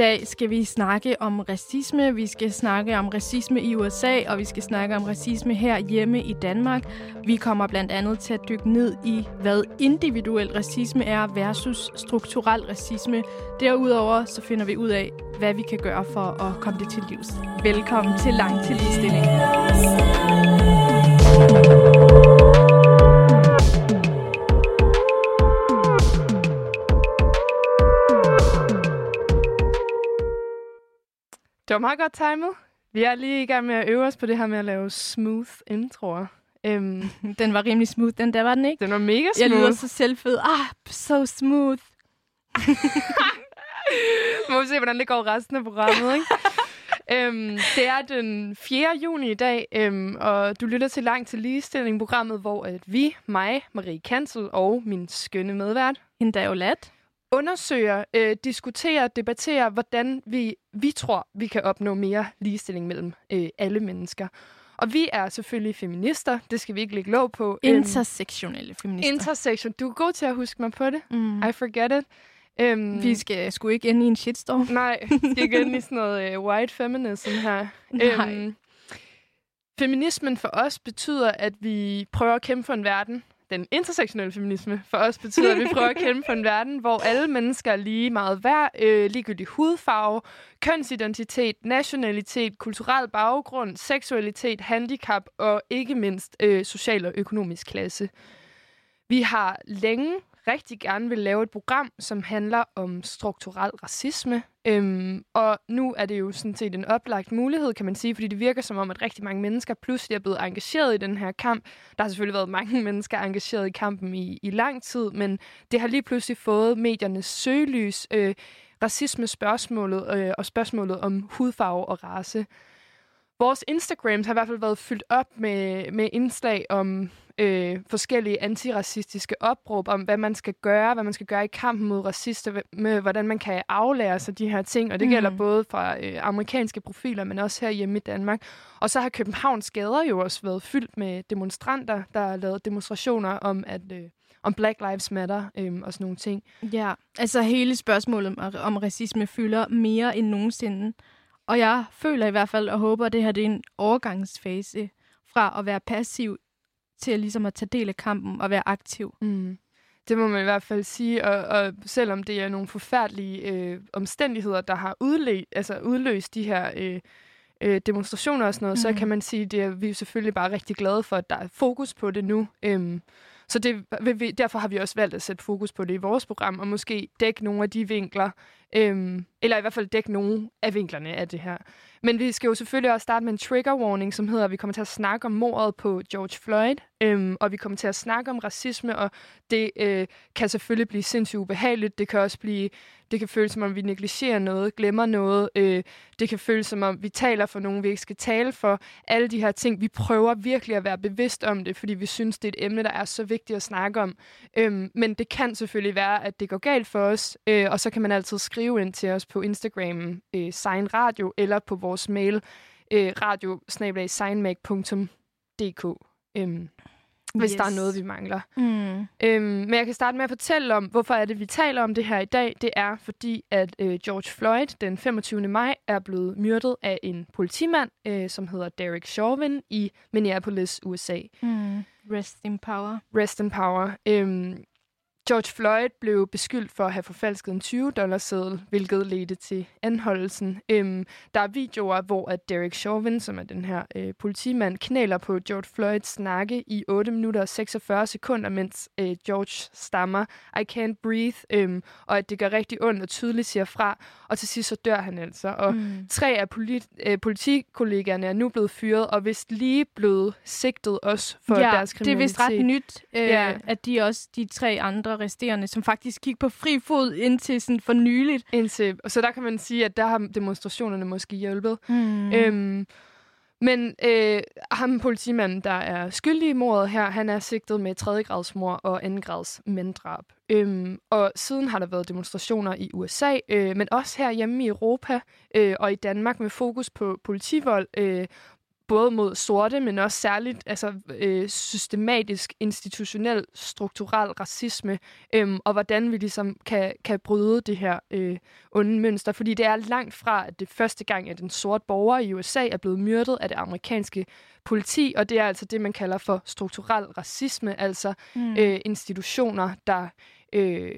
dag skal vi snakke om racisme. Vi skal snakke om racisme i USA, og vi skal snakke om racisme her hjemme i Danmark. Vi kommer blandt andet til at dykke ned i, hvad individuel racisme er versus strukturel racisme. Derudover så finder vi ud af, hvad vi kan gøre for at komme det til livs. Velkommen til Lang til Ligestilling. Det var meget godt timet. Vi er lige i gang med at øve os på det her med at lave smooth introer. Um, Den var rimelig smooth, den der var den ikke? den var mega Jeg lyder smooth. så selvfed. Ah, so smooth. Må vi se, hvordan det går resten af programmet, ikke? um, det er den 4. juni i dag, um, og du lytter til Langt til Ligestilling, programmet, hvor at vi, mig, Marie Kansel og min skønne medvært, Endda jo lat. undersøger, øh, diskuterer, debatterer, hvordan vi, vi tror, vi kan opnå mere ligestilling mellem øh, alle mennesker. Og vi er selvfølgelig feminister, det skal vi ikke lægge låg på. Øhm, Intersektionelle feminister. intersection. Du er god til at huske mig på det. mm. I forget it. Øhm, Vi skal sgu ikke ind i en shitstorm. Nej, vi skal ikke ind i sådan noget øh, white feminism her. Nej. feminismen for os betyder, at vi prøver at kæmpe for en verden. Den intersektionelle feminisme for os betyder, at vi prøver at kæmpe for en verden, hvor alle mennesker er lige meget værd, øh, ligegyldig hudfarve, kønsidentitet, nationalitet, kulturel baggrund, seksualitet, handicap og ikke mindst øh, social og økonomisk klasse. Vi har længe rigtig gerne vil lave et program, som handler om strukturel racisme. Øhm, og nu er det jo sådan set en oplagt mulighed, kan man sige, fordi det virker som om, at rigtig mange mennesker pludselig er blevet engageret i den her kamp. Der har selvfølgelig været mange mennesker engageret i kampen i, i lang tid, men det har lige pludselig fået mediernes søgelys, øh, racisme-spørgsmålet øh, og spørgsmålet om hudfarve og race. Vores Instagrams har i hvert fald været fyldt op med, med indslag om øh, forskellige antiracistiske opråb om, hvad man skal gøre, hvad man skal gøre i kampen mod racister, med hvordan man kan aflære sig de her ting. Og det Mm. gælder både fra øh, amerikanske profiler, men også her hjemme i Danmark. Og så har Københavns gader jo også været fyldt med demonstranter, der har lavet demonstrationer om, at øh, om Black Lives Matter øh, og sådan nogle ting. Ja, altså hele spørgsmålet om, om racisme fylder mere end nogensinde. Og jeg føler i hvert fald og håber, at det her det er en overgangsfase fra at være passiv til at, ligesom at tage del af kampen og være aktiv. Mm. Det må man i hvert fald sige, og, og selvom det er nogle forfærdelige øh, omstændigheder, der har udløst, altså udløst de her øh, øh, demonstrationer og sådan noget, mm. så kan man sige, at det er vi er selvfølgelig bare rigtig glade for, at der er fokus på det nu. Øhm, så det, vi, derfor har vi også valgt at sætte fokus på det i vores program, og måske dække nogle af de vinkler, øhm, eller i hvert fald dække nogle af vinklerne af det her. Men vi skal jo selvfølgelig også starte med en trigger warning, som hedder, at vi kommer til at snakke om mordet på George Floyd, øhm, og vi kommer til at snakke om racisme, og det øh, kan selvfølgelig blive sindssygt ubehageligt. Det kan også blive, det kan føles som om, vi negligerer noget, glemmer noget. Øh, det kan føles som om, vi taler for nogen, vi ikke skal tale for. Alle de her ting, vi prøver virkelig at være bevidst om det, fordi vi synes, det er et emne, der er så vigtigt at snakke om. Øhm, men det kan selvfølgelig være, at det går galt for os, øh, og så kan man altid skrive ind til os på Instagram, øh, Sign Radio, eller på vores mail, øh, radio øhm, hvis yes. der er noget, vi mangler. Mm. Øhm, men jeg kan starte med at fortælle om, hvorfor er det, vi taler om det her i dag. Det er fordi, at øh, George Floyd den 25. maj er blevet myrdet af en politimand, øh, som hedder Derek Chauvin i Minneapolis, USA. Mm. Rest in power. Rest in power. Øhm, George Floyd blev beskyldt for at have forfalsket en 20-dollarseddel, hvilket ledte til anholdelsen. Øhm, der er videoer, hvor at Derek Chauvin, som er den her øh, politimand, knæler på George Floyds nakke i 8 minutter og 46 sekunder, mens øh, George stammer, I can't breathe, øhm, og at det gør rigtig ondt og tydeligt siger fra, og til sidst så dør han altså. Og Mm. Tre af polit- øh, politikollegaerne er nu blevet fyret, og vist lige blevet sigtet også for ja, deres det er kriminalitet. vist ret nyt, øh, Ja. at de også, de tre andre resterende, som faktisk gik på fri fod indtil sådan for nyligt. Indtil, og så der kan man sige, at der har demonstrationerne måske hjulpet. Mm. Øhm, men øh, ham politimanden, der er skyldig i mordet her, han er sigtet med 3. grads mor og 2. grads manddrab. Øhm, og siden har der været demonstrationer i USA, øh, men også her hjemme i Europa øh, og i Danmark med fokus på politivold, øh, både mod sorte, men også særligt altså, øh, systematisk, institutionel, strukturel racisme, øh, og hvordan vi ligesom kan, kan bryde det her øh, onde mønster. Fordi det er langt fra, at det første gang, at en sort borger i USA er blevet myrdet af det amerikanske politi, og det er altså det, man kalder for strukturel racisme, altså mm. øh, institutioner, der øh,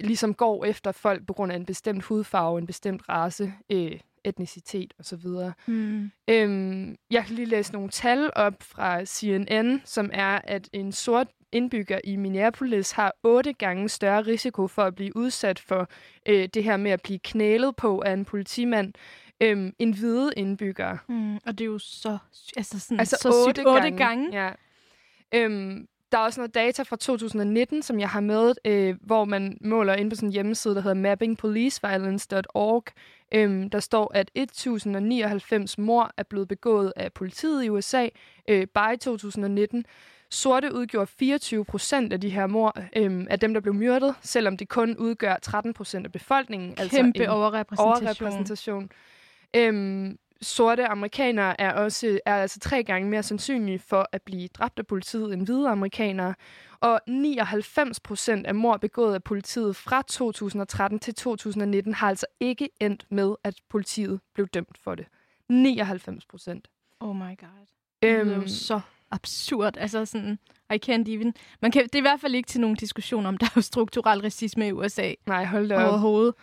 ligesom går efter folk på grund af en bestemt hudfarve, en bestemt race, øh, etnicitet osv. Mm. Øhm, jeg kan lige læse nogle tal op fra CNN, som er, at en sort indbygger i Minneapolis har otte gange større risiko for at blive udsat for øh, det her med at blive knælet på af en politimand, øhm, en hvide indbygger. Mm, og det er jo så, altså sådan, altså så otte, sygt, otte gange. gange. Ja. Øhm, der er også noget data fra 2019, som jeg har med, øh, hvor man måler ind på sådan en hjemmeside, der hedder mappingpoliceviolence.org. Øhm, der står, at 1099 mor er blevet begået af politiet i USA øh, bare i 2019. Sorte udgjorde 24 procent af de her mor, øhm, af dem, der blev myrdet, selvom de kun udgør 13 procent af befolkningen. Altså Kæmpe altså en overrepræsentation. overrepræsentation. Øhm, sorte amerikanere er også er altså tre gange mere sandsynlige for at blive dræbt af politiet end hvide amerikanere. Og 99 procent af mord begået af politiet fra 2013 til 2019 har altså ikke endt med, at politiet blev dømt for det. 99 procent. Oh my god. Det er jo øhm, så absurd. Altså sådan, I can't even... Man kan, det er i hvert fald ikke til nogen diskussion om, der er strukturel racisme i USA. Nej, hold da op. Overhovedet.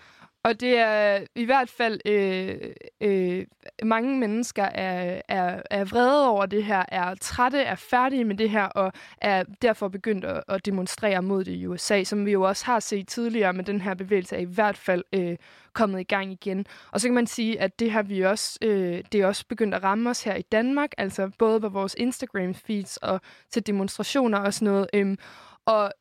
Og det er i hvert fald øh, øh, mange mennesker er, er, er vrede over det her, er trætte, er færdige med det her, og er derfor begyndt at, at demonstrere mod det i USA, som vi jo også har set tidligere, men den her bevægelse er i hvert fald øh, kommet i gang igen. Og så kan man sige, at det har vi også, øh, det er også begyndt at ramme os her i Danmark, altså både på vores Instagram-feeds og til demonstrationer og sådan noget. Øh, og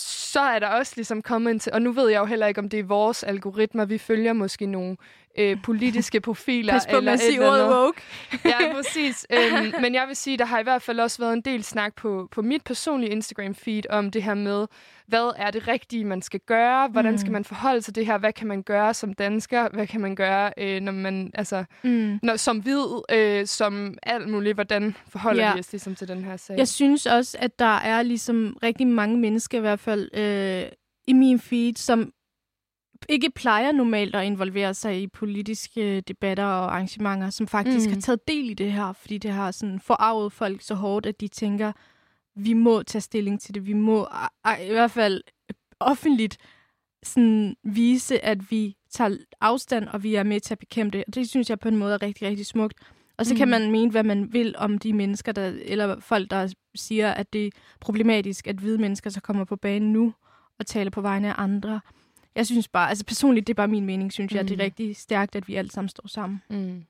så er der også ligesom kommet en til, og nu ved jeg jo heller ikke, om det er vores algoritmer, vi følger måske nogle øh, politiske profiler. Pas på, eller man siger ordet woke. ja, præcis. Øhm, men jeg vil sige, der har i hvert fald også været en del snak på, på mit personlige Instagram-feed om det her med, hvad er det rigtige, man skal gøre? Hvordan mm. skal man forholde sig det her? Hvad kan man gøre som dansker? Hvad kan man gøre, øh, når man, altså, mm. når, som hvid, øh, som alt muligt? Hvordan forholder ja. vi os ligesom til den her sag? Jeg synes også, at der er ligesom rigtig mange mennesker i hvert fald øh, i min feed, som ikke plejer normalt at involvere sig i politiske debatter og arrangementer, som faktisk mm. har taget del i det her, fordi det har sådan forarvet folk så hårdt, at de tænker, vi må tage stilling til det. Vi må i hvert fald offentligt sådan vise, at vi tager afstand, og vi er med til at bekæmpe det. Og det synes jeg på en måde er rigtig, rigtig smukt. Og så mm. kan man mene, hvad man vil om de mennesker, der, eller folk, der siger, at det er problematisk, at hvide mennesker så kommer på banen nu og taler på vegne af andre. Jeg synes bare, altså personligt, det er bare min mening, synes mm. jeg, at det er mm. rigtig stærkt, at vi alle sammen står sammen. Mm.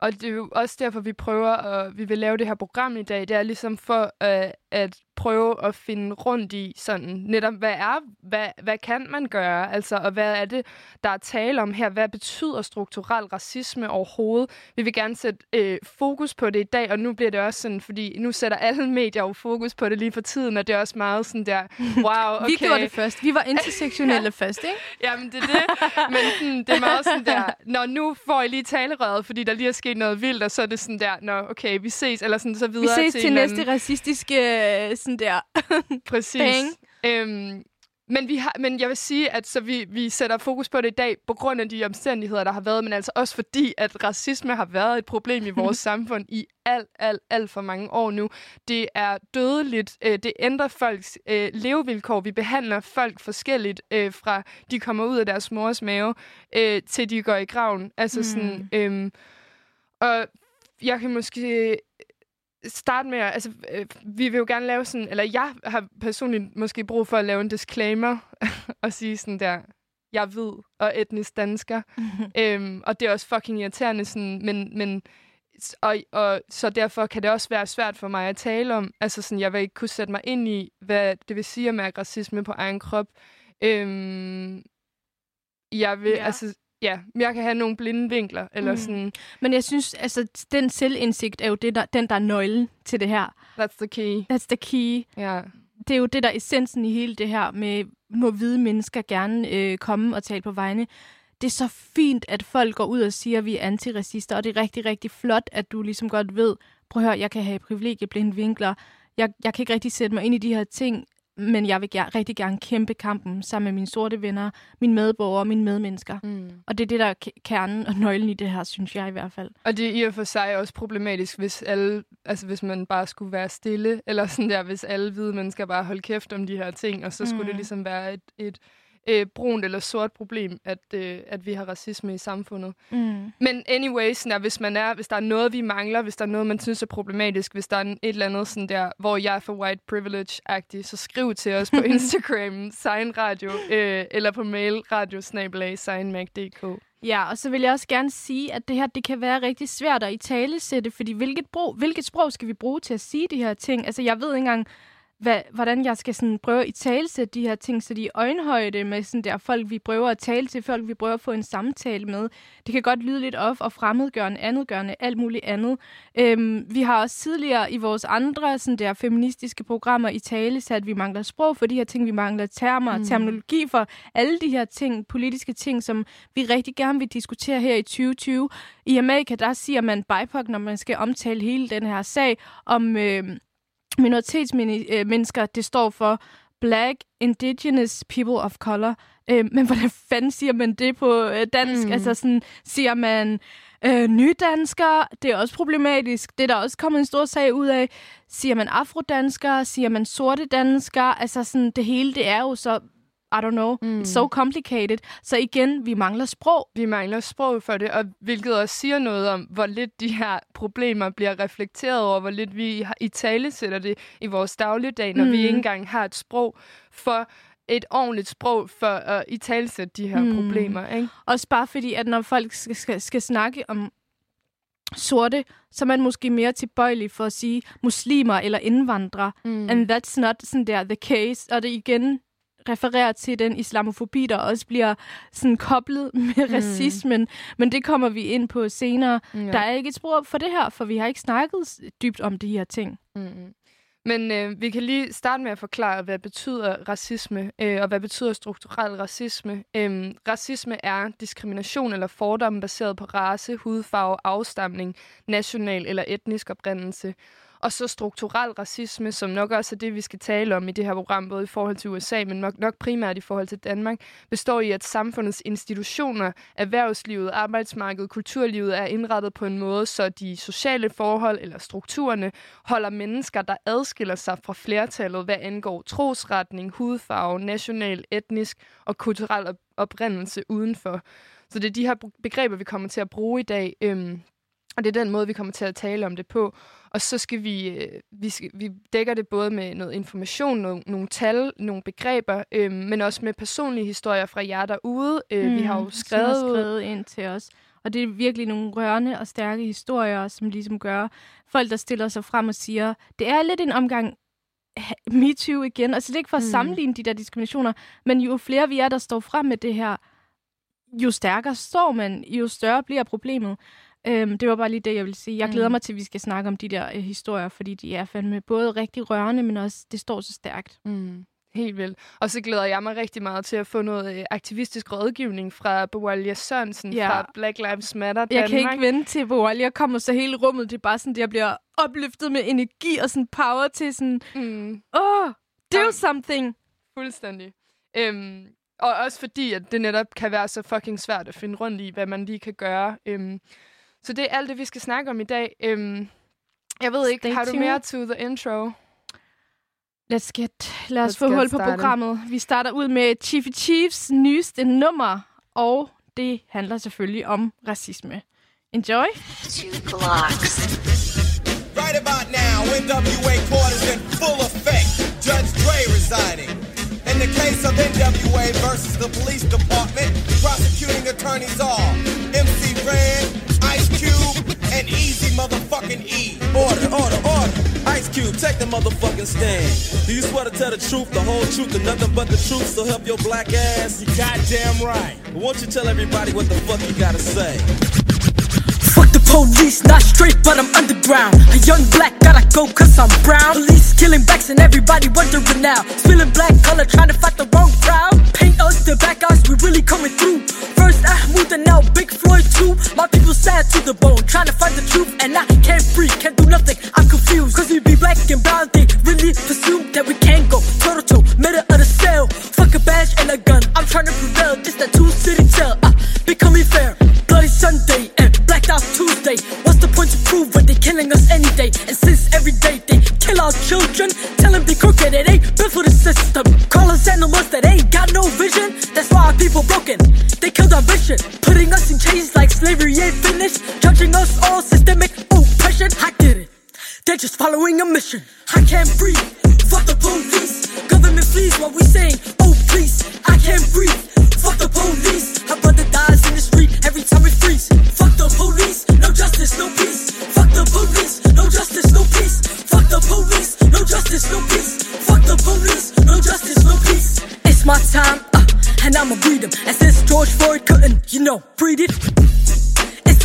Og det er jo også derfor, vi prøver, at vi vil lave det her program i dag. Det er ligesom for uh, at prøve at finde rundt i sådan netop, hvad er, hvad, hvad kan man gøre? Altså, og hvad er det, der er tale om her? Hvad betyder strukturel racisme overhovedet? Vi vil gerne sætte øh, fokus på det i dag, og nu bliver det også sådan, fordi nu sætter alle medier jo fokus på det lige for tiden, og det er også meget sådan der, wow, okay. vi gjorde det først. Vi var intersektionelle først, ikke? Jamen, det er det. Men sådan, det er meget sådan der, når nu får I lige talerøret, fordi der lige er sket noget vildt, og så er det sådan der, nå, okay, vi ses, eller sådan så videre. Vi ses til, til næste racistiske sådan der. Præcis. Øhm, men, vi har, men jeg vil sige, at så vi, vi sætter fokus på det i dag på grund af de omstændigheder, der har været, men altså også fordi, at racisme har været et problem i vores samfund i alt, alt, alt for mange år nu. Det er dødeligt. Øh, det ændrer folks øh, levevilkår. Vi behandler folk forskelligt øh, fra de kommer ud af deres mors mave, øh, til de går i graven. Altså mm. sådan... Øh, og jeg kan måske starte med, altså, øh, vi vil jo gerne lave sådan, eller jeg har personligt måske brug for at lave en disclaimer og sige sådan der, jeg er hvid og etnisk dansker. Mm-hmm. Øhm, og det er også fucking irriterende, sådan, men, men og, og så derfor kan det også være svært for mig at tale om. Altså sådan, jeg vil ikke kunne sætte mig ind i, hvad det vil sige at mærke racisme på egen krop. Øhm, jeg vil, ja. altså, ja, jeg kan have nogle blinde vinkler. Eller mm. sådan. Men jeg synes, altså, den selvindsigt er jo det, der, den, der er nøglen til det her. That's the key. That's the key. Ja. Det er jo det, der er essensen i hele det her med, må hvide mennesker gerne øh, komme og tale på vegne. det er så fint, at folk går ud og siger, at vi er antiracister, og det er rigtig, rigtig flot, at du ligesom godt ved, prøv at høre, jeg kan have privilegieblinde vinkler, jeg, jeg kan ikke rigtig sætte mig ind i de her ting, men jeg vil gerne, rigtig gerne kæmpe kampen sammen med mine sorte venner, mine medborgere, mine medmennesker. Mm. Og det er det, der er kernen og nøglen i det her, synes jeg i hvert fald. Og det er i og for sig også problematisk, hvis alle, altså hvis man bare skulle være stille, eller sådan der, hvis alle hvide mennesker bare holde kæft om de her ting, og så skulle mm. det ligesom være et, et øh, brunt eller sort problem, at, øh, at vi har racisme i samfundet. Mm. Men anyways, sådan der, hvis, man er, hvis der er noget, vi mangler, hvis der er noget, man synes er problematisk, hvis der er et eller andet sådan der, hvor jeg er for white privilege-agtig, så skriv til os på Instagram, Sign Radio, øh, eller på mail, radiosnabelag. Ja, og så vil jeg også gerne sige, at det her det kan være rigtig svært at i tale sætte, fordi hvilket, brug, hvilket sprog skal vi bruge til at sige de her ting? Altså, jeg ved ikke engang, hvad, hvordan jeg skal sådan prøve at talsætte de her ting, så de er i øjenhøjde med sådan der folk, vi prøver at tale til, folk, vi prøver at få en samtale med. Det kan godt lyde lidt off og fremmedgørende, andetgørende, alt muligt andet. Øhm, vi har også tidligere i vores andre sådan der feministiske programmer i tale sat, at vi mangler sprog for de her ting, vi mangler termer mm. terminologi for alle de her ting, politiske ting, som vi rigtig gerne vil diskutere her i 2020. I Amerika, der siger man BIPOC, når man skal omtale hele den her sag om... Øh, minoritetsmennesker, det står for Black Indigenous People of Color. Øh, men hvordan fanden siger man det på øh, dansk? Mm. Altså sådan, siger man øh, nydanskere? Det er også problematisk. Det er der også kommet en stor sag ud af. Siger man afrodanskere? Siger man sorte danskere? Altså sådan, det hele, det er jo så i don't know. Mm. It's so complicated. Så igen, vi mangler sprog. Vi mangler sprog for det, og hvilket også siger noget om, hvor lidt de her problemer bliver reflekteret over, hvor lidt vi i tale sætter det i vores dagligdag, når mm. vi ikke engang har et sprog for et ordentligt sprog for at i talesætte de her mm. problemer. Ikke? Også bare fordi, at når folk skal, skal, skal snakke om sorte, så er man måske mere tilbøjelig for at sige muslimer eller indvandrere. Mm. And that's not sådan der the case. Og det igen refererer til den islamofobi, der også bliver sådan koblet med mm. racismen. Men det kommer vi ind på senere. Ja. Der er ikke et sprog for det her, for vi har ikke snakket dybt om de her ting. Mm. Men øh, vi kan lige starte med at forklare, hvad betyder racisme, øh, og hvad betyder strukturel racisme. Øh, racisme er diskrimination eller fordomme baseret på race, hudfarve, afstamning, national eller etnisk oprindelse. Og så strukturel racisme, som nok også er det, vi skal tale om i det her program, både i forhold til USA, men nok, nok primært i forhold til Danmark, består i, at samfundets institutioner, erhvervslivet, arbejdsmarkedet, kulturlivet er indrettet på en måde, så de sociale forhold eller strukturerne holder mennesker, der adskiller sig fra flertallet, hvad angår trosretning, hudfarve, national, etnisk og kulturel oprindelse udenfor. Så det er de her begreber, vi kommer til at bruge i dag. Øhm, og det er den måde, vi kommer til at tale om det på. Og så skal vi, øh, vi, skal, vi dækker det både med noget information, nogle, nogle tal, nogle begreber, øh, men også med personlige historier fra jer derude. Øh, mm, vi har jo skrevet, har skrevet ind til os. Og det er virkelig nogle rørende og stærke historier, som ligesom gør folk, der stiller sig frem og siger, det er lidt en omgang MeToo igen. Altså det er ikke for at mm. sammenligne de der diskriminationer, men jo flere vi er, der står frem med det her, jo stærkere står man, jo større bliver problemet. Øhm, det var bare lige det, jeg ville sige. Jeg glæder mm. mig til, at vi skal snakke om de der øh, historier, fordi de er fandme både rigtig rørende, men også, det står så stærkt. Mm. Helt vildt. Og så glæder jeg mig rigtig meget til at få noget øh, aktivistisk rådgivning fra Boalia Sørensen ja. fra Black Lives Matter Danmark. Jeg kan ikke vente til, Boalia kommer så hele rummet. Det er bare sådan, at jeg bliver opløftet med energi og sådan power til sådan, mm. oh, do something. Fuldstændig. Øhm, og også fordi, at det netop kan være så fucking svært at finde rundt i, hvad man lige kan gøre. Øhm, så det er alt det, vi skal snakke om i dag. Øhm, jeg ved ikke, Stay har tuned. du mere to the intro? Let's get, lad os Let's få hul på programmet. Vi starter ud med Chiefy Chiefs nyeste nummer, og det handler selvfølgelig om racisme. Enjoy. Right about now, NWA court is in full effect. Judge Dre residing. In the case of NWA versus the police department, prosecuting attorneys are MC Cube, and Easy motherfucking E. Order, order, order. Ice Cube, take the motherfucking stand. Do you swear to tell the truth, the whole truth, and nothing but the truth, so help your black ass? You goddamn right. won't you tell everybody what the fuck you gotta say? Fuck the police, not straight, but I'm underground. A young black, gotta go cause I'm brown. Police killing blacks and everybody wondering now. Spilling black color, trying to fight the wrong crowd. Us the back guys, we really coming through. First I Ahmoud and now Big Floyd too. My people sad to the bone, trying to find the truth, and I can't breathe, can't do nothing. I'm confused, cause we be black and brown, they really presume that we can't go toe to toe, middle of the cell. Fuck a badge and a gun, I'm trying to prevail, just a two city tell. Uh, becoming fair, bloody Sunday and blacked out Tuesday. What's the point to prove when they killing us any day? And since every day they kill our children, crooked, it ain't built for the system. Call us animals that ain't got no vision, that's why our people broken. They killed our vision, putting us in chains like slavery ain't finished, judging us all systemic oppression. I get it. They're just following a mission. I can't breathe. Fuck the police. Government flees while we saying, oh please. I can't breathe. Fuck the police. Our brother dies in the street every time we freeze. Fuck the police. No justice, no peace. Fuck the police. No justice, no peace. No justice, no peace. Fuck the police. No justice, no peace. It's my time, uh, and I'ma breed them. And since George Floyd couldn't, you know, breed it.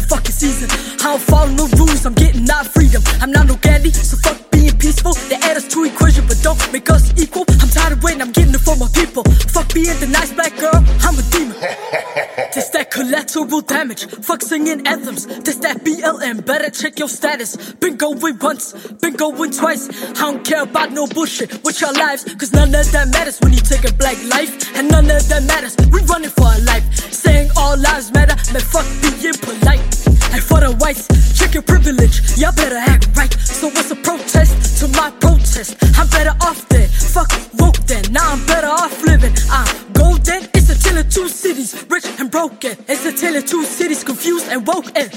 Fucking season. I don't follow no rules, I'm getting out freedom. I'm not no Gandhi, so fuck being peaceful. They add us to equation, but don't make us equal. I'm tired of waiting, I'm getting it for my people. Fuck being the nice black girl, I'm a demon. This that collateral damage. Fuck singing anthems. This that BLM. Better check your status. Been going once, been going twice. I don't care about no bullshit with your lives. Cause none of that matters when you take a black life. And none of that matters. We running for our life. Saying all lives matter. Man, fuck being polite. And for the whites, check your privilege. Y'all better act right. So what's a protest to my protest? I'm better off there. Fuck woke then. Now I'm better off living. I'm golden. It's a tale of two cities, rich and broken. It's a tale of two cities, confused and woken.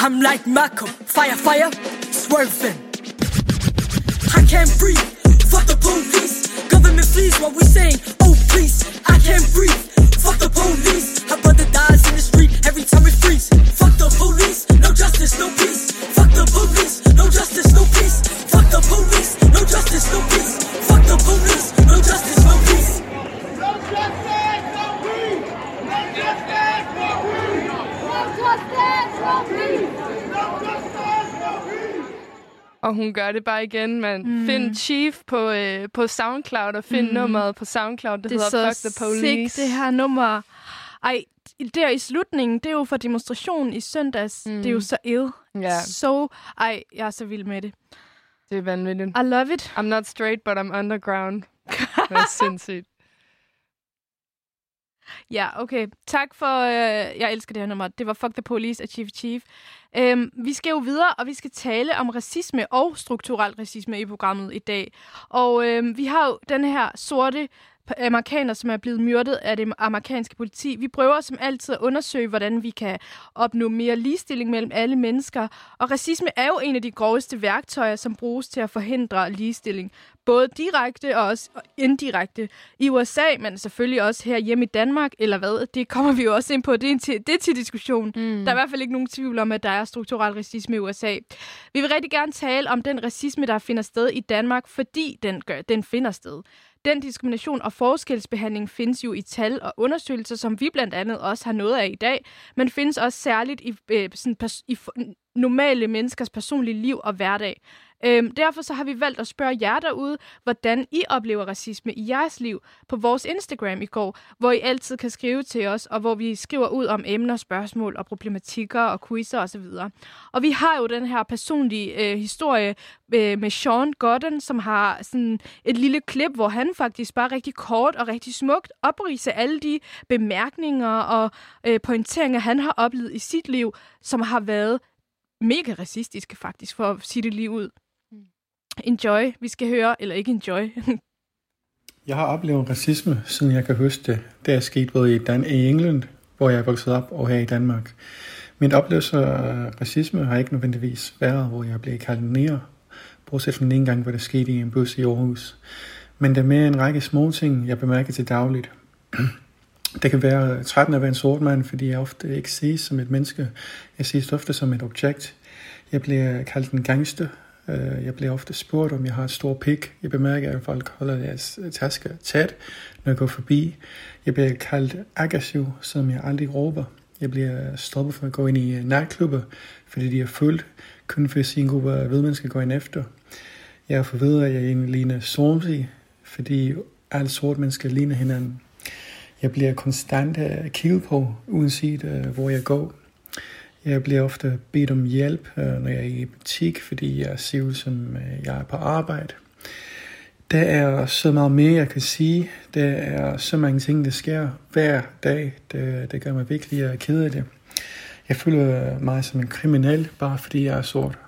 I'm like Malcolm, fire, fire, swerving. I can't breathe. Fuck the police. Government flees while we saying, oh please. I can't breathe. Fuck the police. Brother dies in the street every time. Fuck the police. No justice, no peace. Fuck the police. No justice, no peace. Fuck the police. No justice, no peace. Fuck the police. No justice, no peace. No justice, no peace. No justice, no peace. No justice, no peace. Og hun gør det bare igen, man. Mm. Find Chief på, øh, på SoundCloud, og find mm. nummeret på SoundCloud, det, Det hedder er Fuck the Police. sick, det her nummer. Ej, der i slutningen, det er jo for demonstrationen i søndags. Mm. Det er jo så ill. Ja, Så, ej, jeg er så vild med det. det er vanvittigt. I love it. I'm not straight, but I'm underground. Det er sindssygt. Ja, okay. Tak for, øh, jeg elsker det her nummer. Det var Fuck the Police af Chief Chief. Øhm, vi skal jo videre, og vi skal tale om racisme og strukturel racisme i programmet i dag. Og øhm, vi har jo den her sorte amerikaner, som er blevet myrdet af det amerikanske politi. Vi prøver som altid at undersøge, hvordan vi kan opnå mere ligestilling mellem alle mennesker. Og racisme er jo en af de groveste værktøjer, som bruges til at forhindre ligestilling. Både direkte og også indirekte i USA, men selvfølgelig også her hjemme i Danmark, eller hvad? Det kommer vi jo også ind på. Det er, til, det er til diskussion. Mm. Der er i hvert fald ikke nogen tvivl om, at der er strukturel racisme i USA. Vi vil rigtig gerne tale om den racisme, der finder sted i Danmark, fordi den, gør, den finder sted. Den diskrimination og forskelsbehandling findes jo i tal og undersøgelser, som vi blandt andet også har noget af i dag, men findes også særligt i, øh, sådan pers- i f- normale menneskers personlige liv og hverdag. Øhm, derfor så har vi valgt at spørge jer derude, hvordan I oplever racisme i jeres liv på vores Instagram i går, hvor I altid kan skrive til os, og hvor vi skriver ud om emner, spørgsmål og problematikker og quizzer osv. Og vi har jo den her personlige øh, historie øh, med Sean Godden, som har sådan et lille klip, hvor han faktisk bare rigtig kort og rigtig smukt opriser alle de bemærkninger og øh, pointeringer, han har oplevet i sit liv, som har været mega racistiske faktisk, for at sige det lige ud. Enjoy. Vi skal høre, eller ikke enjoy. Jeg har oplevet racisme, siden jeg kan huske det. Det er sket både i, Dan- i England, hvor jeg er vokset op, og her i Danmark. Min oplevelse af racisme har ikke nødvendigvis været, hvor jeg blev kaldt nær, bortset fra den ene gang, hvor det skete i en bus i Aarhus. Men det er mere en række små ting, jeg bemærker til dagligt. Det kan være trætten at være en sort mand, fordi jeg ofte ikke ses som et menneske. Jeg ses ofte som et objekt. Jeg bliver kaldt en gangster. Øh, Jeg bliver ofte spurgt, om jeg har et stort pik. Jeg bemærker, at folk holder deres tasker tæt, når jeg går forbi. Jeg bliver kaldt aggressiv, som jeg aldrig råber. Jeg bliver stoppet for at gå ind i øh, fordi de er fuldt, kun for at sige en gruppe af vedmennesker gå ind efter. Jeg får ved, at jeg egentlig ligner Stormzy, fordi alle sorte mennesker ligner hinanden. Jeg bliver konstant øh, kigget på, uanset øh, hvor jeg går. Jeg bliver ofte bedt om hjælp, øh, når jeg er i butik, fordi jeg er ud som øh, jeg er på arbejde. Der er så meget mere, jeg kan sige. Der er så mange ting, der sker hver dag. Det, det gør mig virkelig øh, ked af det. Jeg føler mig som en kriminel, bare fordi jeg er sort.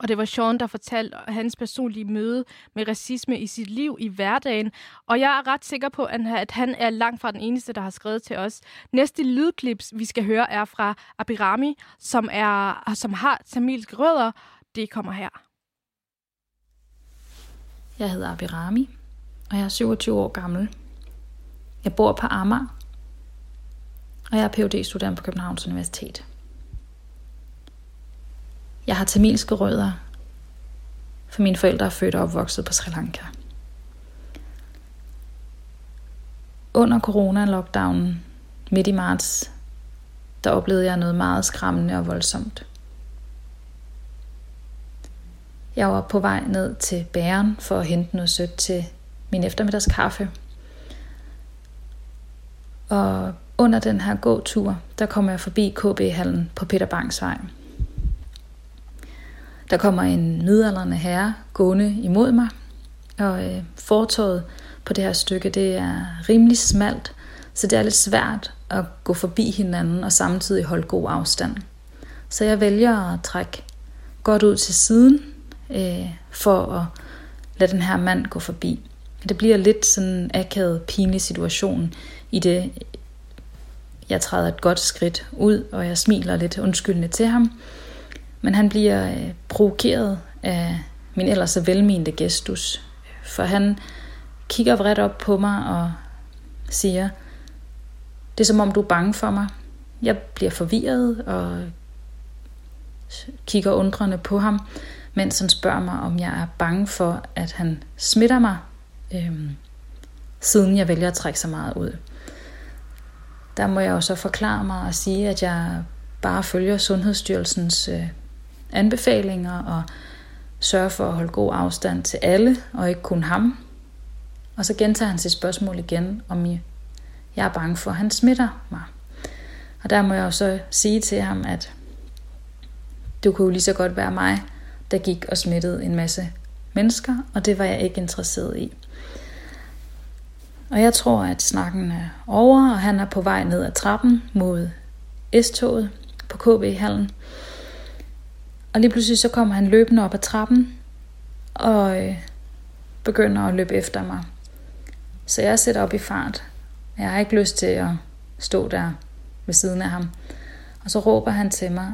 Og det var Sean, der fortalte hans personlige møde med racisme i sit liv i hverdagen. Og jeg er ret sikker på, at han er langt fra den eneste, der har skrevet til os. Næste lydklips, vi skal høre, er fra Abirami, som, er, som har tamilske rødder. Det kommer her. Jeg hedder Abirami, og jeg er 27 år gammel. Jeg bor på Amager, og jeg er phd student på Københavns Universitet. Jeg har tamilske rødder, for mine forældre er født og opvokset på Sri Lanka. Under corona-lockdownen midt i marts, der oplevede jeg noget meget skræmmende og voldsomt. Jeg var på vej ned til bæren for at hente noget sødt til min eftermiddagskaffe. Og under den her gåtur, der kom jeg forbi KB-hallen på Peter Bangs vej. Der kommer en midalderne herre gående imod mig, og øh, fortorvet på det her stykke, det er rimelig smalt, så det er lidt svært at gå forbi hinanden og samtidig holde god afstand. Så jeg vælger at trække godt ud til siden, øh, for at lade den her mand gå forbi. Det bliver lidt sådan en akavet, pinlig situation i det, jeg træder et godt skridt ud, og jeg smiler lidt undskyldende til ham. Men han bliver øh, provokeret af min ellers så velmente gestus. For han kigger vredt op på mig og siger, det er som om du er bange for mig. Jeg bliver forvirret og kigger undrende på ham, mens han spørger mig, om jeg er bange for, at han smitter mig, øhm, siden jeg vælger at trække så meget ud. Der må jeg jo så forklare mig og sige, at jeg bare følger Sundhedsstyrelsens øh, anbefalinger og sørge for at holde god afstand til alle, og ikke kun ham. Og så gentager han sit spørgsmål igen, om jeg er bange for, at han smitter mig. Og der må jeg jo så sige til ham, at det kunne jo lige så godt være mig, der gik og smittede en masse mennesker, og det var jeg ikke interesseret i. Og jeg tror, at snakken er over, og han er på vej ned ad trappen mod S-toget på KB-hallen. Og lige pludselig så kommer han løbende op ad trappen, og øh, begynder at løbe efter mig. Så jeg sætter op i fart. Jeg har ikke lyst til at stå der ved siden af ham. Og så råber han til mig,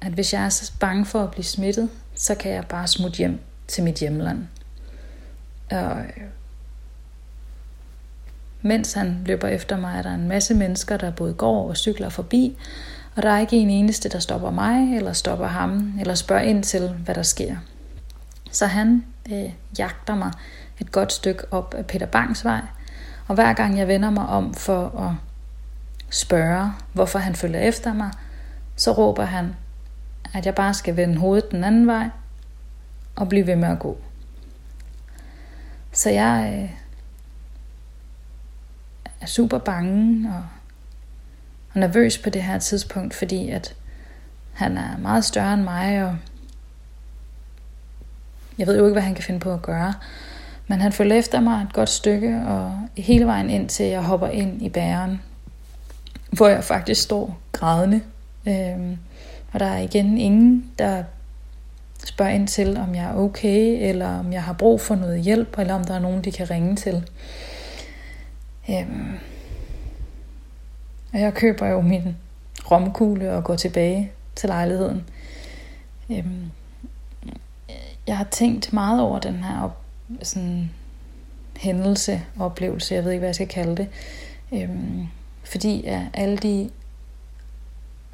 at hvis jeg er så bange for at blive smittet, så kan jeg bare smutte hjem til mit hjemland. Og øh, mens han løber efter mig, er der en masse mennesker, der både går og cykler forbi, og der er ikke en eneste, der stopper mig, eller stopper ham, eller spørger ind til, hvad der sker. Så han øh, jagter mig et godt stykke op af Peter Bangs vej, og hver gang jeg vender mig om for at spørge, hvorfor han følger efter mig, så råber han, at jeg bare skal vende hovedet den anden vej og blive ved med at gå. Så jeg øh, er super bange og, og nervøs på det her tidspunkt, fordi at han er meget større end mig, og jeg ved jo ikke, hvad han kan finde på at gøre. Men han følger efter mig et godt stykke, og hele vejen ind til jeg hopper ind i bæren, hvor jeg faktisk står grædende. Øhm, og der er igen ingen, der spørger ind til, om jeg er okay, eller om jeg har brug for noget hjælp, eller om der er nogen, de kan ringe til. Øhm. Og jeg køber jo min romkugle og går tilbage til lejligheden. Øhm. Jeg har tænkt meget over den her op, sådan, hændelse, oplevelse, jeg ved ikke, hvad jeg skal kalde det. Øhm. Fordi at alle de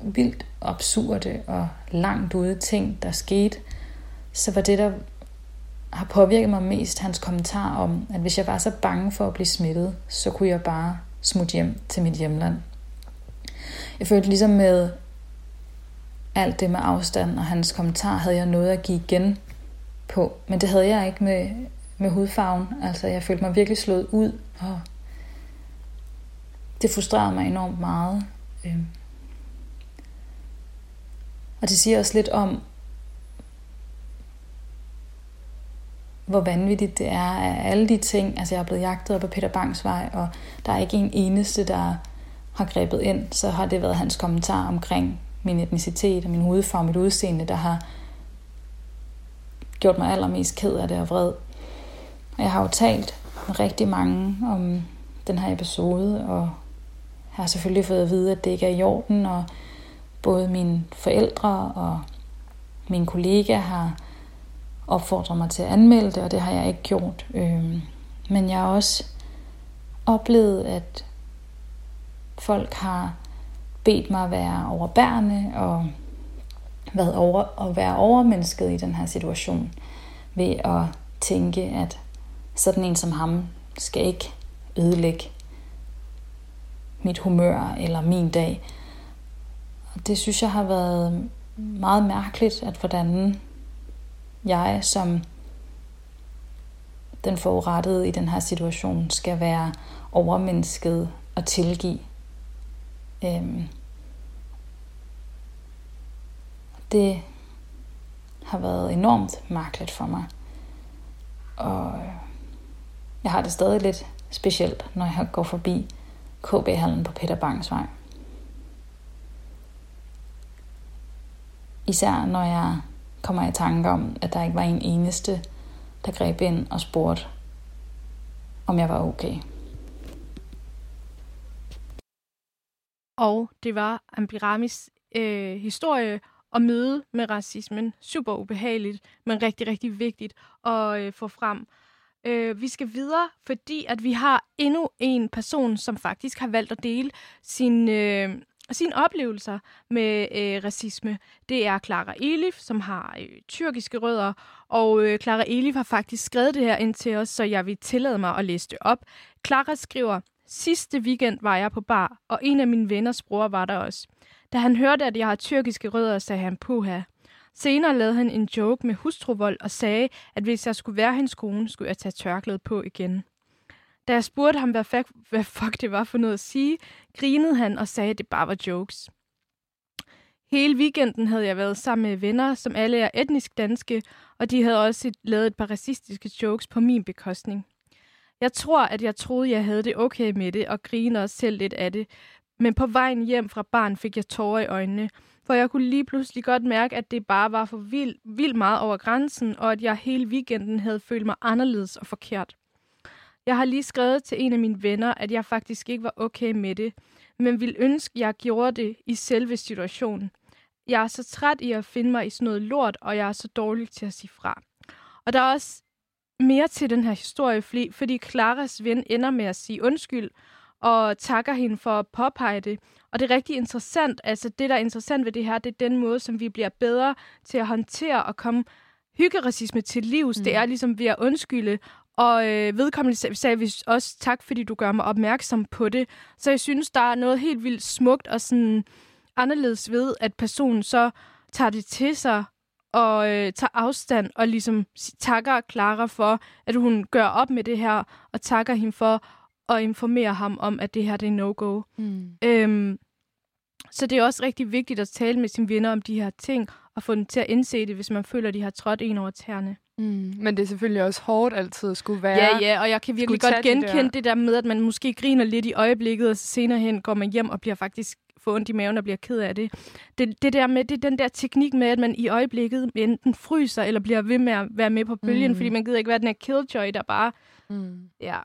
vildt absurde og langt ude ting, der skete, så var det, der har påvirket mig mest, hans kommentar om, at hvis jeg var så bange for at blive smittet, så kunne jeg bare smutte hjem til mit hjemland. Jeg følte ligesom med alt det med afstand og hans kommentar, havde jeg noget at give igen på. Men det havde jeg ikke med, med hudfarven. Altså, jeg følte mig virkelig slået ud og det frustrerede mig enormt meget. Øh. Og det siger også lidt om, hvor vanvittigt det er af alle de ting. Altså jeg er blevet jagtet op på Peter Bangs vej, og der er ikke en eneste, der har grebet ind. Så har det været hans kommentar omkring min etnicitet og min hudfarve, mit udseende, der har gjort mig allermest ked af det og vred. Og jeg har jo talt med rigtig mange om den her episode, og jeg har selvfølgelig fået at vide, at det ikke er i orden, og både mine forældre og mine kollega har opfordret mig til at anmelde det, og det har jeg ikke gjort. Øhm, men jeg har også oplevet, at folk har bedt mig at være overbærende og været over, at være overmennesket i den her situation ved at tænke, at sådan en som ham skal ikke ødelægge mit humør eller min dag. Og det synes jeg har været meget mærkeligt, at hvordan jeg som den forurettede i den her situation skal være overmennesket og tilgive. Øhm, det har været enormt mærkeligt for mig. Og jeg har det stadig lidt specielt, når jeg går forbi KB-hallen på Peter Bangs vej. Især når jeg kommer i tanke om, at der ikke var en eneste, der greb ind og spurgte, om jeg var okay. Og det var Ambiramis øh, historie og møde med racismen. Super ubehageligt, men rigtig, rigtig vigtigt at øh, få frem. Øh, vi skal videre, fordi at vi har endnu en person, som faktisk har valgt at dele sin, øh, sine oplevelser med øh, racisme. Det er Clara Elif, som har øh, tyrkiske rødder, og øh, Clara Elif har faktisk skrevet det her ind til os, så jeg vil tillade mig at læse det op. Clara skriver, Sidste weekend var jeg på bar, og en af mine venners bror var der også. Da han hørte, at jeg har tyrkiske rødder, sagde han puha. Senere lavede han en joke med hustruvold og sagde, at hvis jeg skulle være hendes kone, skulle jeg tage tørklædet på igen. Da jeg spurgte ham, hvad fuck, hvad fuck det var for noget at sige, grinede han og sagde, at det bare var jokes. Hele weekenden havde jeg været sammen med venner, som alle er etnisk danske, og de havde også lavet et par racistiske jokes på min bekostning. Jeg tror, at jeg troede, jeg havde det okay med det, og grinede også selv lidt af det. Men på vejen hjem fra barn fik jeg tårer i øjnene, for jeg kunne lige pludselig godt mærke, at det bare var for vildt, vildt meget over grænsen, og at jeg hele weekenden havde følt mig anderledes og forkert. Jeg har lige skrevet til en af mine venner, at jeg faktisk ikke var okay med det, men ville ønske, at jeg gjorde det i selve situationen. Jeg er så træt i at finde mig i sådan noget lort, og jeg er så dårlig til at sige fra. Og der er også mere til den her historie, fordi, fordi Claras ven ender med at sige undskyld, og takker hende for at påpege det. Og det er rigtig interessant, altså det, der er interessant ved det her, det er den måde, som vi bliver bedre til at håndtere og komme hyggeracisme til livs. Mm. Det er ligesom ved at undskylde, og øh, vedkommende sagde vi også tak, fordi du gør mig opmærksom på det. Så jeg synes, der er noget helt vildt smukt og sådan anderledes ved, at personen så tager det til sig og øh, tager afstand og ligesom takker Clara for, at hun gør op med det her, og takker hende for at informere ham om, at det her det er no-go. Mm. Øhm, så det er også rigtig vigtigt at tale med sine venner om de her ting, og få dem til at indse det, hvis man føler, at de har trådt en over tæerne. Mm. Men det er selvfølgelig også hårdt altid at skulle være... Ja, ja, og jeg kan virkelig godt genkende det der. det der med, at man måske griner lidt i øjeblikket, og så senere hen går man hjem og bliver faktisk få ondt i maven og bliver ked af det. det. Det der med, det er den der teknik med, at man i øjeblikket enten fryser, eller bliver ved med at være med på bølgen, mm. fordi man gider ikke være den her killjoy, der bare... Mm. Ja.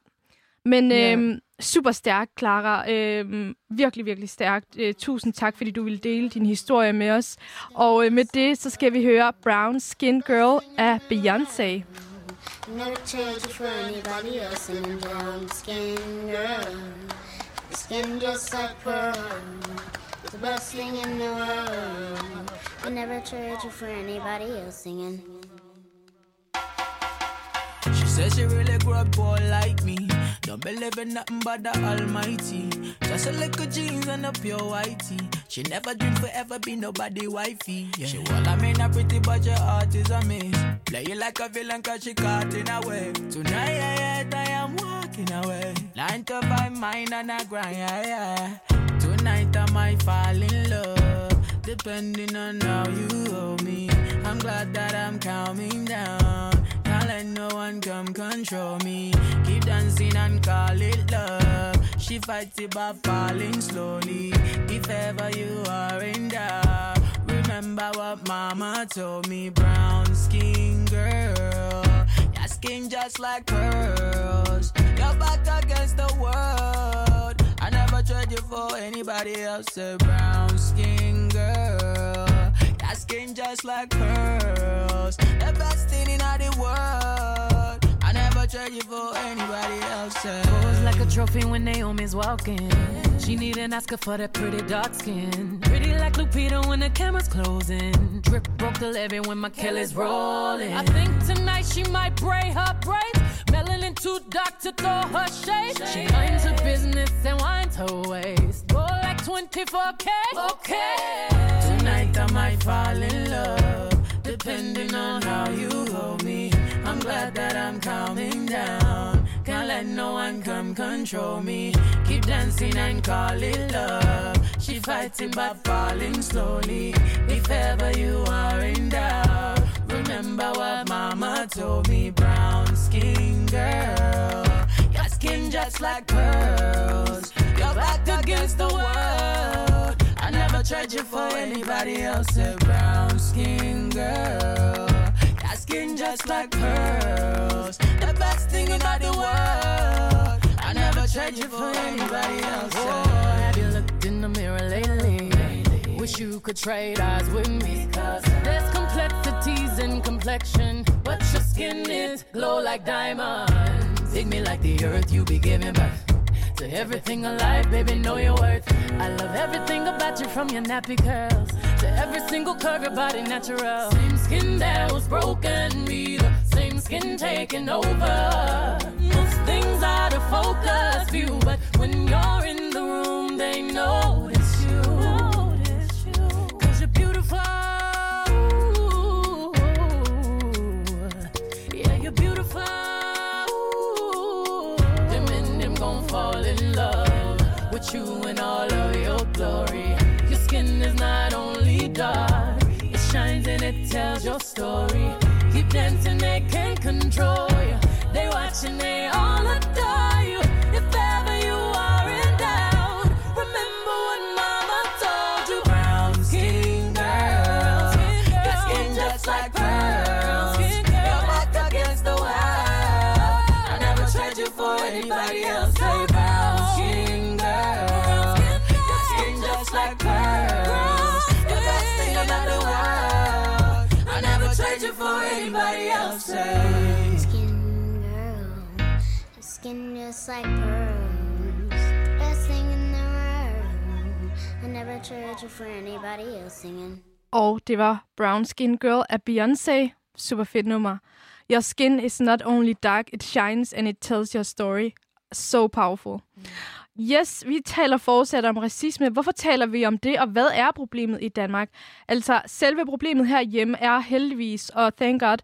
Men yeah. øhm, super stærk, Clara. Øhm, virkelig, virkelig stærkt. Øh, tusind tak, fordi du ville dele din historie med os. Og øh, med det, så skal vi høre Brown Skin Girl af Beyoncé. Never change for anybody else in brown skin girl. Skin just like pearl. The best thing in the world. I never trade you for anybody else singing. She says she really grew up poor like me. Don't believe in nothing but the Almighty. Just a little jeans and a pure whitey. She never dreamed forever be nobody wifey. Yeah. She well, I mean, a pretty, but your heart is a miss. Play you like a villain cause she caught in a way. Tonight, I am walking walking away. Nine to five, mind and I grind, yeah, yeah. Tonight I might fall in love, depending on how you hold me. I'm glad that I'm calming down. Can't let no one come control me. Keep dancing and call it love. She fights it by falling slowly. If ever you are in doubt, remember what mama told me. Brown skin girl, skin just like pearls. Your back against the world. I never trade you for anybody else. A brown skin girl. Your skin just like pearls. The best thing in all the world. I never trade you for anybody else. Pose like a trophy when Naomi's walking. She need an Oscar for that pretty dark skin. Pretty like Lupita when the camera's closing. Drip broke the levee when my Kelly's rolling. I think tonight she might braid her braids. Melanin too dark to throw her shade. She minds her business and winds her waist. Go like 24K. Okay. Tonight I might fall in love, depending on how you hold me. Glad that I'm calming down. Can't let no one come control me. Keep dancing and call it love. She fighting but falling slowly. If ever you are in doubt, remember what mama told me. Brown skin girl, your skin just like pearls. You're back against the world. I never tried you for anybody else. A brown skin girl. Your skin just like pearls. The best thing in all the world. I never tried you for anybody else. Oh, have you looked in the mirror lately? Wish you could trade eyes with me. Cause there's complexities in complexion, but your skin is glow like diamonds. Dig me like the earth, you be giving birth. To everything alive, baby, know your worth. I love everything about you from your nappy curls to every single curve, your body natural. Same skin that was broken, be the same skin taking over. Most things out of focus view, but when you're in the room, they notice with you in all of your glory. Your skin is not only dark, it shines and it tells your story. Keep dancing, they can't control you. They watching, they all adore skin like pearls. Best thing in the world. I never charge you for anybody else singing. Og det var Brown Skin Girl af Beyoncé. Super fedt nummer. Your skin is not only dark, it shines and it tells your story. So powerful. Yes, vi taler fortsat om racisme. Hvorfor taler vi om det, og hvad er problemet i Danmark? Altså, selve problemet herhjemme er heldigvis, og thank God,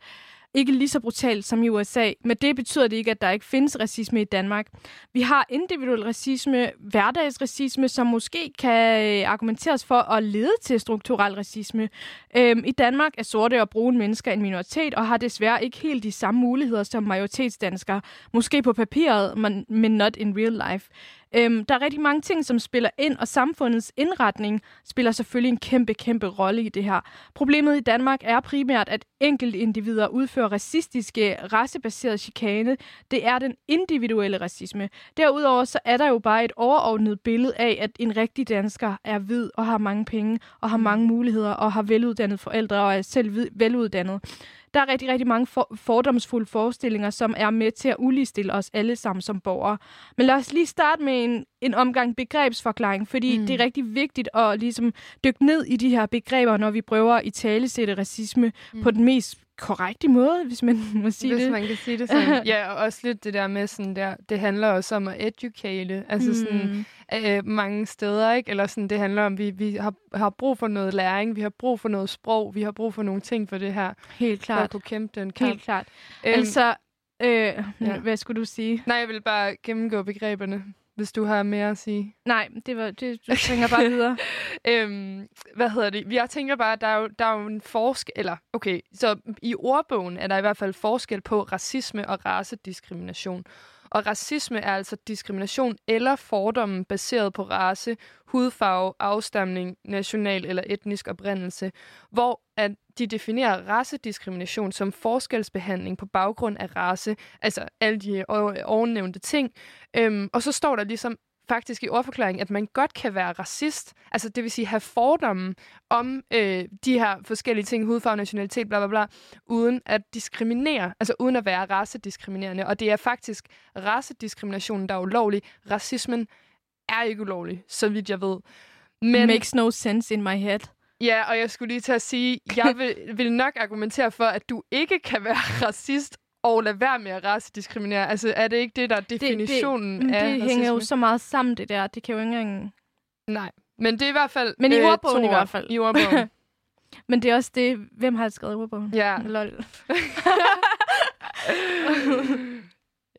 ikke lige så brutalt som i USA, men det betyder det ikke, at der ikke findes racisme i Danmark. Vi har individuel racisme, hverdagsracisme, som måske kan øh, argumenteres for at lede til strukturel racisme. Øhm, I Danmark er sorte og brune mennesker en minoritet, og har desværre ikke helt de samme muligheder som majoritetsdanskere. Måske på papiret, men not in real life. Øhm, der er rigtig mange ting, som spiller ind, og samfundets indretning spiller selvfølgelig en kæmpe, kæmpe rolle i det her. Problemet i Danmark er primært, at enkelte individer udfører racistiske, racebaseret chikane. Det er den individuelle racisme. Derudover så er der jo bare et overordnet billede af, at en rigtig dansker er hvid og har mange penge og har mange muligheder og har veluddannede forældre og er selv veluddannet. Der er rigtig, rigtig mange for- fordomsfulde forestillinger, som er med til at uligestille os alle sammen som borgere. Men lad os lige starte med en, en omgang begrebsforklaring, fordi mm. det er rigtig vigtigt at ligesom dykke ned i de her begreber, når vi prøver at i tale sætte racisme mm. på den mest korrekte måde, hvis man må sige Hvis det. man kan sige det sådan. ja, og også lidt det der med sådan der, det handler også om at educate, altså mm. sådan øh, mange steder, ikke? Eller sådan, det handler om, vi, vi har, har brug for noget læring, vi har brug for noget sprog, vi har brug for nogle ting for det her, Helt for at klart. kunne kæmpe den kamp. Helt klart. Øhm, Altså, Øh, ja. Hvad skulle du sige? Nej, jeg vil bare gennemgå begreberne, hvis du har mere at sige. Nej, det var det, du tænker bare videre. øhm, hvad hedder det? Jeg tænker bare, der er jo, der er jo en forskel... Eller, okay, så i ordbogen er der i hvert fald forskel på racisme og racediskrimination. Og racisme er altså diskrimination eller fordomme baseret på race, hudfarve, afstamning, national eller etnisk oprindelse, hvor at de definerer racediskrimination som forskelsbehandling på baggrund af race, altså alle de ovennævnte ting. Øhm, og så står der ligesom faktisk i ordforklaringen, at man godt kan være racist, altså det vil sige have fordomme om øh, de her forskellige ting, hudfarve, nationalitet, bla bla bla, uden at diskriminere, altså uden at være racediskriminerende. Og det er faktisk racediskriminationen, der er ulovlig. Racismen er ikke ulovlig, så vidt jeg ved. Men, Makes no sense in my head. Ja, og jeg skulle lige til at sige, jeg vil, vil nok argumentere for, at du ikke kan være racist og lade være med at racediskriminere. Altså, er det ikke det, der er definitionen det, det, af Det racisme? hænger jo så meget sammen, det der. Det kan jo ikke engang... Nej, men det er i hvert fald... Men i øh, ordbogen i hvert fald. I ordbogen. men det er også det... Hvem har skrevet ordbogen? Ja. Lol.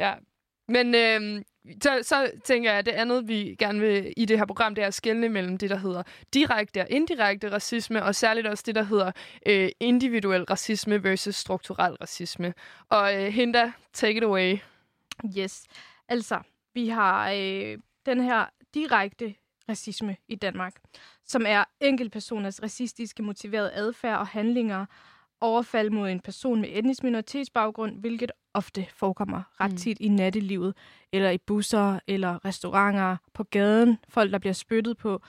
ja. Men øh, så, så tænker jeg, at det andet, vi gerne vil i det her program, det er at skelne mellem det, der hedder direkte og indirekte racisme, og særligt også det, der hedder øh, individuel racisme versus strukturel racisme. Og øh, Hinda, take it away. Yes. Altså, vi har øh, den her direkte racisme i Danmark, som er enkeltpersoners racistiske motiverede adfærd og handlinger, overfald mod en person med etnisk minoritetsbaggrund, hvilket ofte forekommer ret Mm. tit i nattelivet, eller i busser, eller restauranter, på gaden, folk, der bliver spyttet på,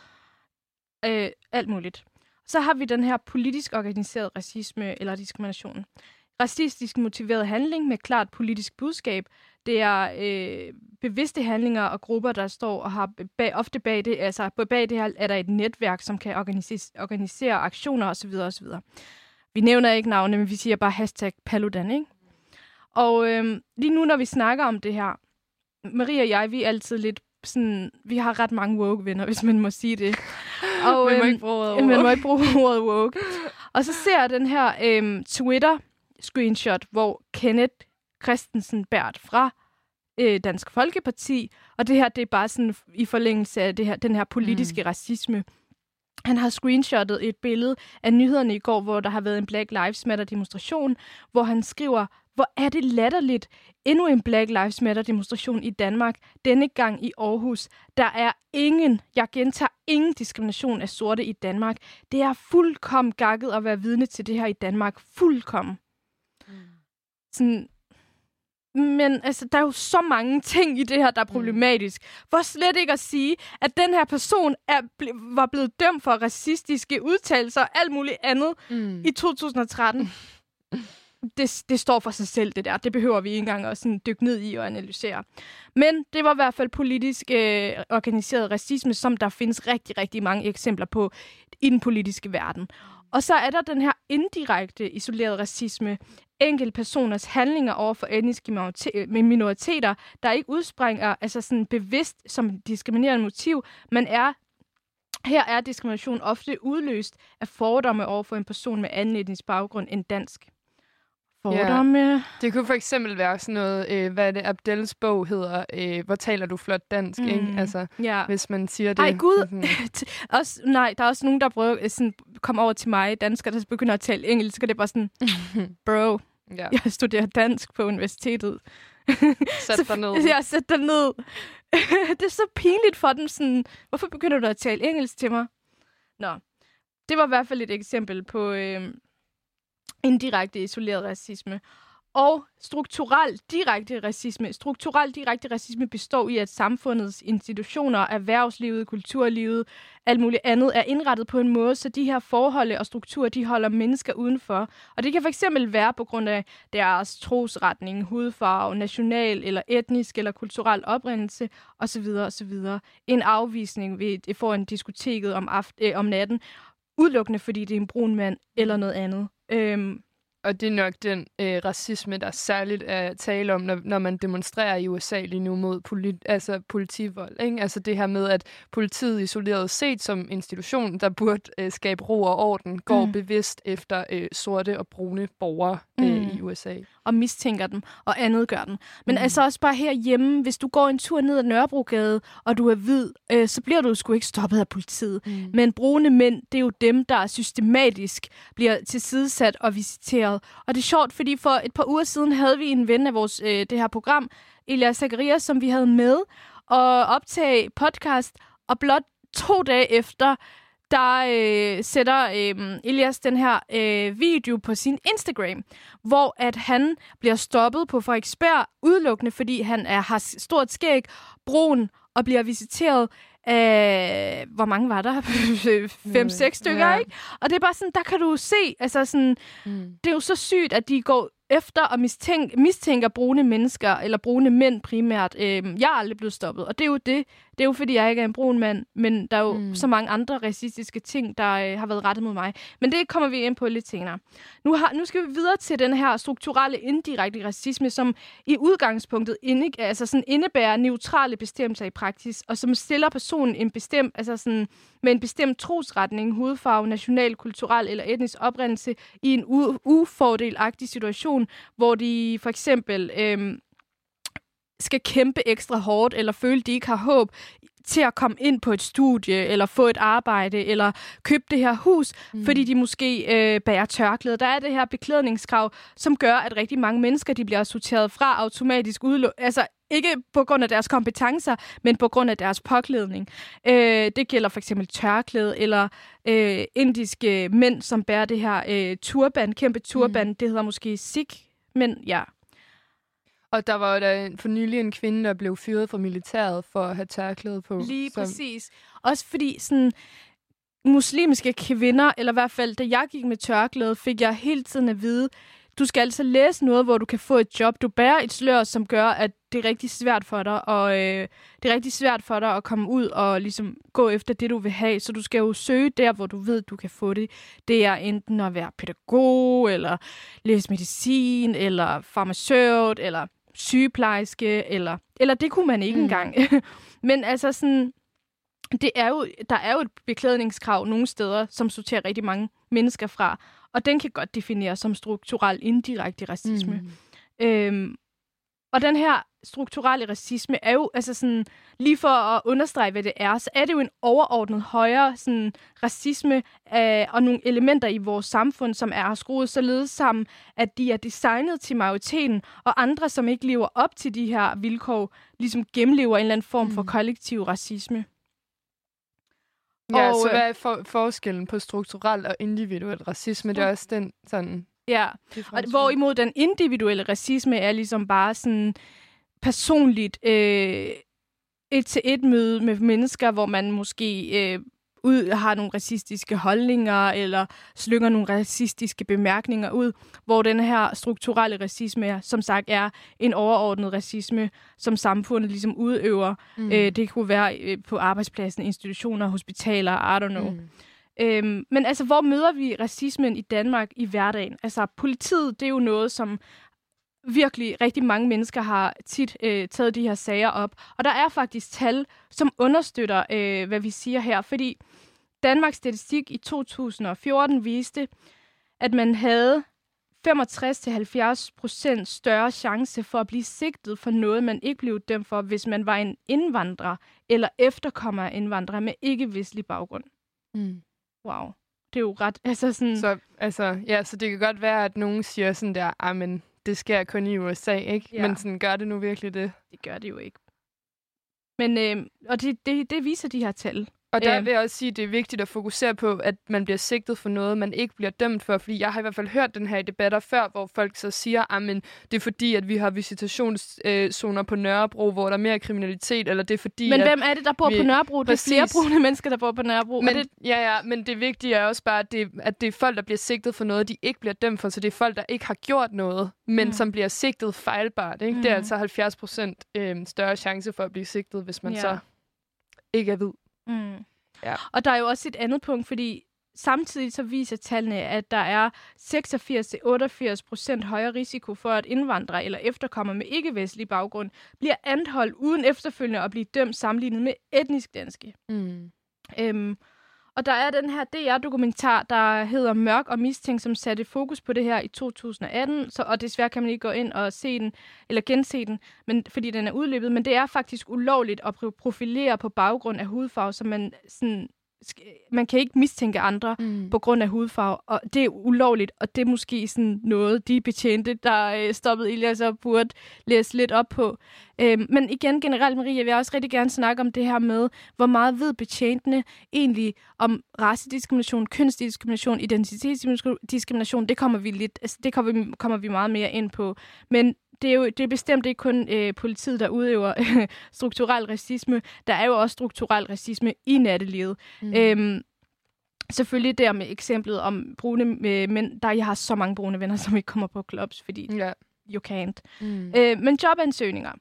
øh, alt muligt. Så har vi den her politisk organiseret racisme eller diskrimination. Racistisk motiveret handling med klart politisk budskab, det er øh, bevidste handlinger og grupper, der står og har bag, ofte bag det, altså bag det her er der et netværk, som kan organisere, organisere aktioner osv. osv. Vi nævner ikke navne, men vi siger bare hashtag Paludan, ikke? Og øh, lige nu, når vi snakker om det her, Maria og jeg, vi er altid lidt sådan, vi har ret mange woke-venner, hvis man må sige det. Og, Man må øhm, ikke bruge ordet Man må woke. ikke bruge ordet woke. Og så ser jeg den her øhm, Twitter-screenshot, hvor Kenneth Christensen Bært fra øh, Dansk Folkeparti, og det her, det er bare sådan i forlængelse af det her, den her politiske mm. racisme. Han har screenshottet et billede af nyhederne i går, hvor der har været en Black Lives Matter demonstration, hvor han skriver, hvor er det latterligt. Endnu en Black Lives Matter demonstration i Danmark, denne gang i Aarhus. Der er ingen, jeg gentager, ingen diskrimination af sorte i Danmark. Det er fuldkommen gakket at være vidne til det her i Danmark. Fuldkommen. Sådan, men altså, der er jo så mange ting i det her, der er problematisk. For slet ikke at sige, at den her person er ble- var blevet dømt for racistiske udtalelser og alt muligt andet mm. i 2013. Det, det står for sig selv, det der. Det behøver vi ikke engang at sådan dykke ned i og analysere. Men det var i hvert fald politisk øh, organiseret racisme, som der findes rigtig, rigtig mange eksempler på i den politiske verden. Og så er der den her indirekte isolerede racisme, enkeltpersoners handlinger over for etniske øh, minoriteter, der ikke udspringer altså sådan bevidst som diskriminerende motiv, men er her er diskrimination ofte udløst af fordomme over for en person med anden etnisk baggrund end dansk. Fordomme. Ja. Det kunne for eksempel være sådan noget, øh, hvad er det, Abdels bog hedder, øh, hvor taler du flot dansk, mm. ikke? Altså, ja. hvis man siger det. Ej gud, Sådan, også, nej, der er også nogen, der prøver øh, sådan, komme over til mig, danskere, der begynder at tale engelsk, og det er bare sådan, bro, ja. jeg studerer dansk på universitetet. Sæt dig ned. Ja, sæt dig ned. det er så pinligt for dem, sådan, hvorfor begynder du at tale engelsk til mig? Nå, det var i hvert fald et eksempel på øh, indirekte isoleret racisme. Og strukturel direkte racisme. Strukturel direkte racisme består i, at samfundets institutioner, erhvervslivet, kulturlivet, alt muligt andet, er indrettet på en måde, så de her forhold og strukturer, de holder mennesker udenfor. Og det kan fx være på grund af deres trosretning, hudfarve, national eller etnisk eller kulturel oprindelse osv. osv. En afvisning ved det foran diskoteket om, aft- øh, om natten, udelukkende fordi det er en brun mand eller noget andet. Øhm, og det er nok den øh, racisme, der særligt er tale om, når, når man demonstrerer i USA lige nu mod politi- altså politivold. Ikke? Altså det her med, at politiet isoleret set som institution, der burde øh, skabe ro og orden, går Mm. bevidst efter øh, sorte og brune borgere øh, mm. i USA. og mistænker dem, og andet gør den. Men Mm. altså også bare herhjemme, hvis du går en tur ned ad Nørrebrogade, og du er hvid, øh, så bliver du sgu ikke stoppet af politiet. Mm. Men brune mænd, det er jo dem, der systematisk bliver tilsidesat og visiteret. Og det er sjovt, fordi for et par uger siden havde vi en ven af vores øh, det her program, Elias Zacharias, som vi havde med, og optage podcast, og blot to dage efter, der øh, sætter øh, Elias den her øh, video på sin Instagram, hvor at han bliver stoppet på Frederiksberg udelukkende, fordi han er, har stort skæg, brun og bliver visiteret af, hvor mange var der? Fem, seks stykker, Ja. ikke? Og det er bare sådan, der kan du se, altså sådan, Mm. det er jo så sygt, at de går efter og mistænk, mistænker brune mennesker, eller brune mænd primært. Øhm, jeg er aldrig blevet stoppet, og det er jo det. Det er jo, fordi jeg ikke er en brun mand, men der er jo Mm. så mange andre racistiske ting, der øh, har været rettet mod mig. Men det kommer vi ind på lidt senere. Nu, har, nu skal vi videre til den her strukturelle indirekte racisme, som i udgangspunktet inde, altså sådan indebærer neutrale bestemmelser i praksis, og som stiller personen en bestemt, altså sådan, med en bestemt trosretning, hudfarve, national, kulturel eller etnisk oprindelse i en u- ufordelagtig situation, hvor de for eksempel øhm, skal kæmpe ekstra hårdt, eller føle, de ikke har håb til at komme ind på et studie, eller få et arbejde, eller købe det her hus, mm. fordi de måske øh, bærer tørklæde. Der er det her beklædningskrav, som gør, at rigtig mange mennesker de bliver sorteret fra automatisk udelukket. Altså ikke på grund af deres kompetencer, men på grund af deres påklædning. Øh, det gælder for eksempel tørklæde, eller øh, indiske mænd, som bærer det her øh, turban, kæmpe turban. Mm. Det hedder måske sikh, men ja. Og der var jo da for nylig en kvinde, der blev fyret fra militæret for at have tørklæde på. Lige som- præcis. Også fordi sådan muslimske kvinder, eller i hvert fald da jeg gik med tørklæde, fik jeg hele tiden at vide, du skal altså læse noget, hvor du kan få et job. Du bærer et slør, som gør, at det er rigtig svært for dig, og øh, det er rigtig svært for dig at komme ud og ligesom gå efter det, du vil have. Så du skal jo søge der, hvor du ved, du kan få det. Det er enten at være pædagog, eller læse medicin, eller farmaceut, eller sygeplejerske, eller, eller det kunne man ikke Mm. engang. Men altså sådan, det er jo, der er jo et beklædningskrav nogle steder, som sorterer rigtig mange mennesker fra. Og den kan godt defineres som strukturel indirekte racisme. Mm. Øhm, og den her strukturelle racisme er jo, altså sådan, lige for at understrege, hvad det er, så er det jo en overordnet højere sådan, racisme øh, og nogle elementer i vores samfund, som er skruet således sammen, at de er designet til majoriteten, og andre, som ikke lever op til de her vilkår, ligesom gennemlever en eller anden form mm. for kollektiv racisme. Ja, Og, så øh, hvad er for, forskellen på strukturel og individuel racisme? Det er også den sådan... Ja, og hvorimod den individuelle racisme er ligesom bare sådan personligt øh, et til et møde med mennesker, hvor man måske øh, ud, har nogle racistiske holdninger, eller slynger nogle racistiske bemærkninger ud, hvor den her strukturelle racisme, som sagt, er en overordnet racisme, som samfundet ligesom udøver. Mm. Øh, det kunne være øh, på arbejdspladsen, institutioner, hospitaler, I don't know. Mm. Øhm, men altså, hvor møder vi racismen i Danmark i hverdagen? Altså, politiet, det er jo noget, som virkelig rigtig mange mennesker har tit øh, taget de her sager op. Og der er faktisk tal, som understøtter, øh, hvad vi siger her. Fordi Danmarks Statistik i 2014 viste, at man havde 65-70 procent større chance for at blive sigtet for noget, man ikke blev dømt for, hvis man var en indvandrer eller efterkommer af indvandrere med ikke-vestlig baggrund. Mm. Wow. Det er jo ret... Altså sådan, Så, altså, ja, så det kan godt være, at nogen siger sådan der, men det sker kun i USA, ikke? Ja. Men sådan, gør det nu virkelig det? det gør det jo ikke. Men, øh, og det, det, det viser de her tal. Og der Øhm. vil jeg også sige, at det er vigtigt at fokusere på, at man bliver sigtet for noget, man ikke bliver dømt for. Fordi jeg har i hvert fald hørt den her i debatter før, hvor folk så siger, at det er fordi, at vi har visitationszoner på Nørrebro, hvor der er mere kriminalitet, eller det er fordi, Men hvem er det, der bor vi- på Nørrebro? Det er flere brune mennesker, der bor på Nørrebro. Men, det, ja, ja, men det vigtige er også bare, at det, at det er folk, der bliver sigtet for noget, de ikke bliver dømt for. Så det er folk, der ikke har gjort noget, men Mm. som bliver sigtet fejlbart. Ikke? Det er Mm. altså 70 procent øh, større chance for at blive sigtet, hvis man Ja. så ikke er hvid. Mm. Ja. Og der er jo også et andet punkt, fordi samtidig så viser tallene, at der er 86-88 procent højere risiko for, at indvandrere eller efterkommere med ikke-vestlig baggrund bliver anholdt uden efterfølgende at blive dømt sammenlignet med etnisk danske. Mm. Øhm, og der er den her DR-dokumentar, der hedder Mørk og Mistænkt, som satte fokus på det her i 2018. Så, og desværre kan man ikke gå ind og se den, eller gense den, men, fordi den er udløbet. Men det er faktisk ulovligt at profilere på baggrund af hudfarve, så man sådan man kan ikke mistænke andre mm. på grund af hudfarve, og det er ulovligt, og det er måske sådan noget, de betjente, der øh, stoppede Ilias og burde læse lidt op på. Øhm, men igen, generelt, Marie, jeg vil også rigtig gerne snakke om det her med, hvor meget ved betjentene egentlig om racediskrimination, kønsdiskrimination, identitetsdiskrimination. Det kommer vi lidt, altså det kommer vi, kommer vi meget mere ind på. Men det er jo det er bestemt ikke kun øh, politiet, der udøver øh, strukturel racisme. Der er jo også strukturel racisme i nattelivet. Mm. Øhm, selvfølgelig der med eksemplet om brune øh, mænd. Der jeg har så mange brune venner, som ikke kommer på clubs, fordi Ja. you can't. Mm. Øh, men jobansøgninger.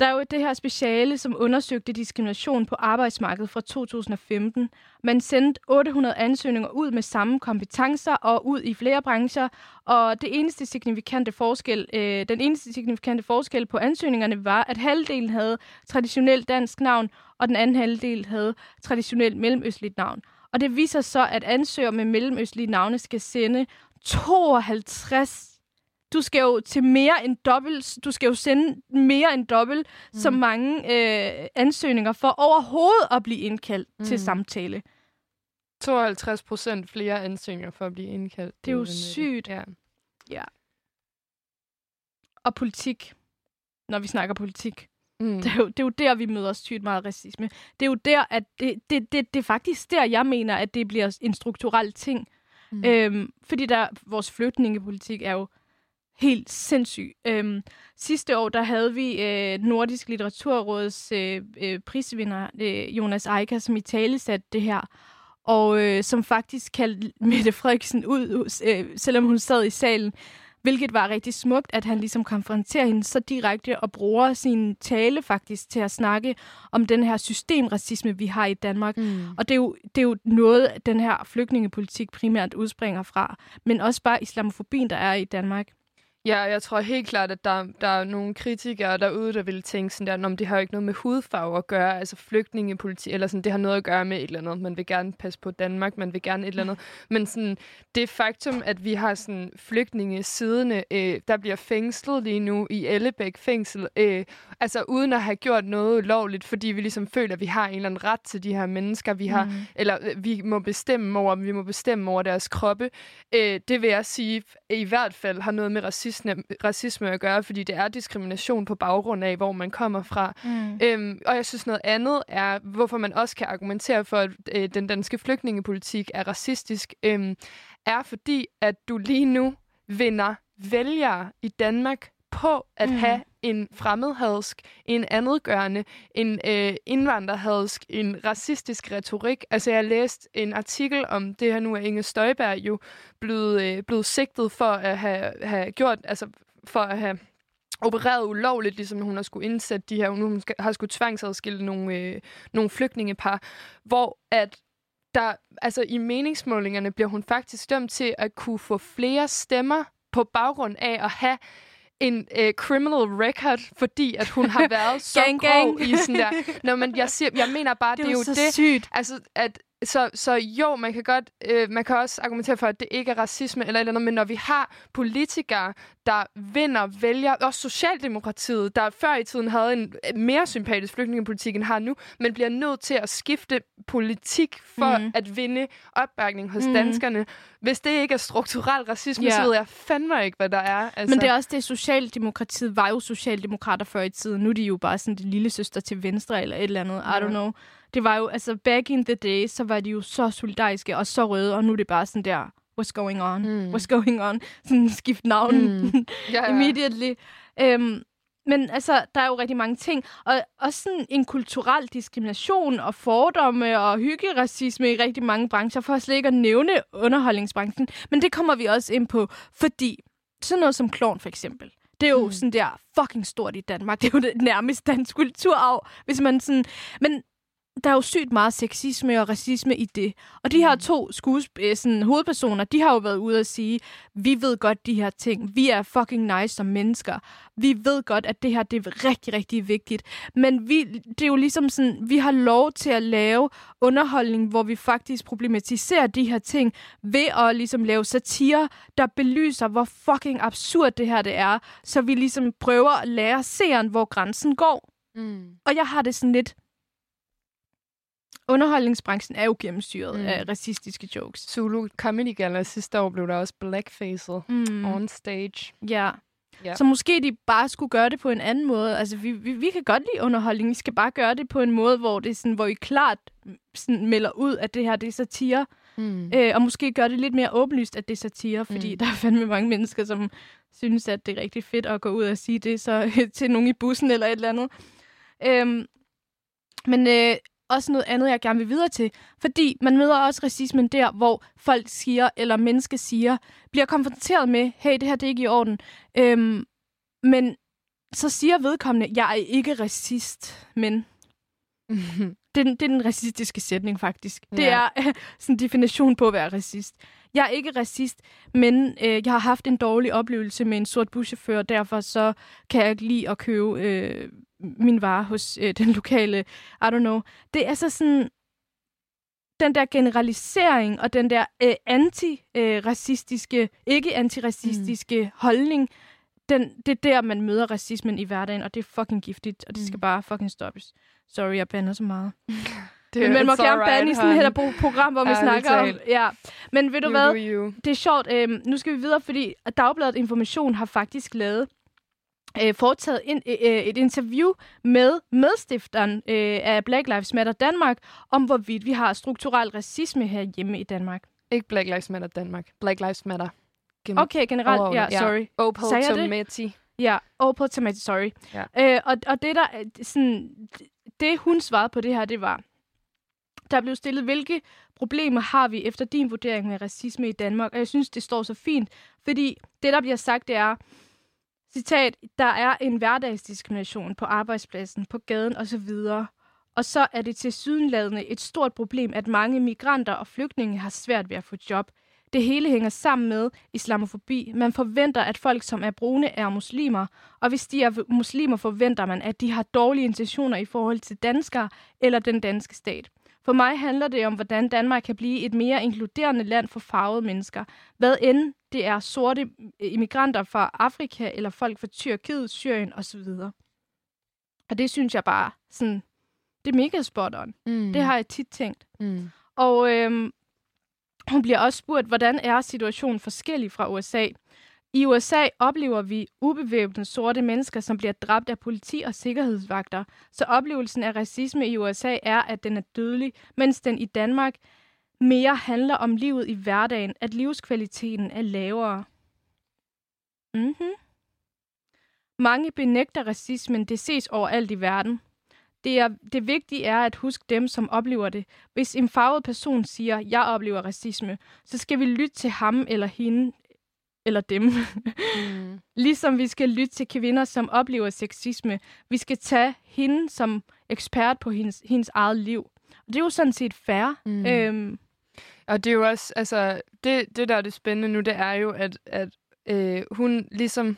Der er jo det her speciale, som undersøgte diskrimination på arbejdsmarkedet fra 2015. Man sendte 800 ansøgninger ud med samme kompetencer og ud i flere brancher. Og det eneste signifikante forskel, øh, den eneste signifikante forskel på ansøgningerne var, at halvdelen havde traditionelt dansk navn, og den anden halvdel havde traditionelt mellemøstligt navn. Og det viser så, at ansøgere med mellemøstlige navne skal sende 52 du skal jo til mere end dobbelt, du skal jo sende mere end dobbelt mm. så mange øh, ansøgninger for overhovedet at blive indkaldt mm. til samtale. 52 procent flere ansøgninger for at blive indkaldt. Det er jo sygt. Ja. Ja. Og politik. Når vi snakker politik. Mm. Det, er jo, det er jo der, vi møder sygt meget racisme. Det er jo der, at det, det, det, det er faktisk der, jeg mener, at det bliver en strukturel ting. Mm. Øhm, fordi der, vores flygtningepolitik er jo helt sindssyg. Øhm, sidste år, der havde vi øh, Nordisk Litteraturråds øh, øh, prisvinder, øh, Jonas Eika, som i tale satte det her, og øh, som faktisk kaldte Mette Frederiksen ud, øh, selvom hun sad i salen, hvilket var rigtig smukt, at han ligesom konfronterer hende så direkte og bruger sin tale faktisk til at snakke om den her systemracisme, vi har i Danmark. Mm. Og det er, jo, det er jo noget, den her flygtningepolitik primært udspringer fra, men også bare islamofobien, der er i Danmark. Ja, jeg tror helt klart, at der, der er nogle kritikere derude, der vil tænke sådan der, om det har jo ikke noget med hudfarve at gøre, altså flygtningepolitik, eller sådan, det har noget at gøre med et eller andet. Man vil gerne passe på Danmark, man vil gerne et eller andet. Men sådan, det faktum, at vi har sådan flygtninge siddende, øh, der bliver fængslet lige nu i Ellebæk fængsel, øh, altså uden at have gjort noget ulovligt, fordi vi ligesom føler, at vi har en eller anden ret til de her mennesker, vi har, Mm. eller øh, vi må bestemme over dem, vi må bestemme over deres kroppe. Øh, det vil jeg sige, i hvert fald har noget med racisme, racisme at gøre, fordi det er diskrimination på baggrund af, hvor man kommer fra. Mm. Øhm, og jeg synes noget andet er, hvorfor man også kan argumentere for, at øh, den danske flygtningepolitik er racistisk, øhm, er fordi, at du lige nu vinder vælgere i Danmark på at Mm. have en fremmedhadsk, en andetgørende, en øh, indvandrerhadsk, en racistisk retorik. Altså, jeg læste en artikel om det her nu, er Inge Støjberg jo blevet, øh, blevet sigtet for at have, have gjort, altså for at have opereret ulovligt, ligesom hun har skulle indsætte de her, hun skal- har skulle tvangsadskille nogle, øh, nogle flygtningepar, hvor at der, altså i meningsmålingerne bliver hun faktisk dømt til at kunne få flere stemmer på baggrund af at have en øh, criminal record, fordi at hun har været så Gang, grov gang. i sådan der. Nå, men jeg, siger, jeg mener bare, det, Det er jo jo så det. sygt. Altså, at, så, så jo, man kan godt, øh, man kan også argumentere for, at det ikke er racisme eller et eller andet, men når vi har politikere, der vinder vælger, også Socialdemokratiet, der før i tiden havde en mere sympatisk flygtningepolitik end har nu, men bliver nødt til at skifte politik for mm. at vinde opbakning hos mm. danskerne. Hvis det ikke er strukturel racisme, Ja. så ved jeg fandme ikke, hvad der er. Altså. Men det er også det, Socialdemokratiet var jo socialdemokrater før i tiden. Nu er de jo bare sådan det lille søster til venstre eller et eller andet. I Ja. don't know. Det var jo, altså back in the day, så var de jo så solidariske og så røde, og nu er det bare sådan der, what's going on? Mm. What's going on? Sådan skift navn Mm. Ja, ja. immediately. Øhm, men altså, der er jo rigtig mange ting. Og også sådan en kulturel diskrimination og fordomme og hyggeracisme i rigtig mange brancher, for slet ikke at nævne underholdningsbranchen. Men det kommer vi også ind på, fordi sådan noget som klovn for eksempel, det er jo mm. sådan der fucking stort i Danmark. Det er jo det nærmest dansk kulturarv, hvis man sådan... Men der er jo sygt meget sexisme og racisme i det. Og de her to skuesp- øh, sådan, hovedpersoner, de har jo været ude at sige, vi ved godt de her ting. Vi er fucking nice som mennesker. Vi ved godt, at det her det er rigtig, rigtig vigtigt. Men vi, det er jo ligesom sådan, vi har lov til at lave underholdning, hvor vi faktisk problematiserer de her ting ved at ligesom lave satire, der belyser, hvor fucking absurd det her det er. Så vi ligesom prøver at lære seeren, hvor grænsen går. Mm. Og jeg har det sådan lidt... Underholdningsbranchen er jo gennemstyret Mm. af racistiske jokes. Zulu Comedy Gala sidste år blev der også blackfaced Mm. on stage. Ja. Ja. Så måske de bare skulle gøre det på en anden måde. Altså, vi, vi, vi kan godt lide underholdning. Vi skal bare gøre det på en måde, hvor det er sådan, hvor I klart sådan, melder ud, at det her det er satire. Mm. Øh, og måske gøre det lidt mere åbenlyst, at det er satire, fordi Mm. mm. der er fandme mange mennesker, som synes, at det er rigtig fedt at gå ud og sige det så til nogen i bussen eller et eller andet. Øhm, men øh, også noget andet, jeg gerne vil videre til. Fordi man møder også racismen der, hvor folk siger, eller mennesker siger, bliver konfronteret med, hey, det her det er ikke i orden. Øhm, men så siger vedkommende, jeg er ikke racist, men det, er den- det er den racistiske sætning, faktisk. Det Ja. er sådan en definition på at være racist. Jeg er ikke racist, men øh, jeg har haft en dårlig oplevelse med en sort buschauffør, derfor så kan jeg ikke lide at købe øh, min vare hos øh, den lokale, I don't know. Det er så sådan, den der generalisering og den der øh, anti-racistiske, ikke antiracistiske mm. holdning, den, det er der, man møder racismen i hverdagen, og det er fucking giftigt, og det skal Mm. bare fucking stoppes. Sorry, jeg bander så meget. Det Men man må gerne alright, bande i sådan et pro- program, hvor vi Ærligt snakker om... Ja. Men ved du You hvad? Det er sjovt. Øh, nu skal vi videre, fordi Dagbladet Information har faktisk lavet øh, foretaget en, øh, øh, et interview med medstifteren øh, af Black Lives Matter Danmark, om hvorvidt vi har strukturel racisme her hjemme i Danmark. Ikke Black Lives Matter Danmark. Black Lives Matter. Gem- Okay, generelt, ja, sorry. Jeg det? Tometi. Ja, Opal Tomato, sorry. Ja. Øh, og, og det, der, er sådan, det, hun svarede på det her, det var, der blev stillet, hvilke problemer har vi efter din vurdering med racisme i Danmark? Og jeg synes, det står så fint, fordi det, der bliver sagt, det er, citat, der er en hverdagsdiskrimination på arbejdspladsen, på gaden osv., og så er det til sydenladende et stort problem, at mange migranter og flygtninge har svært ved at få job. Det hele hænger sammen med islamofobi. Man forventer, at folk, som er brune, er muslimer. Og hvis de er muslimer, forventer man, at de har dårlige intentioner i forhold til danskere eller den danske stat. For mig handler det om, hvordan Danmark kan blive et mere inkluderende land for farvede mennesker. Hvad end det er sorte immigranter fra Afrika eller folk fra Tyrkiet, Syrien osv. Og det synes jeg bare, sådan, det er mega spot on. Mm. Det har jeg tit tænkt. Mm. Og øhm, hun bliver også spurgt, hvordan er situationen forskellig fra USA? I USA oplever vi ubevæbnede sorte mennesker, som bliver dræbt af politi og sikkerhedsvagter. Så oplevelsen af racisme i USA er, at den er dødelig, mens den i Danmark mere handler om livet i hverdagen, at livskvaliteten er lavere. Mm-hmm. Mange benægter racismen, det ses overalt i verden. Det, er, det vigtige er at huske dem, som oplever det. Hvis en farvet person siger, jeg oplever racisme, så skal vi lytte til ham eller hende, eller dem. Mm. ligesom vi skal lytte til kvinder, som oplever sexisme. Vi skal tage hende som ekspert på hendes, hendes eget liv. Og det er jo sådan set fair. Mm. Øhm, Og det er jo også, altså, det, det der er det spændende nu, det er jo, at, at øh, hun ligesom,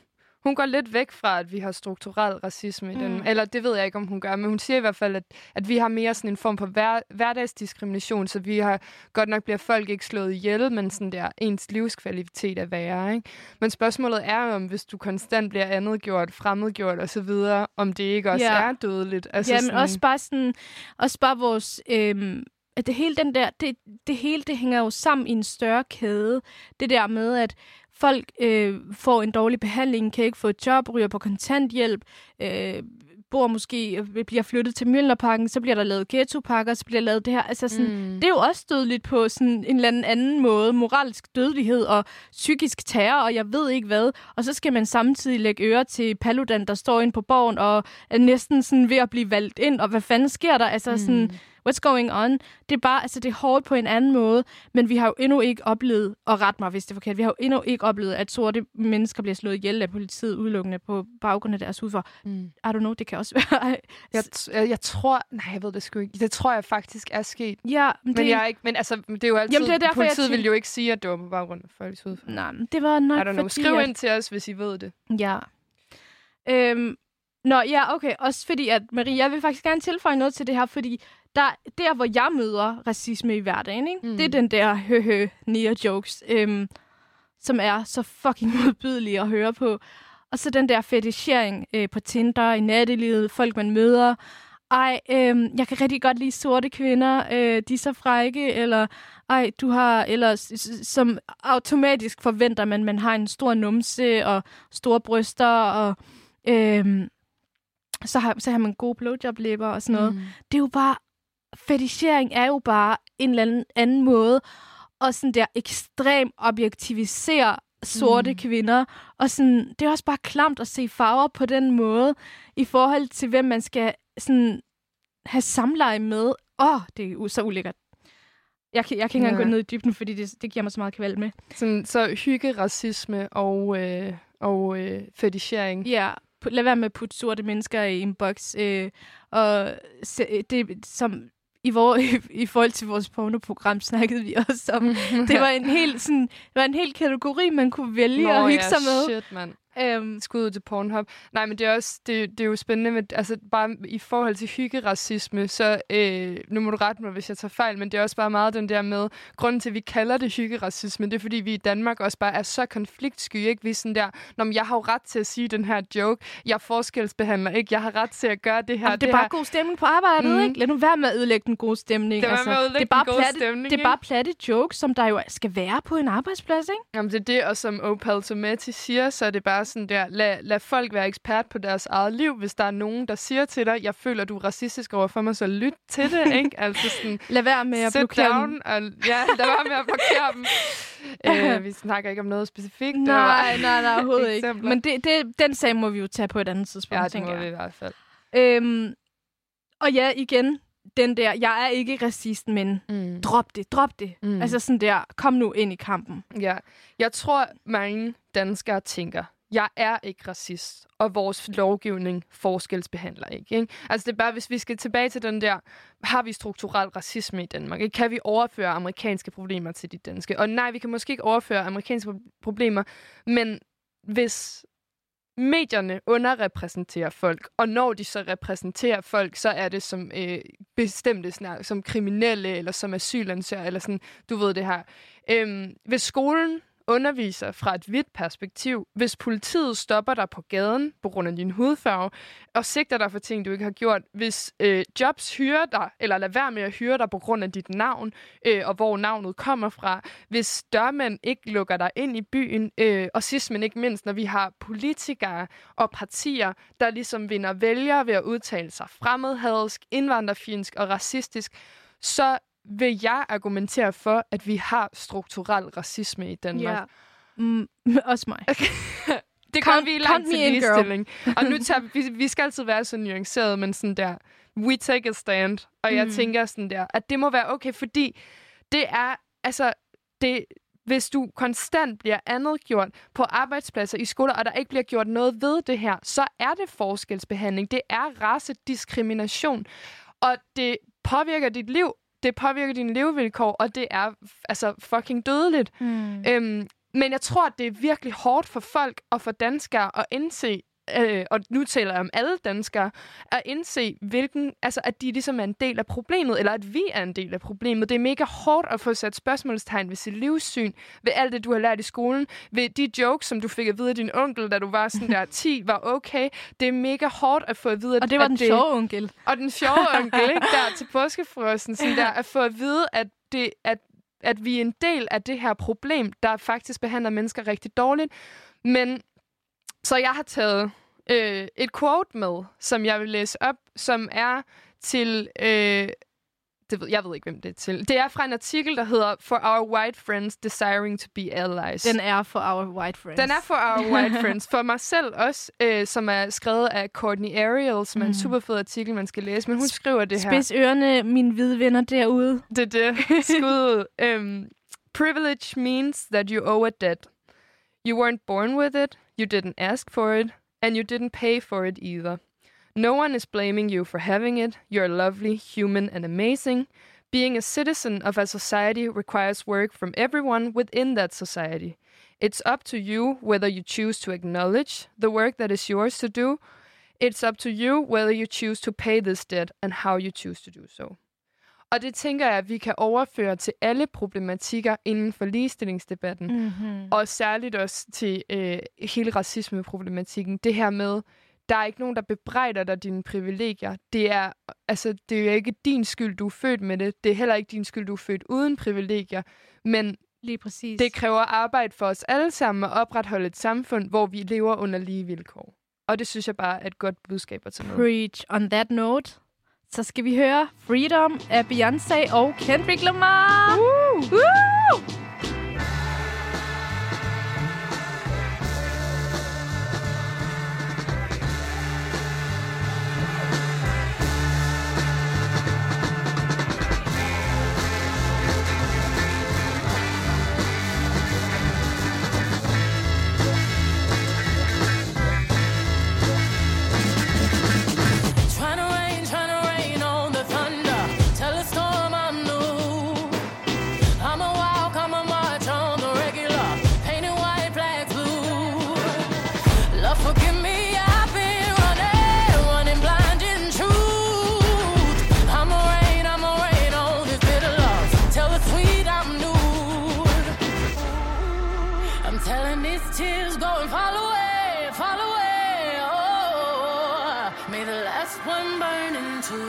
hun går lidt væk fra, at vi har strukturel racisme i den. Mm. Eller det ved jeg ikke, om hun gør, men hun siger i hvert fald, at, at vi har mere sådan en form for hver, hverdagsdiskrimination, så vi har, godt nok bliver folk ikke slået ihjel, men sådan der, ens livskvalitet er værre, ikke? Men spørgsmålet er om, hvis du konstant bliver andetgjort, fremmedgjort osv., om det ikke også Ja. er dødeligt. Altså ja, men også bare sådan, også bare vores, øhm, at det hele den der, det, det hele det hænger jo sammen i en større kæde. Det der med, at folk øh, får en dårlig behandling, kan ikke få et job, ryger på kontanthjælp, øh, bor måske, øh, bliver flyttet til Mjølnerparken, så bliver der lavet ghettopakker, så bliver der lavet det her. Altså sådan, Mm. det er jo også dødeligt på sådan en eller anden, anden måde. Moralsk dødelighed og psykisk terror, og jeg ved ikke hvad. Og så skal man samtidig lægge øre til Paludan, der står inde på borgen og er næsten sådan ved at blive valgt ind. Og hvad fanden sker der? Altså mm. sådan, what's going on? Det er bare, altså det er hårdt på en anden måde, men vi har jo endnu ikke oplevet, og ret mig hvis det er forkert, vi har jo endnu ikke oplevet, at sorte mennesker bliver slået ihjel af politiet udelukkende på baggrund af deres hudfarve. Mm. I don't know, det kan også være... Jeg, jeg, jeg tror... Nej, jeg ved det sgu ikke. Det tror jeg faktisk er sket. ja, men Men, det, jeg er ikke, men altså, det er jo altid... Jamen, det er derfor, jeg politiet tænker- vil jo ikke sige, at det var på baggrund af folks hudfarve. nej, det var nok I don't know. fordi, Skriv at- ind til os, hvis I ved det. Ja. Øhm, nå, ja, okay. Også fordi, at Marie, jeg vil faktisk gerne tilføje noget til det her, fordi der, der hvor jeg møder racisme i hverdagen, ikke? Mm. Det er den der høhø nia jokes, øhm, som er så fucking modbydelige at høre på. Og så den der fetichering øh, på Tinder, i nattelivet, folk man møder. Ej, øhm, jeg kan rigtig godt lide sorte kvinder, øh, de er så frække, eller ej, du har, eller som automatisk forventer man, man har en stor numse og store bryster, og øhm, så, har, så har man gode blowjob-læber og sådan noget. Mm. Det er jo bare, fetichering er jo bare en eller anden, måde at sådan der ekstrem objektivisere sorte Mm. kvinder. Og sådan, det er også bare klamt at se farver på den måde, i forhold til, hvem man skal sådan, have samleje med. Åh, oh, det er så ulækkert. Jeg kan, jeg kan ikke engang Ja. gå ned i dybden, fordi det, det giver mig så meget kval med. Sådan, så hygge, racisme og, øh, og øh, fetichering. Ja, pu- lad være med at putte sorte mennesker i en boks. Øh, og se, det, som i, vor, i, i forhold til vores pornoprogram snakkede vi også om. det var en hel sådan, det var en hel kategori, man kunne vælge Nå, at hygge ja, sig med. shit, mand. Øhm, Skud ud til Pornhub. Nej, men det er også det, det er jo spændende med, altså bare i forhold til hyggeracisme, så øh, nu må du rette mig, hvis jeg tager fejl, men det er også bare meget den der med, grunden til, at vi kalder det hyggeracisme, det er, fordi vi i Danmark også bare er så konfliktsky, ikke? Vi er sådan der, Nå, men jeg har jo ret til at sige den her joke, jeg forskelsbehandler ikke, jeg har ret til at gøre det her, altså, det er bare her. god stemning på arbejdet, Mm. ikke? Lad nu være med at ødelægge den gode stemning. Være altså, det er bare platte, stemning, Det er bare platte jokes, som der jo skal være på en arbejdsplads, ikke? Jamen, det er det, og som Opal Tomati siger, så er det bare sådan der, lad, lad folk være ekspert på deres eget liv. Hvis der er nogen, der siger til dig, jeg føler, du er racistisk over for mig, så lyt til det, ikke? Altså sådan, Lad være med at blokere down, dem. og ja, lad være med at blokere dem. øh, vi snakker ikke om noget specifikt. det Nej, nej, nej, overhovedet ikke. Men det, det, den sag må vi jo tage på et andet tidspunkt, Ja, det tænker må jeg. vi i hvert fald. Øhm, og ja, igen, den der, jeg er ikke racist, men Mm. drop det, drop det. Mm. Altså sådan der, kom nu ind i kampen. Ja, jeg tror, mange danskere tænker, jeg er ikke racist, og vores lovgivning forskelsbehandler ikke, ikke. Altså det er bare, hvis vi skal tilbage til den der, har vi strukturel racisme i Danmark? Ikke? Kan vi overføre amerikanske problemer til de danske? Og nej, vi kan måske ikke overføre amerikanske problemer, men hvis medierne underrepræsenterer folk, og når de så repræsenterer folk, så er det som øh, bestemte, sådan, som kriminelle, eller som asylansøgere, eller sådan, du ved det her. Øhm, hvis skolen underviser fra et hvidt perspektiv, hvis politiet stopper dig på gaden på grund af din hudfarve, og sigter dig for ting, du ikke har gjort, hvis øh, jobs hyrer dig, eller lader være med at hyre dig på grund af dit navn, øh, og hvor navnet kommer fra, hvis dørmænd ikke lukker dig ind i byen, øh, og sidst men ikke mindst, når vi har politikere og partier, der ligesom vinder vælgere ved at udtale sig fremmedhadsk, indvandrerfinsk og racistisk, så vil jeg argumentere for, at vi har strukturel racisme i Danmark. Ja. Mm, også mig. Det kommer Count- vi langt til ligestilling. og nu tager vi, vi skal altid være så nuanceret, men sådan der, we take a stand. Og jeg Mm. tænker sådan der, at det må være okay, fordi det er, altså, det, hvis du konstant bliver andet gjort på arbejdspladser i skoler, og der ikke bliver gjort noget ved det her, så er det forskelsbehandling. Det er racediskrimination. Og det påvirker dit liv, det påvirker dine levevilkår, og det er altså fucking dødeligt. Mm. Øhm, men jeg tror, at det er virkelig hårdt for folk og for danskere at indse, øh, og nu taler jeg om alle danskere, at indse, hvilken, altså, at de ligesom er en del af problemet, eller at vi er en del af problemet. Det er mega hårdt at få sat spørgsmålstegn ved sit livssyn, ved alt det, du har lært i skolen, ved de jokes, som du fik at vide af din onkel, da du var sådan der 10, var okay. Det er mega hårdt at få at vide, at Og det var at den sjove onkel. og den sjove onkel, ikke? Der til påskefrosten, sådan der, at få at vide, at, det, at, at vi er en del af det her problem, der faktisk behandler mennesker rigtig dårligt. Men så jeg har taget øh, et quote med, som jeg vil læse op, som er til øh, Det ved, jeg ved ikke, hvem det er til. Det er fra en artikel, der hedder For Our White Friends Desiring to Be Allies. Den er for our white friends. Den er for Our White Friends. For mig selv også, øh, som er skrevet af Courtney Ariel, som mm. er en super fed artikel, man skal læse. Men hun skriver det her. Spids ørerne, mine hvide venner derude. Det er det. Skud ud. um, privilege means that you owe a debt. You weren't born with it, you didn't ask for it, and you didn't pay for it either. No one is blaming you for having it. You're lovely, human, and amazing. Being a citizen of a society requires work from everyone within that society. It's up to you whether you choose to acknowledge the work that is yours to do. It's up to you whether you choose to pay this debt and how you choose to do so. Og det tænker jeg, at vi kan overføre til alle problematikker inden for ligestillingsdebatten. Mm-hmm. Og særligt også til øh, hele racismeproblematikken. Det her med, der er ikke nogen, der bebrejder dig dine privilegier. Det er, altså, det er ikke din skyld, du er født med det. Det er heller ikke din skyld, du er født uden privilegier. Men Lige præcis. det kræver arbejde for os alle sammen at opretholde et samfund, hvor vi lever under lige vilkår. Og det synes jeg bare er et godt budskab at tage med. Preach. On that note, så skal vi høre Freedom af Beyoncé og Kendrick Lamar. Uh! Woo!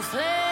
flame.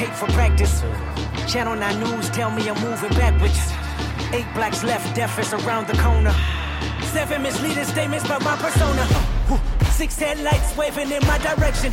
Meditate for practice. Channel 9 News tell me I'm moving backwards. Eight blacks left, death is around the corner. Seven misleading statements about my persona. Six headlights waving in my direction.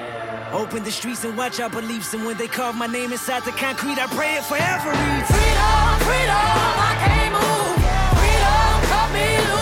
Open the streets and watch our beliefs. And when they carve my name inside the concrete, I pray it forever. Freedom, freedom, I can't move. Freedom, cut me loose.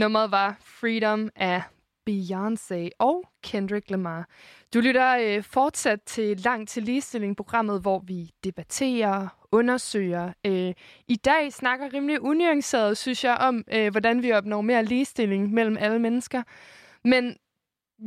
Nummeret var Freedom af Beyoncé og Kendrick Lamar. Du lytter øh, fortsat til Langt til Ligestilling, programmet, hvor vi debatterer, undersøger. Øh, I dag snakker rimelig unuanceret, synes jeg, om, øh, hvordan vi opnår mere ligestilling mellem alle mennesker. Men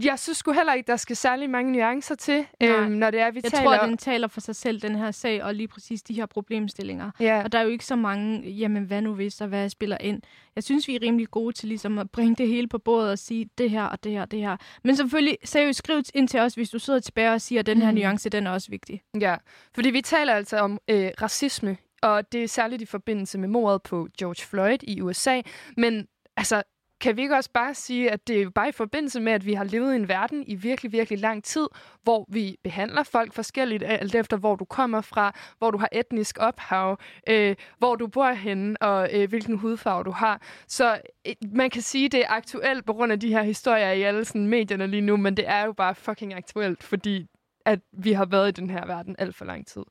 jeg synes sgu heller ikke, der skal særlig mange nuancer til, øhm, når det er, vi jeg taler... Jeg tror, den taler for sig selv, den her sag, og lige præcis de her problemstillinger. Ja. Og der er jo ikke så mange, jamen hvad nu hvis, og hvad spiller ind. Jeg synes, vi er rimelig gode til ligesom at bringe det hele på bordet og sige det her og det her og det her. Men selvfølgelig, seriøst, skriv ind til os, hvis du sidder tilbage og siger, at den her Mm. nuance, den er også vigtig. Ja, fordi vi taler altså om øh, racisme, og det er særligt i forbindelse med mordet på George Floyd i USA. Men altså, kan vi ikke også bare sige, at det er jo bare i forbindelse med, at vi har levet i en verden i virkelig, virkelig lang tid, hvor vi behandler folk forskelligt, alt efter hvor du kommer fra, hvor du har etnisk ophav, øh, hvor du bor henne, og øh, hvilken hudfarve du har. Så øh, man kan sige, at det er aktuelt på grund af de her historier i alle sådan, medierne lige nu, men det er jo bare fucking aktuelt, fordi at vi har været i den her verden alt for lang tid.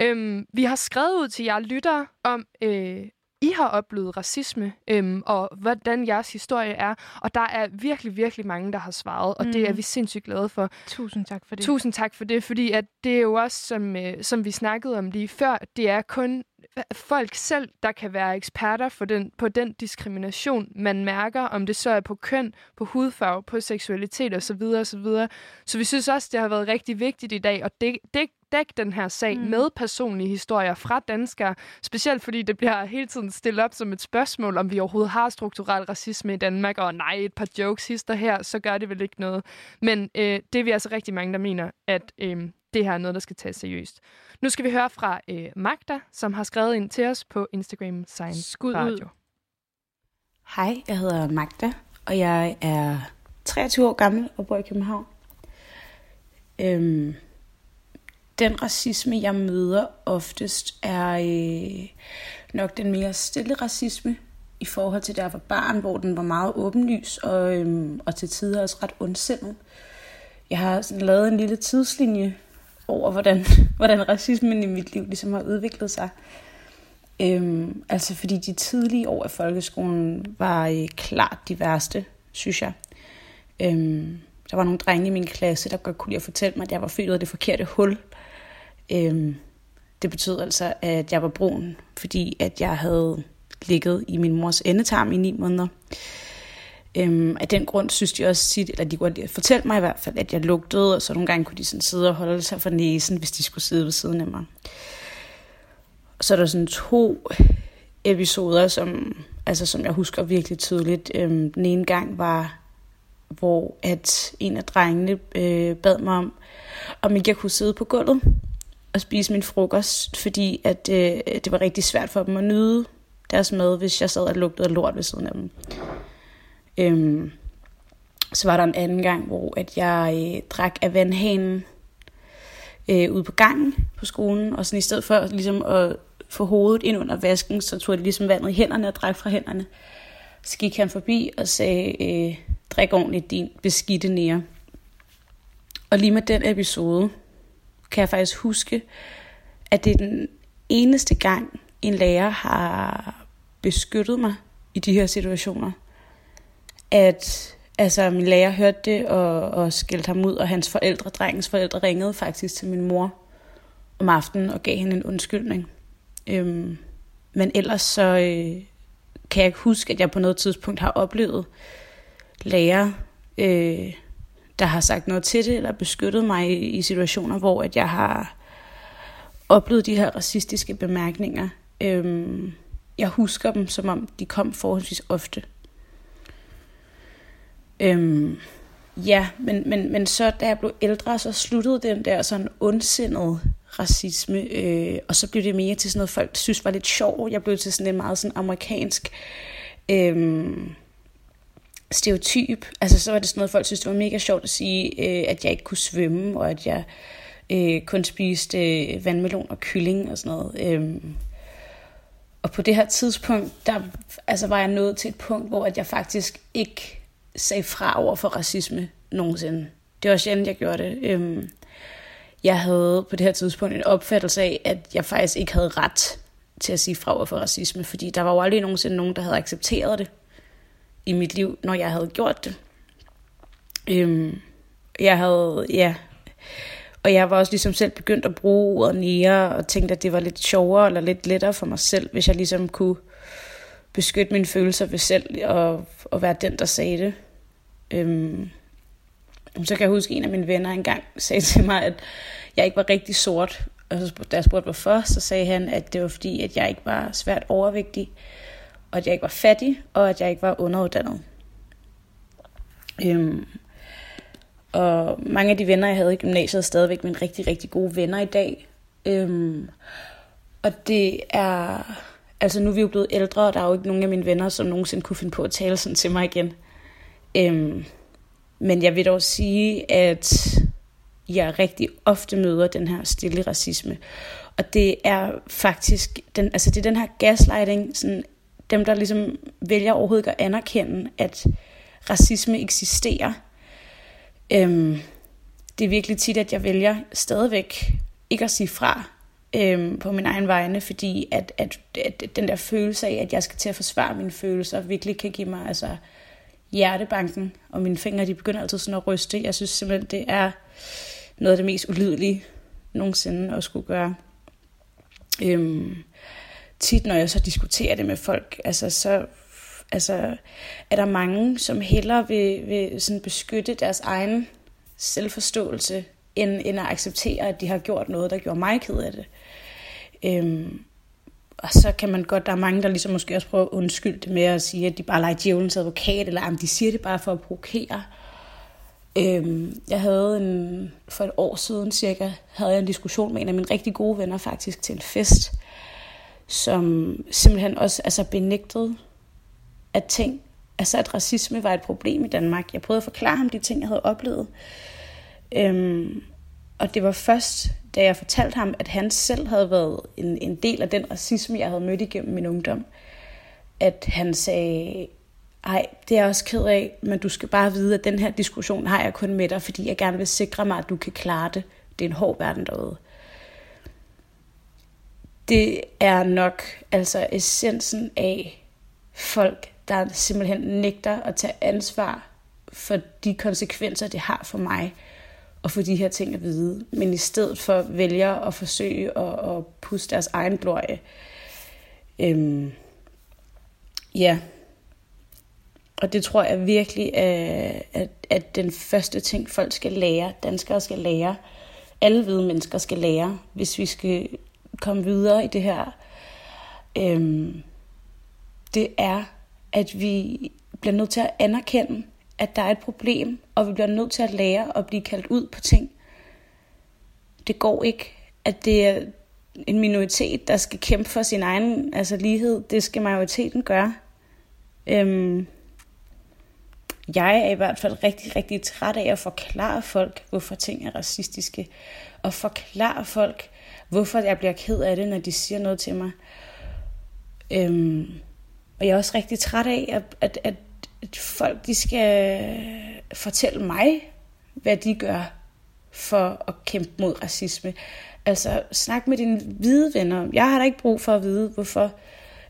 Øhm, vi har skrevet ud til jer lyttere om, øh, i har oplevet racisme, øhm, og hvordan jeres historie er. Og der er virkelig, virkelig mange, der har svaret, og mm. det er Mhm. vi sindssygt glade for. Tusind tak for det. Tusind tak for det, fordi at det er jo også, som, øh, som vi snakkede om lige før, det er kun folk selv, der kan være eksperter for den, på den diskrimination, man mærker, om det så er på køn, på hudfarve, på seksualitet osv. osv. Så vi synes også, det har været rigtig vigtigt i dag at dække, dæk, dæk den her sag mm. med personlige historier fra danskere, specielt fordi det bliver hele tiden stillet op som et spørgsmål, om vi overhovedet har strukturel racisme i Danmark, og nej, et par jokes hister her, så gør det vel ikke noget. Men øh, det er vi altså rigtig mange, der mener, at øh, det her er noget, der skal tages seriøst. Nu skal vi høre fra øh, Magda, som har skrevet ind til os på Instagram Sign Skud Radio. ud. Hej, jeg hedder Magda, og jeg er 23 år gammel og bor i København. Øhm, den racisme, jeg møder oftest, er øh, nok den mere stille racisme i forhold til, jeg var barn, hvor den var meget åbenlys og, øhm, og til tider også ret ondsindet. Jeg har sådan lavet en lille tidslinje over, hvordan, hvordan racismen i mit liv ligesom har udviklet sig. Øhm, altså fordi de tidlige år af folkeskolen var øh, klart de værste, synes jeg. Øhm, der var nogle drenge i min klasse, der godt kunne lide at fortælle mig, at jeg var født af det forkerte hul. Øhm, det betød altså, at jeg var brun, fordi at jeg havde ligget i min mors endetarm i ni måneder. Øhm, af den grund synes de også tit, eller de kunne godt fortælle mig i hvert fald, at jeg lugtede, og så nogle gange kunne de sådan sidde og holde sig for næsen, hvis de skulle sidde ved siden af mig. Og så er der sådan to episoder, som, altså, som jeg husker virkelig tydeligt. Øhm, den ene gang var, hvor at en af drengene øh, bad mig om, om ikke jeg kunne sidde på gulvet og spise min frokost, fordi at, øh, det var rigtig svært for dem at nyde deres mad, hvis jeg sad og lugtede lort ved siden af dem. Øhm, så var der en anden gang, hvor at jeg øh, drak af vandhanen øh, ude på gangen på skolen, og sådan i stedet for ligesom at få hovedet ind under vasken, så tog jeg ligesom vandet i hænderne og drak fra hænderne. Så gik han forbi og sagde, øh, drik ordentligt din beskidte nære. Og lige med den episode, kan jeg faktisk huske, at det er den eneste gang, en lærer har beskyttet mig i de her situationer. At altså, min lærer hørte det og, og skældte ham ud, og hans forældre, drengens forældre, ringede faktisk til min mor om aftenen og gav hende en undskyldning. Øhm, men ellers så øh, kan jeg ikke huske, at jeg på noget tidspunkt har oplevet lærer, øh, der har sagt noget til det, eller beskyttet mig i, i situationer, hvor at jeg har oplevet de her racistiske bemærkninger. Øhm, jeg husker dem, som om de kom forholdsvis ofte. Øhm, ja, men, men, men så da jeg blev ældre, så sluttede den der sådan ondsindede racisme, øh, og så blev det mere til sådan noget, folk synes var lidt sjovt. Jeg blev til sådan en meget sådan amerikansk øh, stereotyp. Altså så var det sådan noget, folk synes, det var mega sjovt at sige, øh, at jeg ikke kunne svømme, og at jeg øh, kun spiste øh, vandmelon og kylling og sådan noget. Øh, og på det her tidspunkt, der altså, var jeg nået til et punkt, hvor at jeg faktisk ikke sagde fra over for racisme nogensinde. Det var sjældent, jeg gjorde det. Øhm, jeg havde på det her tidspunkt en opfattelse af, at jeg faktisk ikke havde ret til at sige fra over for racisme, fordi der var jo aldrig nogensinde nogen, der havde accepteret det. i mit liv, når jeg havde gjort det. Øhm, jeg havde, ja, og jeg var også ligesom selv begyndt at bruge ordet nære, og tænkte, at det var lidt sjovere eller lidt lettere for mig selv, hvis jeg ligesom kunne beskytte mine følelser ved selv og, og være den, der sagde det. Øhm, så kan jeg huske, at en af mine venner engang sagde til mig, at jeg ikke var rigtig sort. Og så, da jeg spurgte hvorfor, så sagde han, at det var fordi, at jeg ikke var svært overvægtig, og at jeg ikke var fattig, og at jeg ikke var underuddannet. Øhm, og mange af de venner, jeg havde i gymnasiet, er stadigvæk mine rigtig, rigtig gode venner i dag. Øhm, og det er... Altså nu er vi jo blevet ældre, og der er jo ikke nogen af mine venner, som nogensinde kunne finde på at tale sådan til mig igen. Øhm, men jeg vil dog sige, at jeg rigtig ofte møder den her stille racisme. Og det er faktisk, den, altså det er den her gaslighting, sådan, dem der ligesom vælger overhovedet ikke at anerkende, at racisme eksisterer. Øhm, det er virkelig tit, at jeg vælger stadigvæk ikke at sige fra øhm, på min egen vegne, fordi at, at, at den der følelse af, at jeg skal til at forsvare mine følelser, virkelig kan give mig altså, hjertebanken, og mine fingre de begynder altid sådan at ryste. Jeg synes simpelthen, det er noget af det mest ulydelige nogensinde at skulle gøre. Øhm, tit når jeg så diskuterer det med folk, altså så altså, er der mange, som hellere vil, vil sådan beskytte deres egen selvforståelse, end, end at acceptere, at de har gjort noget, der gjorde mig ked af det. Øhm, og så kan man godt, der er mange, der ligesom måske også prøver at undskylde det med at sige, at de bare leger djævelens advokat, eller om de siger det bare for at provokere. Øhm, jeg havde en, for et år siden cirka, havde jeg en diskussion med en af mine rigtig gode venner faktisk til en fest, som simpelthen også altså benægtede, at ting, altså at racisme var et problem i Danmark. Jeg prøvede at forklare ham de ting, jeg havde oplevet. Øhm, og det var først, da jeg fortalte ham, at han selv havde været en, en del af den racisme, jeg havde mødt igennem min ungdom, at han sagde, ej, det er jeg også ked af, men du skal bare vide, at den her diskussion har jeg kun med dig, fordi jeg gerne vil sikre mig, at du kan klare det. Det er en hård verden derude. Det er nok altså essensen af folk, der simpelthen nægter at tage ansvar for de konsekvenser, det har for mig, og få de her ting at vide, men i stedet for vælger at forsøge at, at puste deres egen glorie. Øhm, ja, og det tror jeg virkelig er at, at den første ting, folk skal lære, danskere skal lære, alle hvide mennesker skal lære, hvis vi skal komme videre i det her, øhm, det er, at vi bliver nødt til at anerkende, at der er et problem, og vi bliver nødt til at lære at blive kaldt ud på ting. Det går ikke, at det er en minoritet, der skal kæmpe for sin egen altså lighed. Det skal majoriteten gøre. Øhm, jeg er i hvert fald rigtig, rigtig træt af at forklare folk, hvorfor ting er racistiske. Og forklare folk, hvorfor jeg bliver ked af det, når de siger noget til mig. Øhm, og jeg er også rigtig træt af, at, at, at at folk de skal fortælle mig, hvad de gør for at kæmpe mod racisme. Altså, snak med dine hvide venner. Jeg har da ikke brug for at vide, hvorfor,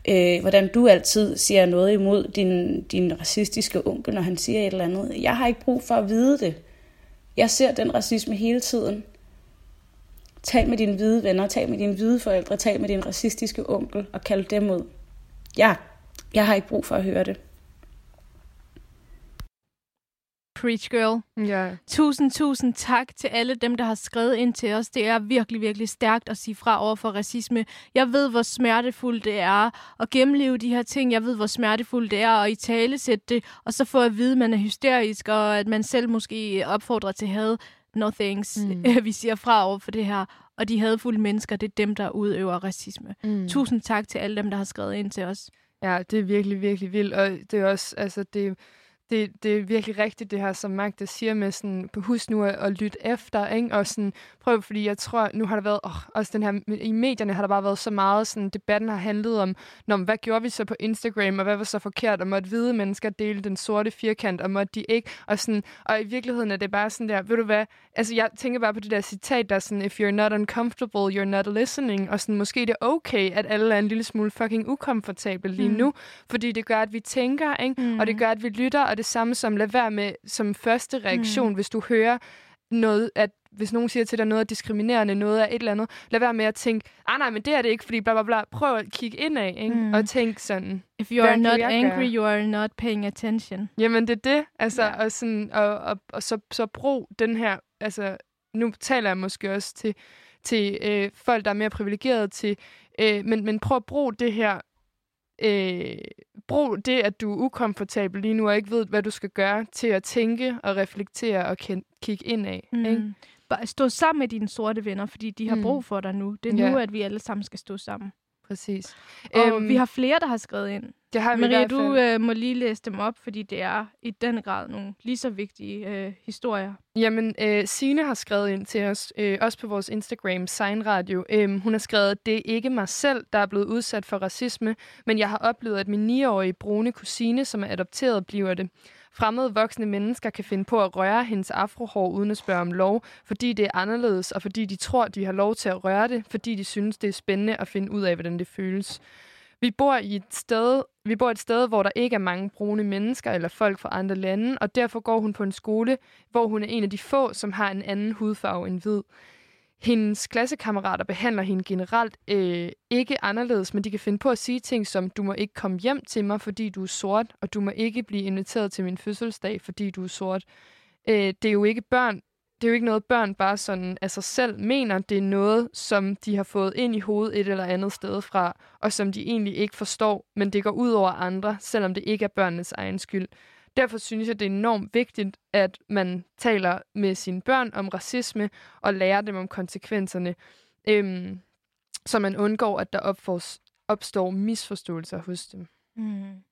øh, hvordan du altid siger noget imod din, din racistiske onkel, når han siger et eller andet. Jeg har ikke brug for at vide det. Jeg ser den racisme hele tiden. Tal med dine hvide venner, tal med dine hvide forældre, tal med din racistiske onkel og kald dem ud. Jeg, jeg har ikke brug for at høre det. Preach Girl. Ja. Tusind, tusind tak til alle dem, der har skrevet ind til os. Det er virkelig, virkelig stærkt at sige fra over for racisme. Jeg ved, hvor smertefuldt det er at gennemleve de her ting. Jeg ved, hvor smertefuldt det er at i tale sætte det, og så få at vide, at man er hysterisk, og at man selv måske opfordrer til had. No thanks. Mm. Vi siger fra over for det her. Og de hadfulde mennesker, det er dem, der udøver racisme. Mm. Tusind tak til alle dem, der har skrevet ind til os. Ja, det er virkelig, virkelig vildt. Og det er også, altså, det, det, det er virkelig rigtigt, det her, som Magda siger med sådan, på husk nu at, at lytte efter, ikke? og sådan, prøv, fordi jeg tror, nu har der været, oh, også den her, i medierne har der bare været så meget, sådan, debatten har handlet om, Nå, hvad gjorde vi så på Instagram, og hvad var så forkert, og måtte hvide mennesker dele den sorte firkant, og måtte de ikke, og sådan, og i virkeligheden er det bare sådan der, ved du hvad, altså jeg tænker bare på det der citat, der er sådan, if you're not uncomfortable, you're not listening, og sådan, måske det er okay, at alle er en lille smule fucking ukomfortable lige Mm. nu, fordi det gør, at vi tænker, ikke? Mm. og det gør, at vi lytter, og det samme som lad være med som første reaktion, Mm. hvis du hører noget, at hvis nogen siger til dig noget er diskriminerende, noget er et eller andet, lad være med at tænke, ah nej, men det er det ikke, fordi bla bla bla. Prøv at kigge indad, ikke? Mm. og tænk sådan, If you are not angry, gøre? you are not paying attention. Jamen, det er det. Altså, ja. og, sådan, og, og, og så, så brug den her... Altså, nu taler jeg måske også til, til øh, folk, der er mere privilegerede til... Øh, men, men prøv at bruge det her... Øh, brug det, at du er ukomfortabel lige nu og ikke ved, hvad du skal gøre, til at tænke og reflektere og kigge indad. Mm. Ikke? Bare stå sammen med dine sorte venner, fordi de har Mm. brug for dig nu. Det er Ja. nu, at vi alle sammen skal stå sammen. Præcis. Og Øhm, vi har flere, der har skrevet ind. Det har vi i Maria, hvert du fald. øh, må lige læse dem op, fordi det er i den grad nogle lige så vigtige øh, historier. Jamen, øh, Sine har skrevet ind til os, øh, også på vores Instagram, Sign Radio. Øh, hun har skrevet, det er ikke mig selv, der er blevet udsat for racisme, men jeg har oplevet, at min 9-årige brune kusine, som er adopteret, bliver det. Fremmede voksne mennesker kan finde på at røre hendes afrohår uden at spørge om lov, fordi det er anderledes, og fordi de tror, de har lov til at røre det, fordi de synes, det er spændende at finde ud af, hvordan det føles. Vi bor i et sted, vi bor et sted, hvor der ikke er mange brune mennesker eller folk fra andre lande, og derfor går hun på en skole, hvor hun er en af de få, som har en anden hudfarve end hvid. Hendes klassekammerater behandler hende generelt øh, ikke anderledes, men de kan finde på at sige ting som, du må ikke komme hjem til mig, fordi du er sort, og du må ikke blive inviteret til min fødselsdag, fordi du er sort. Øh, det er jo ikke børn, det er jo ikke noget, børn bare sådan af sig selv mener. Det er noget, som de har fået ind i hovedet et eller andet sted fra, og som de egentlig ikke forstår, men det går ud over andre, selvom det ikke er børnenes egen skyld. Derfor synes jeg, det er enormt vigtigt, at man taler med sine børn om racisme og lærer dem om konsekvenserne, øhm, så man undgår, at der opfors, opstår misforståelser hos dem. Mm.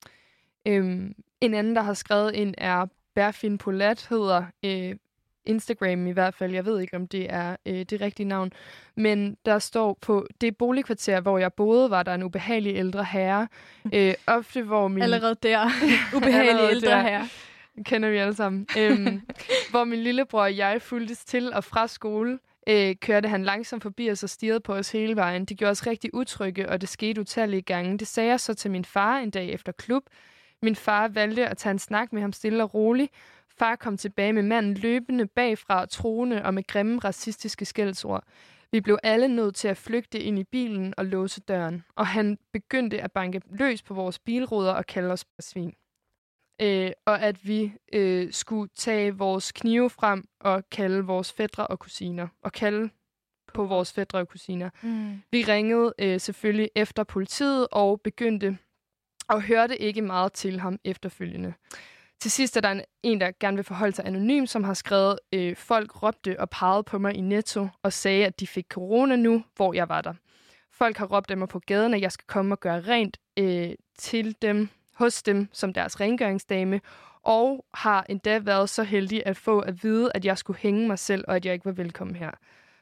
Øhm, en anden, der har skrevet ind, er Berfin Polat, hedder øh, Instagram i hvert fald. Jeg ved ikke, om det er øh, det rigtige navn. Men der står på det boligkvarter, hvor jeg boede, var der en ubehagelig ældre herre. Øh, ofte hvor min... Allerede der. Ubehagelig Allerede ældre der. herre. Kender vi alle sammen. øhm, hvor min lillebror og jeg fuldtes til og fra skole. Øh, kørte han langsomt forbi os og stirrede på os hele vejen. Det gjorde os rigtig utrygge, og det skete utallige gange. Det sagde jeg så til min far en dag efter klub. Min far valgte at tage en snak med ham stille og roligt. Far kom tilbage med manden løbende bagfra, troende og med grimme racistiske skældsord. Vi blev alle nødt til at flygte ind i bilen og låse døren, og han begyndte at banke løs på vores bilruder og kalde os svin. Øh, og at vi øh, skulle tage vores knive frem og kalde vores fædre og kusiner. Og kalde på vores fædre og kusiner. Mm. Vi ringede øh, selvfølgelig efter politiet og begyndte og hørte ikke meget til ham efterfølgende. Til sidst er der en, en, der gerne vil forholde sig anonym, som har skrevet, øh, folk råbte og pegede på mig i Netto og sagde, at de fik corona nu, hvor jeg var der. Folk har råbt af mig på gaden, at jeg skal komme og gøre rent øh, til dem, hos dem som deres rengøringsdame, og har endda været så heldig at få at vide, at jeg skulle hænge mig selv, og at jeg ikke var velkommen her.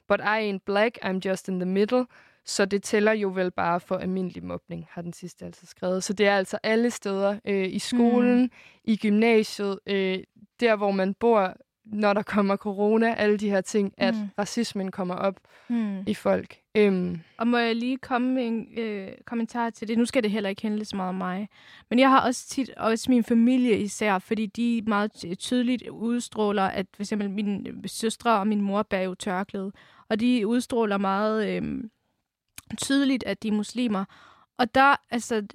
But I ain't black, I'm just in the middle. Så det tæller jo vel bare for almindelig mobning, har den sidste altså skrevet. Så det er altså alle steder. Øh, I skolen, mm. i gymnasiet, øh, der hvor man bor, når der kommer corona, alle de her ting, at Mm. racismen kommer op Mm. i folk. Øhm, Og må jeg lige komme med en øh, kommentar til det? Nu skal det heller ikke handle så meget om mig. Men jeg har også tit, også min familie især, fordi de meget ty- tydeligt udstråler, at for eksempel min søstre og min mor bærer jo tørklæde. Og de udstråler meget øh, tydeligt, at de er muslimer. Og der, altså,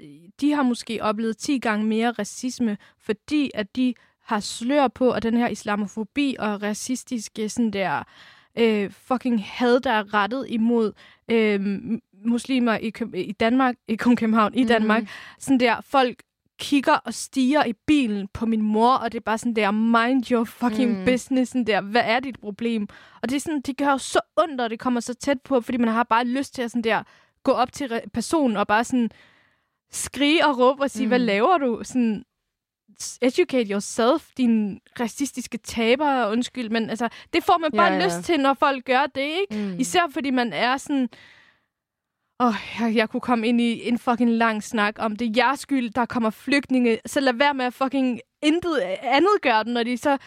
de har måske oplevet 10 gange mere racisme, fordi at de har slør på, at den her islamofobi og racistiske sådan der øh, fucking had, der er rettet imod øh, muslimer i, Køb- i Danmark, ikke kun København, i Danmark. Mhm. Sådan der, folk kigger og stiger i bilen på min mor, og det er bare sådan der, mind your fucking Mm. business, sådan der, hvad er dit problem? Og det er sådan, det gør jo så ondt, og det kommer så tæt på, fordi man har bare lyst til at sådan der, gå op til personen og bare sådan skrige og råbe og sige, Mm. hvad laver du? Sådan, educate yourself, din racistiske taber, undskyld, men altså, det får man Ja, bare ja. lyst til, når folk gør det, ikke? Mm. Især fordi man er sådan... Åh, oh, jeg, jeg kunne komme ind i en fucking lang snak om det. er jeres skyld, der kommer flygtninge. Så lad være med at fucking intet andet gøre den, når de så...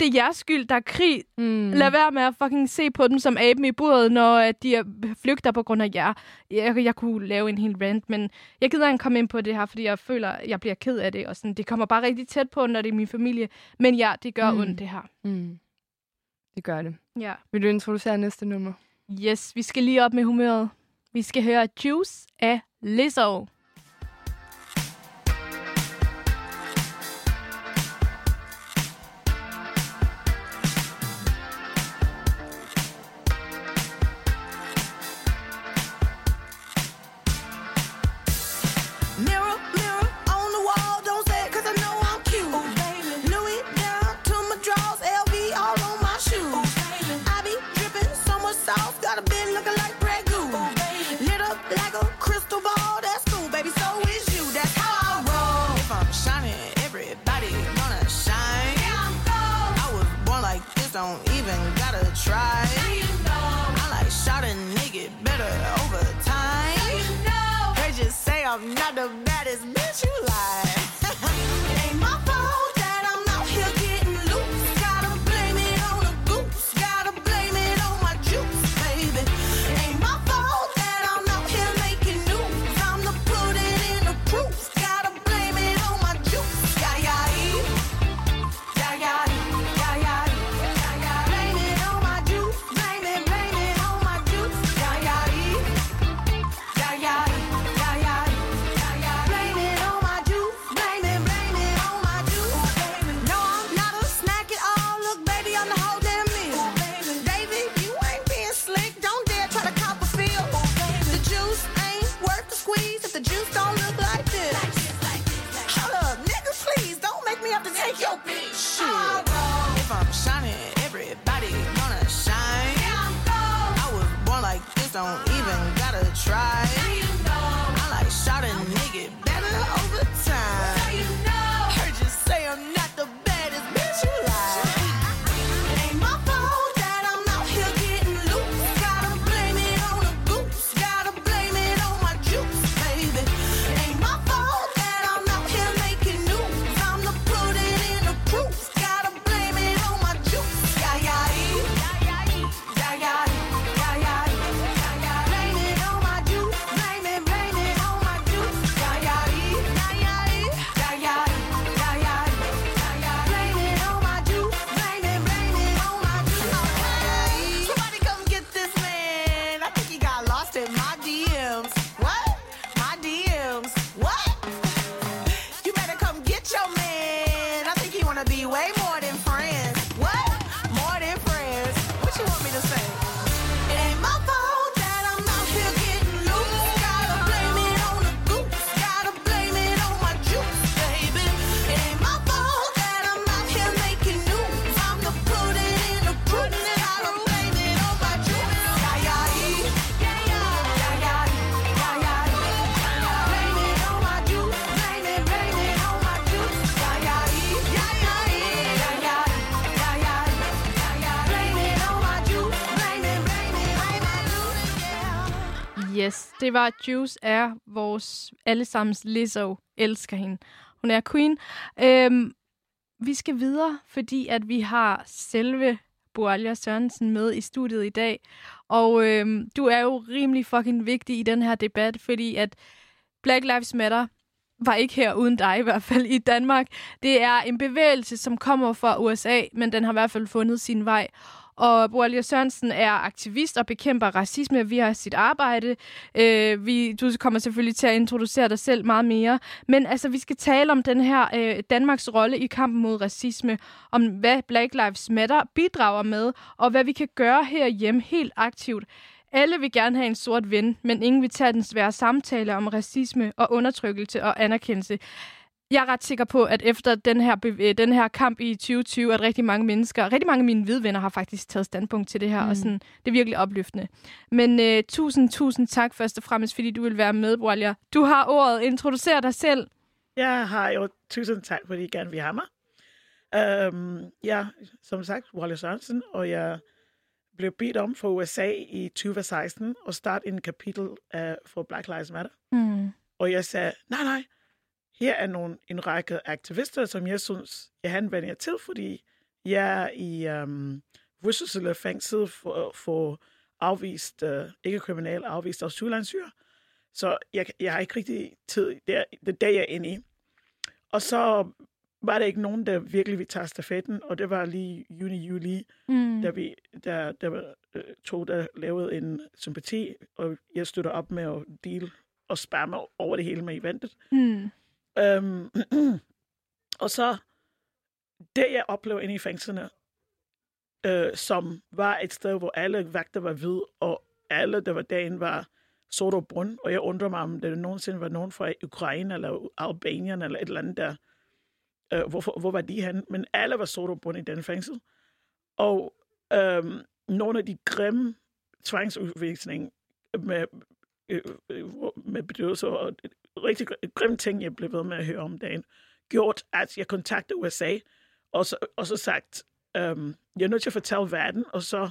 Det er jeres skyld, der er krig. Mm. Lad være med at fucking se på dem som aben i buret, når at de er, flygter på grund af jer. Jeg, jeg kunne lave en hel rant, men jeg gider ikke komme ind på det her, fordi jeg føler, jeg bliver ked af det. Og sådan, det kommer bare rigtig tæt på, når det er min familie. Men ja, det gør mm. ondt, det her. Mm. Det gør det. Ja. Vil du introducere næste nummer? Yes, vi skal lige op med humøret. Vi skal høre Juice af Lizzo. I'm not the baddest bitch you Yes, det var Juice er vores allesammens Lizzo. Elsker hende. Hun er queen. Øhm, vi skal videre, fordi at vi har selve Boalja Sørensen med i studiet i dag. Og øhm, du er jo rimelig fucking vigtig i den her debat, fordi at Black Lives Matter var ikke her uden dig, i hvert fald i Danmark. Det er en bevægelse, som kommer fra USA, men den har i hvert fald fundet sin vej. Og Boalia Sørensen er aktivist og bekæmper racisme via sit arbejde. Øh, vi, du kommer selvfølgelig til at introducere dig selv meget mere. Men altså, vi skal tale om den her øh, Danmarks rolle i kampen mod racisme, om hvad Black Lives Matter bidrager med, og hvad vi kan gøre herhjemme helt aktivt. Alle vil gerne have en sort ven, men ingen vil tage den svære samtale om racisme og undertrykkelse og anerkendelse. Jeg er ret sikker på, at efter den her, øh, den her kamp i 2020, at rigtig mange mennesker, rigtig mange af mine hvide venner har faktisk taget standpunkt til det her, mm. og sådan, det er virkelig opløftende. Men øh, tusind, tusind tak først og fremmest, fordi du vil være med, Broalia. Du har ordet. Introducer dig selv. Jeg har jo tusind tak, fordi I gerne vil have mig. Um, jeg som sagt Walle Sørensen, og jeg blev bedt om for USA i 2016 at starte en kapitel uh, for Black Lives Matter. Mm. Og jeg sagde, nej, nej, her er nogle, en række aktivister, som jeg synes, jeg henvender til, fordi jeg er i um, Worcester fængsel for, for afvist, uh, ikke kriminal, afvist asylansøger. Så jeg, jeg har ikke rigtig tid. Det er, det er jeg er inde i. Og så var der ikke nogen, der virkelig ville tage stafetten, og det var lige juni-juli, Mm. da vi der, der var øh, to, der lavede en sympati, og jeg støtter op med at deal og spamme over det hele med eventet. Mm. Øhm, og så det, jeg oplevede inde i fængslerne, øh, som var et sted, hvor alle vagter var hvide, og alle, der var dagen, var sort og brun. Og jeg undrer mig, om det nogensinde var nogen fra Ukraine eller Albanien eller et eller andet der. Øh, hvorfor, hvor var de henne? Men alle var sort og brun i den fængsel. Og øh, nogle af de grimme tvangsudvisning med, øh, øh med bedøvelser og rigtig grimme ting, jeg blev ved med at høre om dagen, gjort, at jeg kontaktede USA, og så, og så sagt, øhm, jeg er nødt til at fortælle verden, og så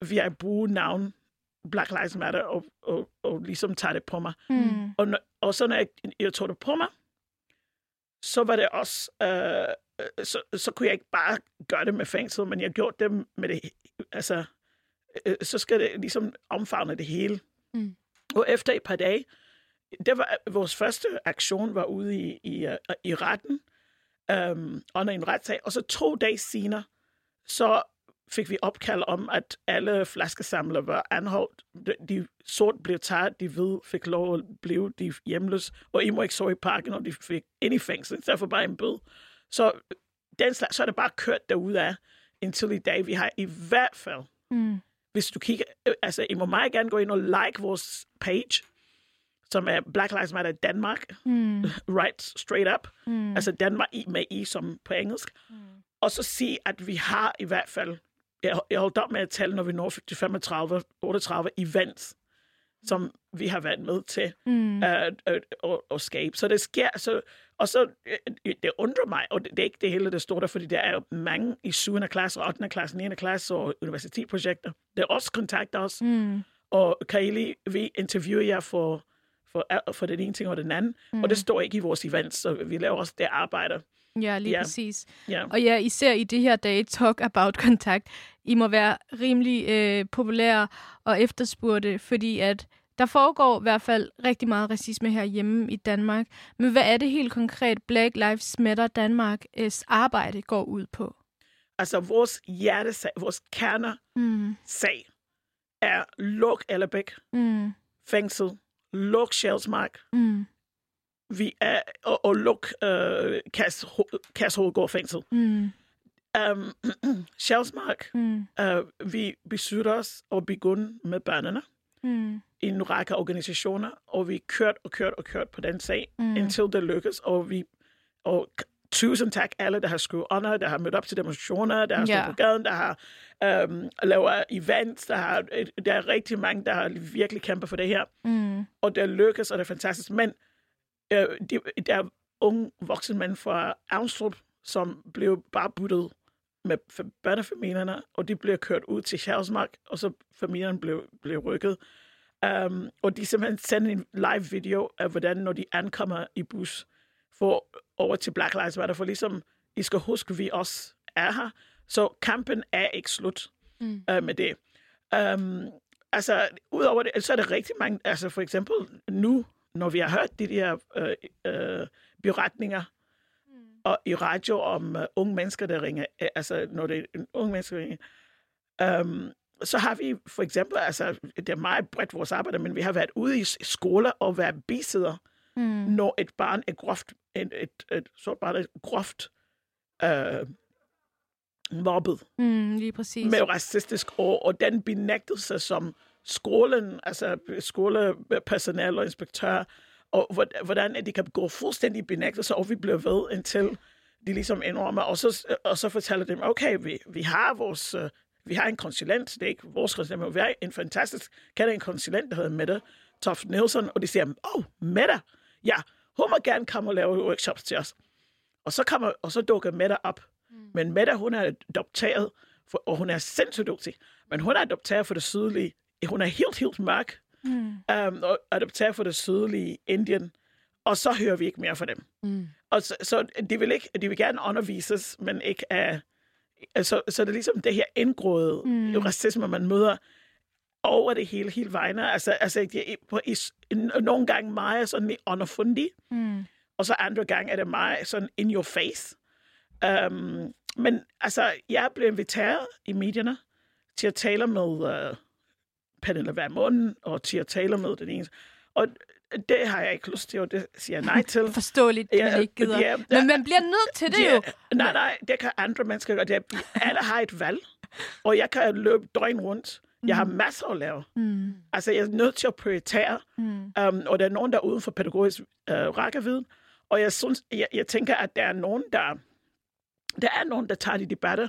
vil jeg bruge navn Black Lives Matter og, og, og ligesom tage det på mig. Mm. Og, og så når jeg, jeg tog det på mig, så var det også, øh, så, så kunne jeg ikke bare gøre det med fængsel, men jeg gjorde det med det, altså, øh, så skal det ligesom omfavne det hele. Mm. Og efter et par dage, det var vores første aktion var ude i, i, i retten, um, under en retssag, og så to dage senere, så fik vi opkald om, at alle flaskesamlere var anholdt. De, de sort blev taget, de hvide fik lov at blive de hjemløse, og I må ikke så i parken, og de fik ind i fængsel, så for bare en bød. Så, den slags, så er det bare kørt af indtil i dag. Vi har i hvert fald, Mm. hvis du kigger, øh, altså I må meget gerne gå ind og like vores page, som er Black Lives Matter Danmark, Mm. right straight up, Mm. altså Danmark i med i som på engelsk, mm. og så sige, at vi har i hvert fald, jeg, jeg holdt op med at tælle, når vi når til 35, 38 events, som vi har været med til Mm. at, at, at, at skabe. Så det sker, så, og så øh, det undrer mig, og det, det er ikke det hele, der står der, fordi der er jo mange i 7. klasse, 8. klasse, 9. klasse og universitetsprojekter, der også kontakter os, Mm. og kan I lige, vi interviewer jer for, for, for den ene ting og den anden, mm. og det står ikke i vores events, så vi laver også det arbejde. Ja, lige Ja. præcis. Ja. Og ja, især i det her dage, Talk About Kontakt, I må være rimelig øh, populære og efterspurgte, fordi at der foregår i hvert fald rigtig meget racisme herhjemme i Danmark. Men hvad er det helt konkret, Black Lives Matter Danmarks arbejde går ud på? Altså vores hjertesag, vores kerner Mm. sag er luk Ellebæk, Mm. fængsel, luk Sjælsmark, Mm. vi er, og, og luk øh, Kas, Kashovedgård fængsel. Mm. Um, Sjælsmark, Mm. uh, vi beslutter os at begynde med børnene Mm. i en række organisationer, og vi kørt og kørt og kørt på den sag, Mm. indtil det lykkes, og vi og tusind tak alle, der har skrevet under, der har mødt op til demonstrationer, der har stået Ja. på gaden, der har um, lavet events, der, har, der er rigtig mange, der har virkelig kæmpet for det her, Mm. og det lykkes, og det er fantastisk, men øh, de, der er unge voksne mænd fra Avnstrup, som blev bare buttet med børnefamilierne, og de blev kørt ud til Sjælsmark, og så familien blev, blev rykket. Um, og de simpelthen sendte en live video af, hvordan når de ankommer i bus for over til Black Lives Matter, for ligesom, I skal huske, vi også er her. Så kampen er ikke slut Mm. uh, med det. Um, altså, udover det, så er der rigtig mange, altså for eksempel nu, når vi har hørt de der øh, øh, beretninger og i radio om uh, unge mennesker, der ringer, øh, altså når det er unge mennesker, der ringer, um, så har vi for eksempel, altså det er meget bredt vores arbejde, men vi har været ude i skoler og været bisidder, Mm. når et barn er groft, et, et, et sort barn er groft øh, mobbet Mm. Lige præcis. med racistisk ord, og den benægtelse, som skolen, altså skolepersonale og inspektør, og hvor- hvordan at de kan gå fuldstændig benægtelse, og vi bliver ved, indtil de ligesom indrømmer, og så, og så fortæller dem, okay, vi, vi har vores, øh, vi har en konsulent, det er ikke vores konsulent, men vi har en fantastisk, kender en konsulent, der hedder Mette Toft Nielsen, og de siger, åh, oh, Mette, ja, hun må gerne komme og lave workshops til os. Og så, kommer, og så dukker Mette op. Mm. Men Mette, hun er adopteret, for, og hun er sindssygt dygtig. Men hun er adopteret for det sydlige. Hun er helt, helt mørk. Mm. Um, og adopteret for det sydlige Indien. Og så hører vi ikke mere fra dem. Mm. Og så, så de, vil ikke, de vil gerne undervises, men ikke af... Altså, så det er ligesom det her indgroede Mm. racisme, man møder over det hele, hele vejen. Altså, altså er på, i, nogle gange meget sådan underfundig, Mm. og så andre gange er det meget sådan in your face. Um, men altså, jeg blev inviteret i medierne til at tale med uh, Pernille Vermund, og til at tale med den ene. Og det har jeg ikke lyst til, og det siger jeg nej til. Forståeligt, at man ikke gider. Men man bliver nødt til det jo. Nej, nej, det kan andre mennesker gøre. Det er, alle har et valg, og jeg kan løbe døgn rundt. Jeg har masser at lave. Mm. Altså, jeg er nødt til at prioritere, Mm. um, og der er nogen, der er uden for pædagogisk uh, rækkevidde, og jeg, synes, jeg, jeg tænker, at der er nogen, der, der er nogen, der tager de debatter.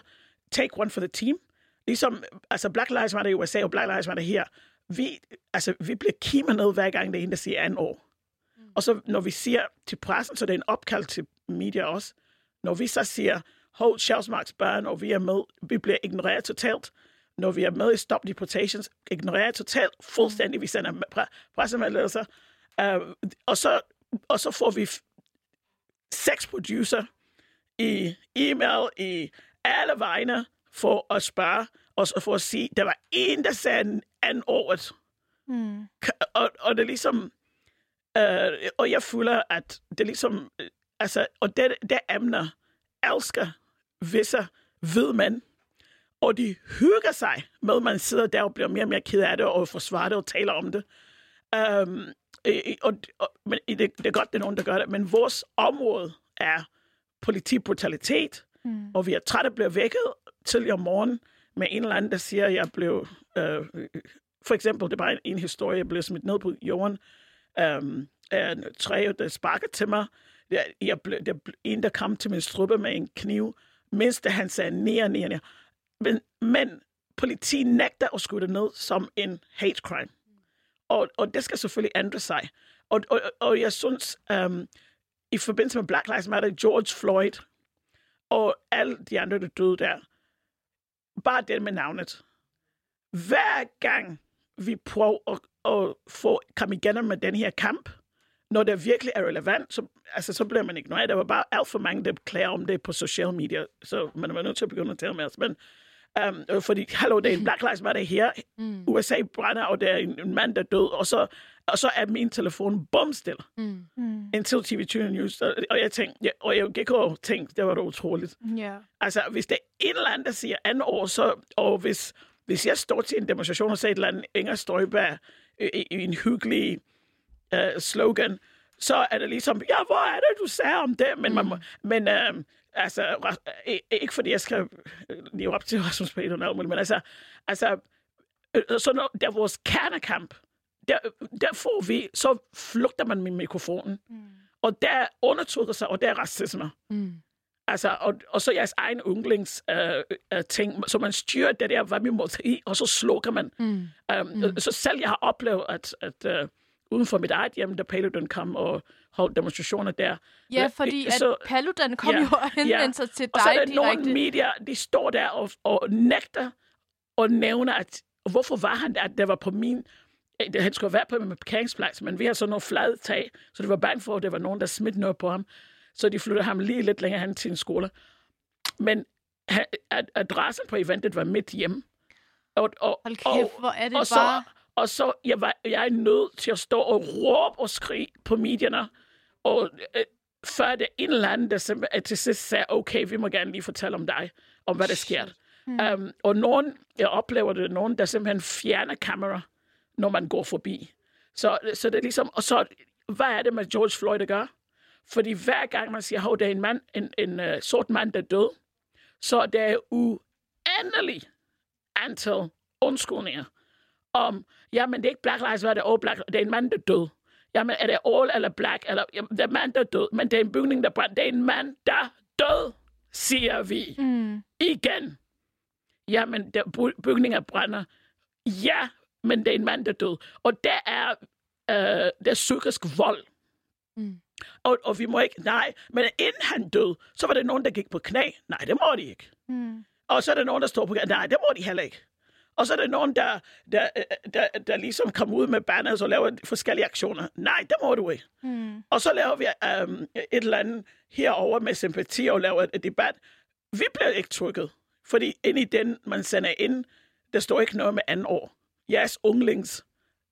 Take one for the team. Ligesom, altså Black Lives Matter i USA og Black Lives Matter her, vi, altså, vi bliver kimet ned hver gang, det er en, der siger anden år. Mm. Og så når vi siger til pressen, så det er en opkald til media også, når vi så siger, hold Sjælsmarks børn, og vi er med, vi bliver ignoreret totalt, når vi er med i Stop Deportations, ignoreret totalt, fuldstændig, vi sender pre- pressemeddelelser, uh, og, så, og så får vi seks producer i e-mail, i alle vegne, for at spørge, og så for at sige, der var en, der sagde anden året, Mm. og, og det er ligesom, øh, og jeg føler, at det er ligesom, øh, altså, og det, det emner elsker visse hvide mænd, og de hygger sig med, at man sidder der og bliver mere og mere ked af det, og forsvarer det og taler om det. Um, og, og, men det, det er godt, det er nogen, der gør det, men vores område er politibrutalitet, Mm. og vi er trætte af at blive vækket tidligere om morgenen med en eller anden, der siger, at jeg blev... Øh, for eksempel, det er bare en, en historie, jeg blev smidt ned på jorden um, af en træ, der sparkede til mig. Jeg, jeg blev, der en, der kom til min struppe med en kniv, mens det, han sagde nær, nær, nær. Men, men politiet nægter at skyde det ned som en hate crime. Og, og det skal selvfølgelig ændre sig. Og, og, og jeg synes, um, i forbindelse med Black Lives Matter, George Floyd og alle de andre, der døde der, bare det med navnet. Hver gang vi prøver at, at få komme igennem med den her kamp, når det virkelig er relevant, så, altså, så bliver man ignoreret. Der var bare alt for mange, der klager om det på sociale medier, så man var nødt til at begynde at tale med os. Men, um, fordi, hallo, det er en Black Lives Matter her. Mm. USA brænder, og der er en, en mand, der er død, og så, og så er min telefon bumstille Mm. Mm. indtil TV2 News. Og og jeg tænkte, ja, og jeg gik og tænkte, det var da utroligt. Ja. Altså, hvis der er en eller anden, der siger anden år, så, og hvis, hvis jeg står til en demonstration og siger et eller andet Inger Støjberg i, i, i en hyggelig uh, slogan, så er det ligesom, ja, hvor er det, du sagde om det? Men, man må, men uh, altså, ra- i- ikke fordi jeg skal leve op til Rasmus Paludan men altså, altså øh, så når der er vores kernekamp, der, der får vi, så flugter man med mikrofonen. Mm. Og der undertrykker sig, og der er racisme. Mm. Altså, og, og så jeres egen yndlings øh, øh, ting, så man styrer det der, hvad vi må i, og så slukker man. Mm. Um, mm. Så selv jeg har oplevet, at, at uh, uden for mit eget hjem, da Paludan kom og holdt demonstrationer der. Ja, fordi at så- Paludan kom jo og henvendte sig til Og så er dig der nogle medier, de står der og, og nægter og nævner, at hvorfor var han der, at det var på min... Det, han skulle være på min parkeringsplads, men vi har sådan noget flade tag, så det var bange for, at det var nogen, der smidt noget på ham. Så de flyttede ham lige lidt længere hen til en skole. Men adressen på eventet var midt hjemme. Og, og, Hold kæft, og, hvor er det og så, bare... og så jeg var jeg er nødt til at stå og råbe og skrige på medierne, og øh, før det en eller anden, der simpelthen til sidst sagde, okay, vi må gerne lige fortælle om dig, om hvad der sker. Hmm. Um, og nogen, jeg oplever det, nogen, der simpelthen fjerner kamera, når man går forbi. Så, så det er ligesom, og så, hvad er det med George Floyd, der gør? Fordi hver gang man siger, at det er en, mand, en, en uh, sort mand, der er død, så der er uendelig antal undskyldninger om, jamen det er ikke Black Lives Matter, oh, Black, det er en mand, der er død. Jamen er det all eller black, eller jamen, det er en mand, der er død, men det er en bygning, der brænder. Det er en mand, der er død, siger vi Mm. igen. Jamen, der by- bygninger brænder. Ja, men det er en mand, der er død. Og der er, øh, der er psykisk vold. Mm. Og, og vi må ikke, nej, men inden han døde, så var der nogen, der gik på knæ. Nej, det må de ikke. Mm. Og så er der nogen, der står på Nej, det må de heller ikke. Og så er der nogen, der, der, der, der ligesom kommer ud med banners og laver forskellige aktioner. Nej, det må du ikke. Mm. Og så laver vi um, et eller andet herover med sympati og laver et debat. Vi bliver ikke trykket, fordi ind i den, man sender ind, der står ikke noget med anden år. Jeres unglings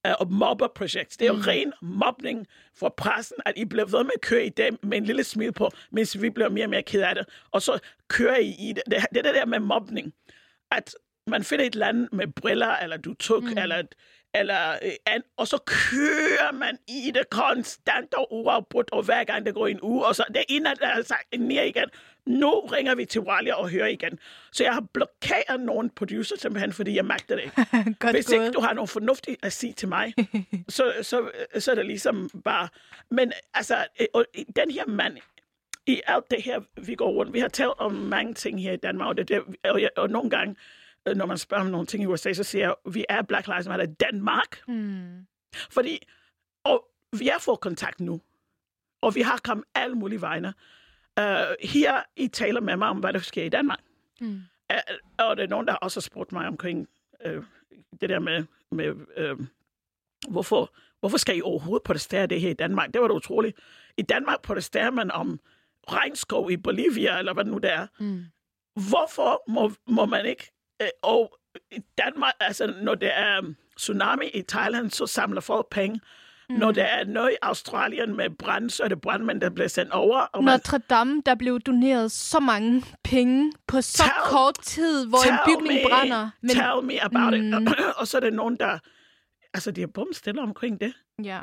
uh, og mobberprojekt. Det er jo mm. ren mobning for pressen, at I bliver ved med at køre i dem med en lille smil på, mens vi bliver mere og mere ked af det. Og så kører I i det. Det, det det der med mobning. At man finder et land med briller, eller du tuk, mm. eller, eller øh, an, og så kører man i det konstant og uafbrudt, og hver gang det går en uge, og så det ene, der har sagt ned igen, nu ringer vi til Walia og hører igen. Så jeg har blokeret nogle producer simpelthen, fordi jeg magter det ikke. Godt Hvis ikke du har noget fornuftigt at sige til mig, så, så, så er det ligesom bare... Men altså, øh, og den her mand, i alt det her, vi går rundt, vi har talt om mange ting her i Danmark, og, det, det, og, jeg, og nogle gange, øh, når man spørger om nogle ting i USA, så siger jeg, vi er Black Lives Matter Danmark. Mm. Fordi, og vi har fået kontakt nu, og vi har kommet alle mulige vegne. Uh, her, I taler med mig om, hvad der sker i Danmark. Mm. Uh, og der er nogen, der også har spurgt mig omkring uh, det der med, med uh, hvorfor, hvorfor skal I overhovedet protestere det her i Danmark? Det var da utroligt. I Danmark protesterer man om regnskov i Bolivia, eller hvad det nu det er. Mm. Hvorfor må, må man ikke... Øh, og i Danmark, altså når der er um, tsunami i Thailand, så samler folk penge. Mm. Når der er noget i Australien med brand, så er det brandmænd, der bliver sendt over. Og man, Notre Dame, der blev doneret så mange penge på så Tell- kort tid, hvor en bygning me, brænder. Tell me about Mm. it. og så er der nogen, der... Altså, de er bumstille omkring det. Ja.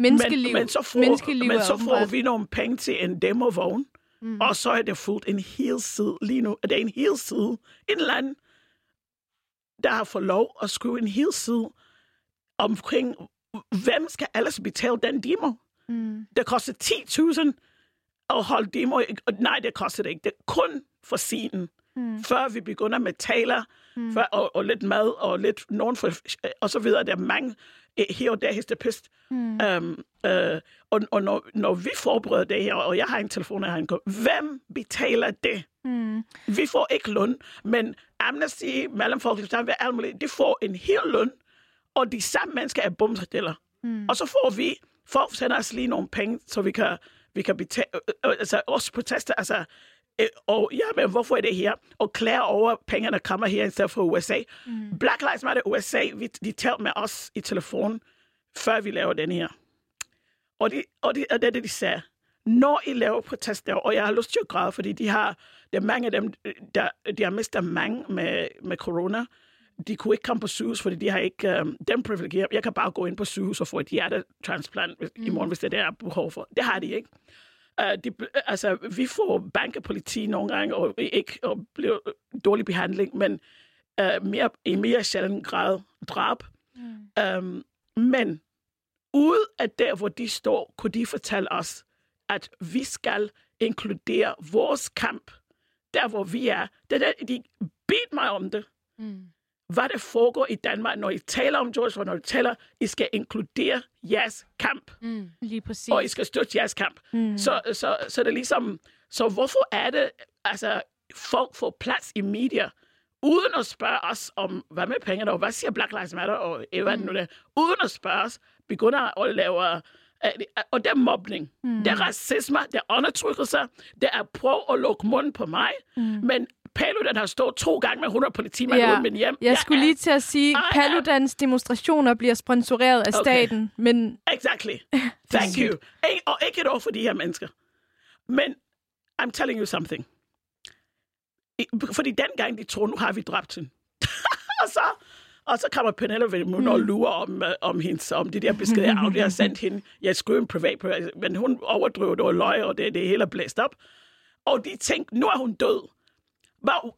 Menneskeliv. Men, men så får, Menneskeliv men så får vi nogle penge til en demovogn, mm. og så er det fuldt en hel side lige nu. Det er en hel side. En eller anden, der har fået lov at skrive en hel side omkring, hvem skal ellers betale den demo? Mm. Det koster 10.000 at holde demo. Nej, det koster det ikke. Det er kun for scenen. Mm. Før vi begynder med taler, Mm. før, og, og lidt mad, og lidt nogen for, og så videre. Der er mange eh, her og der histopist. Mm. Um, uh, og og når, når vi forbereder det her, og jeg har en telefon, og jeg har en hvem betaler det? Mm. Vi får ikke løn, men Amnesty, Mellemfolkeligt Samvær, alt muligt, de får en hel løn, og de samme mennesker er bumsdeller. Mm. Og så får vi, folk sender os lige nogle penge, så vi kan, vi kan betale, øh, øh, altså også proteste, altså, øh, og ja, men hvorfor er det her? Og klage over, at pengene kommer her i stedet for USA. Mm. Black Lives Matter USA, vi, de talte med os i telefon, før vi laver den her. Og, de, og, de, og det er det, de sagde. Når I laver protester, og jeg har lyst til at græde, fordi de har, der er mange af dem, der, de har mistet mange med, med corona. De kunne ikke komme på sygehus, fordi de har ikke um, dem privilegeret. Jeg kan bare gå ind på sygehus og få et hjertetransplant mm. i morgen, hvis det er jeg har behov for. Det har de ikke. Uh, de, altså, vi får bankepoliti nogle gange, og ikke og bliver dårlig behandling, men uh, mere, i mere sjældent grad drab. Mm. Um, men ud af der, hvor de står, kunne de fortælle os, at vi skal inkludere vores kamp, der hvor vi er. Det er der, de bedte mig om det. Mm. Hvad det foregår i Danmark, når I taler om George, og når I taler, I skal inkludere jeres kamp. Mm. Lige præcis. Og I skal støtte jeres kamp. Mm. Så, så, så det er ligesom, så hvorfor er det, altså, folk får plads i medier, uden at spørge os om, hvad med pengene, og hvad siger Black Lives Matter, og hvad mm. nu det er, uden at spørge os, begynder at lave, og det er mobning, Mm. det er racisme, det er undertrykkelse, det er prøv at lukke munden på mig, Mm. men Paludan har stået to gange med 100 politimænd Ja, uden min hjem. jeg skulle lige til at sige, I Paludans demonstrationer bliver sponsoreret af Okay. staten, men Exactly. Thank you. Ikke- Og ikke et ord for de her mennesker. Men I'm telling you something. Fordi dengang de troede, nu har vi dræbt hende. og så og så kommer Penelope Moon Mm. og lurer om, øh, om, hendes, om de der beskeder, jeg jeg har sendt hende. Jeg skrev en privat, men hun overdriver det og løg, og det, det hele er blæst op. Og de tænkte, nu er hun død. Well,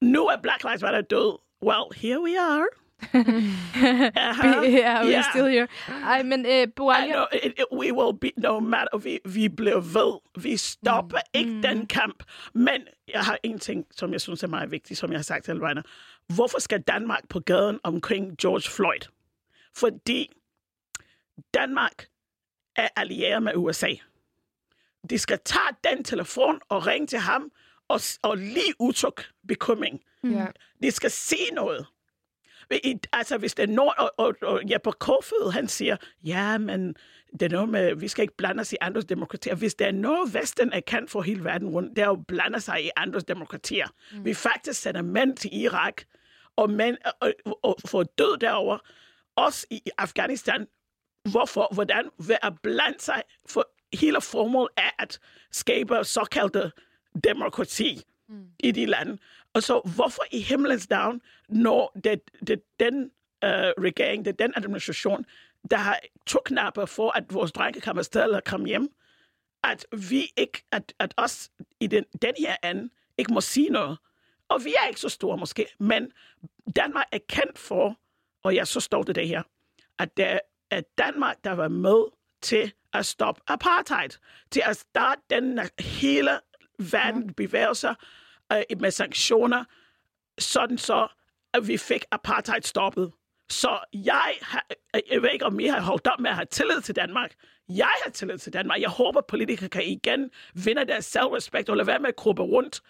nu er Black Lives Matter død. Well, here we are. Uh-huh. yeah, we're still here. Ej, men uh, I Boalia... know, it, it, we will be, no matter, vi, vi bliver ved. Vi stopper mm. ikke den kamp. Men jeg har en ting, som jeg synes er meget vigtigt, som jeg har sagt til vegne. Hvorfor skal Danmark på gaden omkring George Floyd? Fordi Danmark er allieret med USA. De skal tage den telefon og ringe til ham og, og lige udtrykke bekymring. Ja. De skal se noget. I, altså, hvis det er noget, og, og, og Jeppe Kofod, han siger, ja, men det er noget med, vi skal ikke blande os i andres demokratier. Hvis der er noget, Vesten er kendt for hele verden rundt, det er at blande sig i andres demokratier. Mm. Vi faktisk sender mænd til Irak, og mænd og, og, får død derover. Også i Afghanistan. Hvorfor? Hvordan? Ved at blande sig for hele formålet er at skabe såkaldte demokrati mm. i de lande. Og så hvorfor i himlens navn, når det, det den uh, regering, det er den administration, der har toknapper for, at vores drenge kan afsted eller komme hjem, at vi ikke, at, at os i den, den her ende, ikke må sige noget. Og vi er ikke så store måske, men Danmark er kendt for, og jeg så står det det her, at det er Danmark, der var med til at stoppe apartheid, til at starte den hele verden bevæger sig øh, med sanktioner, sådan så, at vi fik apartheid stoppet. Så jeg, har, jeg ved ikke, om I har holdt op med at have tillid til Danmark. Jeg har tillid til Danmark. Jeg håber, politikere kan igen vinde deres selvrespekt og lade være med at krubbe rundt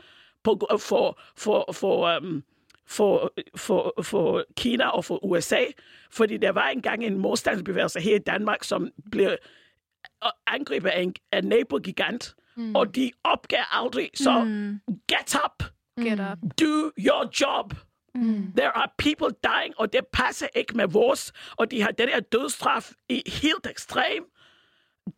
på, for, for, for, um, for, for, for Kina og for USA. Fordi der var engang en modstandsbevægelse her i Danmark, som blev angrebet af en, af en nabogigant, mm. og de opgav aldrig. Så mm. get up! Get up. Do your job! Mm. There are people dying, og det passer ikke med vores, og de har den der dødsstraf i helt ekstrem.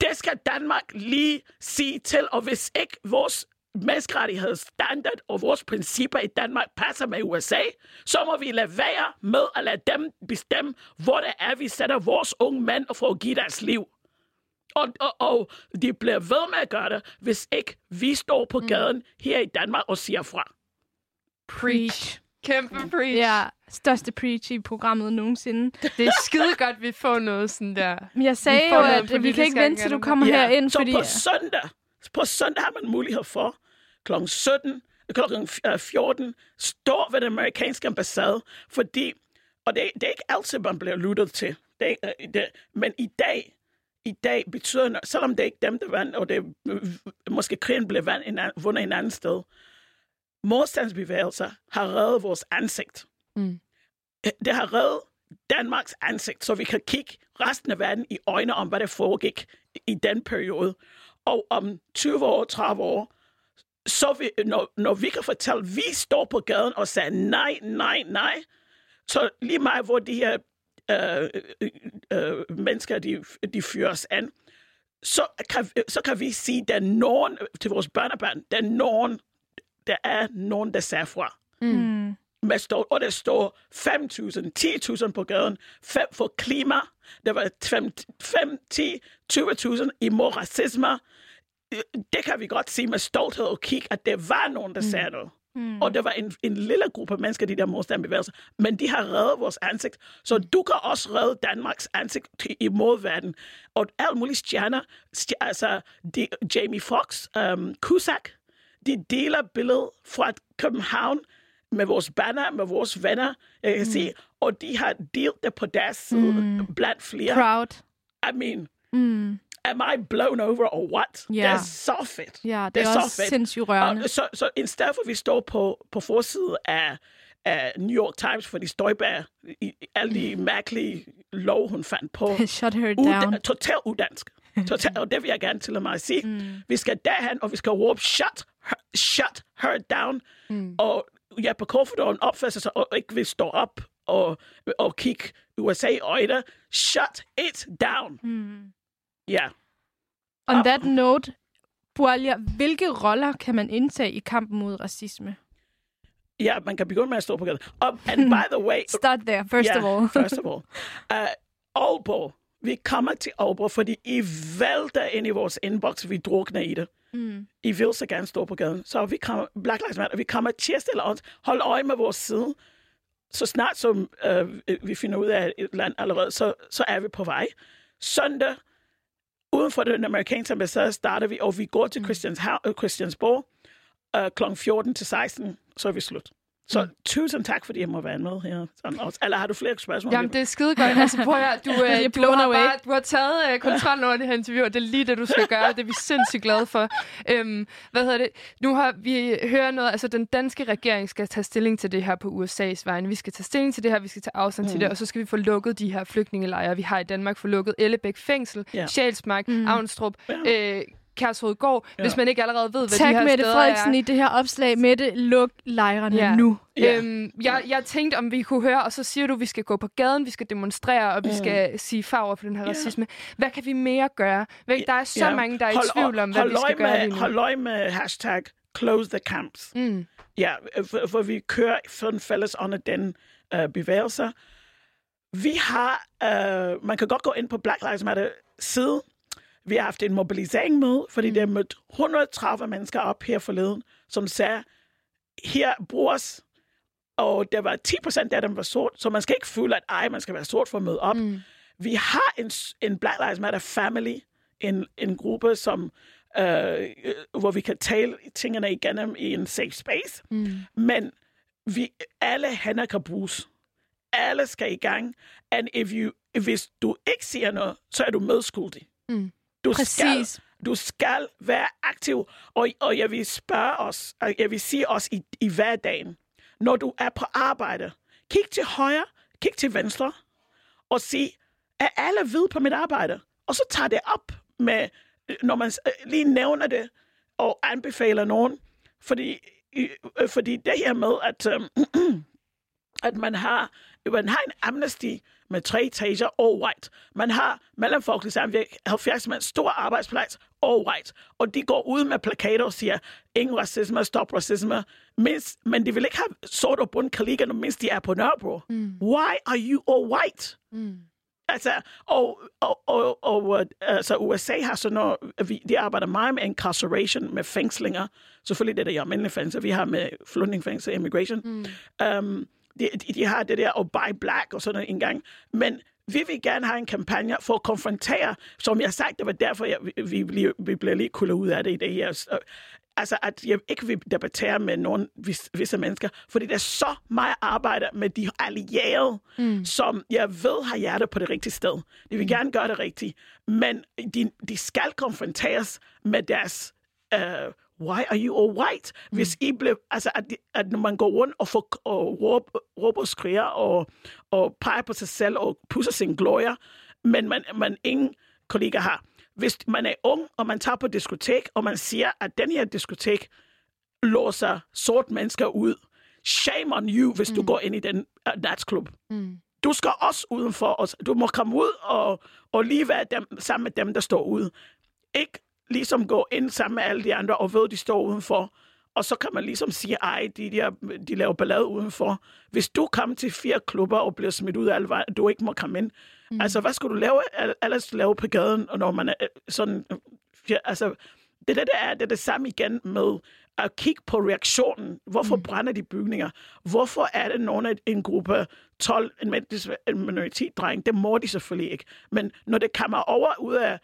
Det skal Danmark lige sige til, og hvis ikke vores menneskerettighedsstandard og vores principper i Danmark passer med USA, så må vi lade være med at lade dem bestemme, hvor det er, vi sætter vores unge mænd for at give deres liv. Og, og, og de bliver ved med at gøre det, hvis ikke vi står på gaden her i Danmark og siger fra. Preach. Kæmpe preach. Ja, største preach i programmet nogensinde. Det er skide godt, vi får noget sådan der. Men jeg sagde får jo, at vi kan ikke vente, til du kommer Ja, herind, så fordi... på søndag, på søndag har man mulighed for kl. 17, kl. 14, stå ved den amerikanske ambassade, fordi, og det, det er ikke altid, man bliver lyttet til, det, øh, det, men i dag, i dag betyder noget, selvom det er ikke dem, der vandt, og det øh, måske krigen blev vandt en, vundet en anden sted, modstandsbevægelser har reddet vores ansigt. Mm. Det har reddet Danmarks ansigt, så vi kan kigge resten af verden i øjnene om, hvad der foregik i den periode. Og om 20 år, 30 år, så vi, når, når vi kan fortælle, at vi står på gaden og siger nej, nej, nej, så lige meget, hvor de her øh, øh, øh, mennesker, de, de fyres an, så kan, så kan vi sige, at der er nogen til vores børnebørn, der er nogen, der er nogen, der siger fra. Mm. Med stå, og der står 5.000, 10.000 på gaden. For klima. Der var 5, 5 10, 20.000 imod racisme. Det kan vi godt sige med stolthed og kigge, at der var nogen, der sagde noget. Mm. Og der var en, en lille gruppe mennesker, de der modstandbevægelser, men de har reddet vores ansigt. Så du kan også redde Danmarks ansigt til- imod verden. Og alle mulige stjerner, stj- altså de, Jamie Foxx, um, Cusack, de deler billedet fra København med vores banner, med vores venner, jeg kan mm. sige, og de har delt det på deres side mm. blandt flere. Proud. I mean, Mm. Am I blown over or what? Ja. Det er så fedt. Ja, det er også sindssygt rørende. Og så, så i stedet for, at vi står på, på forsiden af, af New York Times, fordi Støjberg, i, i alle de mærkelige lov, hun fandt på. Shut her Uda- down. Total udansk. Total, og det vil jeg gerne til mig at sige. Mm. Vi skal derhen, og vi skal råbe, shut her, shut her down. Mm. Og Jeppe Kofod opfører sig og ikke vil stå op og, og kigge USA i øjnene. Shut it down. Mm. Ja. On that note, Bualia, hvilke roller kan man indtage i kampen mod racisme? Ja, man kan begynde med at stå på gaden. Og, and by the way... Start there, first yeah, of all. first of all. Uh, Aalborg. Vi kommer til Aalborg, fordi I vælter ind i vores inbox, vi drukner i det. Mm. I vil så gerne stå på gaden. Så vi kommer, Black Lives Matter, vi kommer tirsdag eller onsdag. Hold øje med vores side. Så snart som øh, vi finder ud af et land allerede, så, så er vi på vej. Søndag, uden for den amerikanske ambassade, starter vi, og vi går til Christians, uh, Christiansborg uh, kl. 14 til 16, så er vi slut. Så tusind tak, fordi jeg må være med her. Sådan også. Eller har du flere spørgsmål? Jamen, det er skide godt. Altså, prøv at du, øh, du, blown har away. bare, du har taget øh, kontrollen over det her interview, og det er lige det, du skal gøre. Det er vi sindssygt glade for. Øhm, hvad hedder det? Nu har vi hører noget, altså den danske regering skal tage stilling til det her på USA's vegne. Vi skal tage stilling til det her, vi skal tage afstand mm. til Mm. det, og så skal vi få lukket de her flygtningelejre, vi har i Danmark. Få lukket Ellebæk Fængsel, Ja. ja. Sjælsmark, Mm. mm. Avnstrup, øh, Kærshovedgård, Ja. hvis man ikke allerede ved, hvad de Tak her Mette steder Frederiksen er. i det her opslag. Mette, luk lejrene Ja. nu. Ja. Øhm, jeg, jeg tænkte, om vi kunne høre, og så siger du, at vi skal gå på gaden, vi skal demonstrere, og vi Mm. skal sige farver for den her Ja. racisme. Hvad kan vi mere gøre? Hvad- Der er så Ja. mange, der er i Hold- tvivl om, hvad hold vi skal gøre med, lige nu. Hold øje med hashtag close the camps. Mm. Ja, for, for vi kører for en fælles under den uh, bevægelse. Vi har, uh, man kan godt gå ind på Black Lives Matter side. Vi har haft en mobilisering med, fordi mm. der er mødt 130 mennesker op her forleden, som sagde, her bruges, og der var 10 procent af dem var sort, så man skal ikke føle, at ej, man skal være sort for at møde op. Mm. Vi har en, en Black Lives Matter family, en, en gruppe, som, øh, hvor vi kan tale tingene igennem i en safe space. Mm. Men vi, alle hænder kan bruges. Alle skal i gang. And if you, hvis du ikke siger noget, så er du medskyldig. Mm. Du Præcis. Skal, du skal være aktiv. Og, og jeg vil spørge os, og jeg vil sige os i, i hverdagen, når du er på arbejde, kig til højre, kig til venstre, og sig, er alle hvide på mit arbejde? Og så tager det op med, når man øh, lige nævner det, og anbefaler nogen. Fordi, øh, fordi det her med, at, øh, at man har, man har en amnesty med tre etager, all white. Man har mellemfolkelig samvirke, 70 mand, stor arbejdsplads, all white. Og de går ud med plakater og siger, ingen racisme, stop racisme. Mindst, men de vil ikke have sort og bund kollegaer, mens de er på Nørrebro. Mm. Why are you all white? Mm. Altså, og, og, og, og øh, altså, USA har sådan noget, vi, de arbejder meget med incarceration, med fængslinger. Selvfølgelig det er det almindelige fængsel, vi har med flygtningefængsel, immigration. Mm. Um, de, de, de har det der, og buy black og sådan noget engang. Men vi vil gerne have en kampagne for at konfrontere, som jeg sagt, det var derfor, jeg, vi, vi, bliver- vi bliver lige kuldet ud af det i det her. Så, Altså, at jeg ikke vil debattere med nogen vis, visse mennesker, fordi der er så meget arbejde med de allierede, mm. som jeg ved har hjertet på det rigtige sted. De vil mm. gerne gøre det rigtigt, men de, de skal konfronteres med deres uh, why are you all white? Mm. Hvis I blev, altså at, at når man går rundt og, får, og råber, råber og skriger og, og peger på sig selv og pusser sin glorie, men man, man ingen kollega har. Hvis man er ung, og man tager på diskotek, og man siger, at den her diskotek låser sort mennesker ud, shame on you, hvis mm. du går ind i den uh, natsklub. Mm. Du skal også udenfor, og du må komme ud og, og lige være dem, sammen med dem, der står ude. Ikke ligesom gå ind sammen med alle de andre, og ved, de står udenfor. Og så kan man ligesom sige, ej, de, der, de laver ballade udenfor. Hvis du kommer til fire klubber og bliver smidt ud af alle vejen, du ikke må komme ind. Mm. Altså, hvad skulle du lave, ellers lave på gaden, når man er øh, sådan... Ja, altså, det der, der er, det er det samme igen med at kigge på reaktionen. Hvorfor mm. brænder de bygninger? Hvorfor er det nogen af en gruppe 12, en min- en minoritetdreng? Det må de selvfølgelig ikke. Men når det kommer over ud af...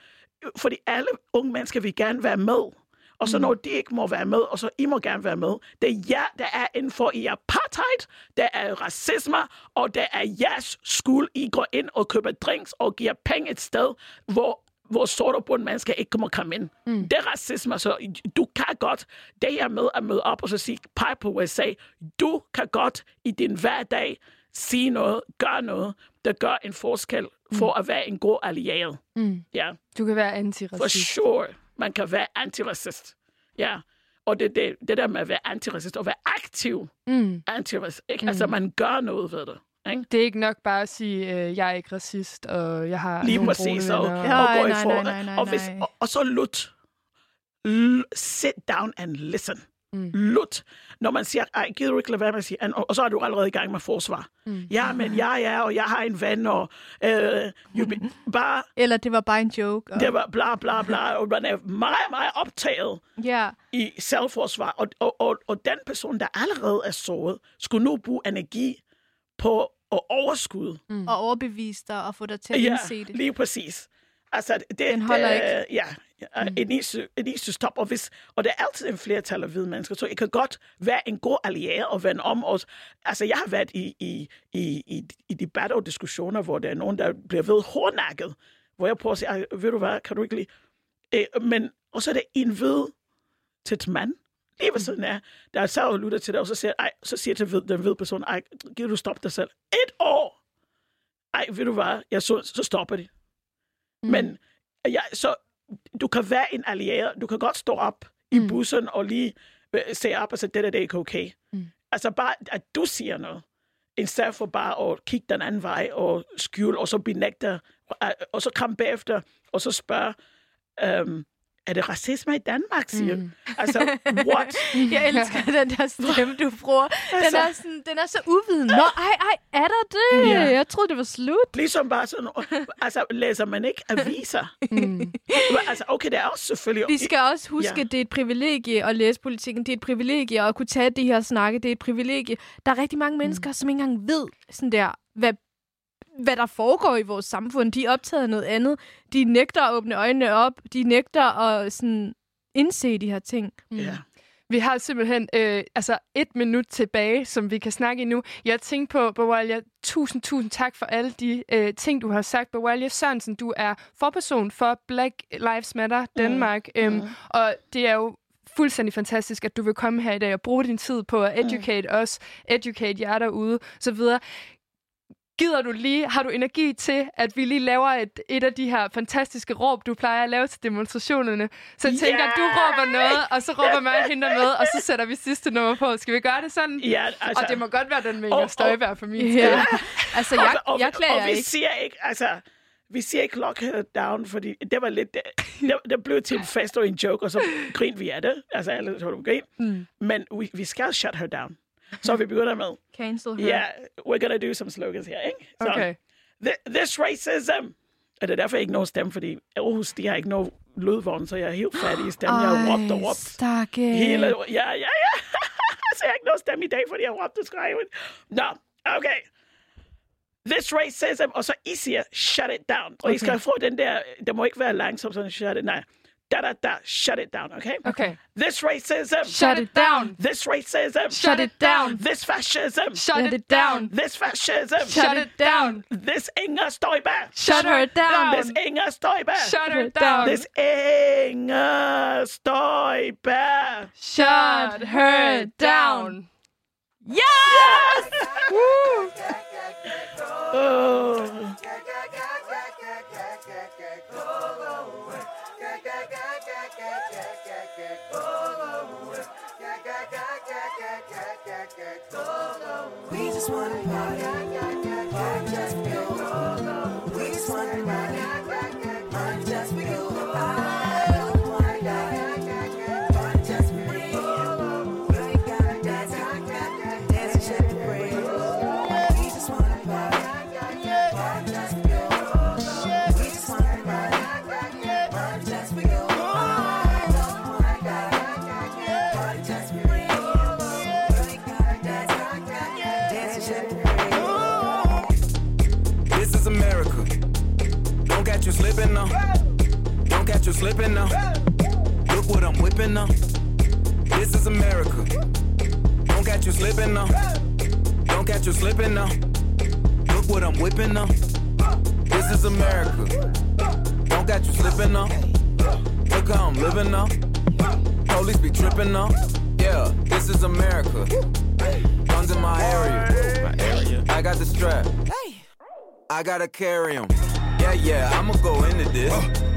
Fordi alle unge mennesker vil gerne være med. Og så når de ikke må være med, og så I må gerne være med. Det er jer, der er inden for i apartheid, der er racisme, og der er jeres skuld. I går ind og køber drinks og giver penge et sted, hvor hvor sort og bund mennesker ikke må komme ind. Mm. Det er racisme, så du kan godt, det her med at møde op og så sige, pege på USA, du kan godt i din hverdag sige noget, gøre noget, der gør en forskel for at være en god allieret. Mm. Ja. Du kan være For antiracist. sure. Man kan være antiracist. Ja. Og det, det, det der med at være antiracist, og være aktiv Mm. antiracist, ikke? Altså, man gør noget ved det. Ikke? Det er ikke nok bare at sige, øh, jeg er ikke racist, og jeg har Lige nogle præcis, og, og Nej, gå i for, nej, og, hvis, og, og så lut. L- sit down and listen. Mm. Lut. Når man siger, ej, gider du ikke lade være med at sige, og, og så er du allerede i gang med forsvar. Mm. Ja, men jeg er, og jeg har en ven, og øh, you be, bare, Eller det var bare en joke. Og... det var bla bla bla, og man er meget, meget optaget Ja. i selvforsvar, og, og, og, og den person, der allerede er såret, skulle nu bruge energi på at overskud. Og overbevise dig og få dig til at Ja, indse det. lige præcis. Altså, det, Den holder det, ikke. Ja, Mm. Et, needs to, it needs to stop. Og, hvis, og der er altid en flertal af hvide mennesker, så det kan godt være en god allieret og vende om os. Altså, jeg har været i, i, i, i, i debatter og diskussioner, hvor der er nogen, der bliver ved hårdnakket, hvor jeg prøver at sige, "Ej, ved du hvad, kan du ikke lide? Øh, men, og så er det en hvid til et mand, lige ved siden af, der så og lytter til det, og så siger, ej, så siger til den hvide person, ej, giver du stoppe dig selv? Et år! Ej, ved du hvad, jeg så, så stopper de. Mm. Men jeg, så, du kan være en allieret, du kan godt stå op i bussen og lige øh, se op og sige, det der, det er ikke okay. Mm. Altså bare, at du siger noget, i stedet for bare at kigge den anden vej og skjule, og så benægte, og, og så komme bagefter, og så spørge, øhm, er det racisme i Danmark, siger mm. Altså, what? Jeg elsker den der stemme, du bruger. Den Altså- er, sådan, den er så uviden. Nå, ej, ej, er der det? Ja. Jeg troede, det var slut. Ligesom bare sådan, altså læser man ikke aviser? mm. Altså, okay, det er også selvfølgelig... Vi skal også huske, Ja. det er et privilegie at læse politikken. Det er et privilegie at kunne tage de her snakke. Det er et privilegie. Der er rigtig mange mennesker, som ikke engang ved, sådan der, hvad, hvad der foregår i vores samfund. De er optaget af noget andet. De nægter at åbne øjnene op. De nægter at sådan, indse de her ting. Ja. Vi har simpelthen øh, altså et minut tilbage, som vi kan snakke i nu. Jeg tænkte på, Bawalia, tusind, tusind tak for alle de øh, ting, du har sagt. Bawalia Sørensen, du er forperson for Black Lives Matter Danmark, mm. Øhm, og det er jo fuldstændig fantastisk, at du vil komme her i dag og bruge din tid på at educate mm. os, educate jer derude, så videre. Gider du lige, har du energi til, at vi lige laver et, et af de her fantastiske råb, du plejer at lave til demonstrationerne? Så jeg tænker, Ja! du råber noget, og så råber mig hende med, og så sætter vi sidste nummer på. Skal vi gøre det sådan? Ja, altså- og det må godt være den med Og- Inger og- Støjberg for min Ja. Altså, Og- jeg, og, jeg klager og vi ikke. siger ikke, altså, vi siger ikke lock her down, fordi det var lidt, det, det, det blev til en fest og en joke, og så grin vi af det. Altså, alle tror du grin. Mm. Men vi, vi skal shut her down. Så vi begynder med, Cancel her. yeah, we're gonna do some slogans her, ikke? Så, Okay. "Thi- This racism. Og det er derfor, jeg ikke nogen stemme, fordi Aarhus, de har ikke nogen lydvogn, så jeg er helt fattig i stemmen. Jeg har råbt og råbt. stakke. Hele, ja, ja, ja. så jeg har ikke noget stemme i dag, fordi jeg har råbt og skrevet. Nå, okay. This racism, og så I siger, shut it down. Og okay. I skal få den der, det må ikke være langsomt, sådan shut it, nej. Da, da, da, shut it down, okay? Okay. This racism. Shut it down. This racism. Shut it down. This fascism. Shut it down. This fascism. Shut it down. This Inger Støjberg. Shut her down. This Inger Støjberg. Shut her down. This Inger Støjberg. Shut her down. Yes! Woo! Oh. We just wanna party. You slipping now. Look what I'm whipping now. This is America. Don't catch you slipping now. Don't catch you slipping now. Look what I'm whipping now. This is America. Don't catch you slipping now. Look how I'm living now. Police be tripping now. Yeah, this is America. Guns in my area. My area. I got the strap. I gotta carry 'em. Yeah, yeah, I'ma go into this.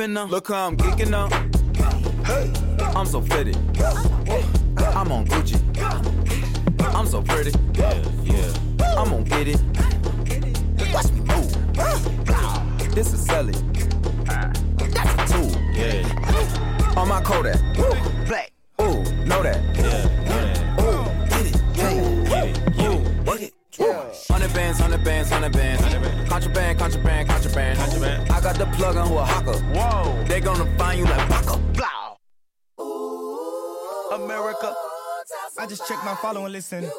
up. Look how I'm geeking up. Hey, I'm so fitted. I'm on Gucci. I'm so pretty. Yeah, yeah. I'm gonna get it. don't listen.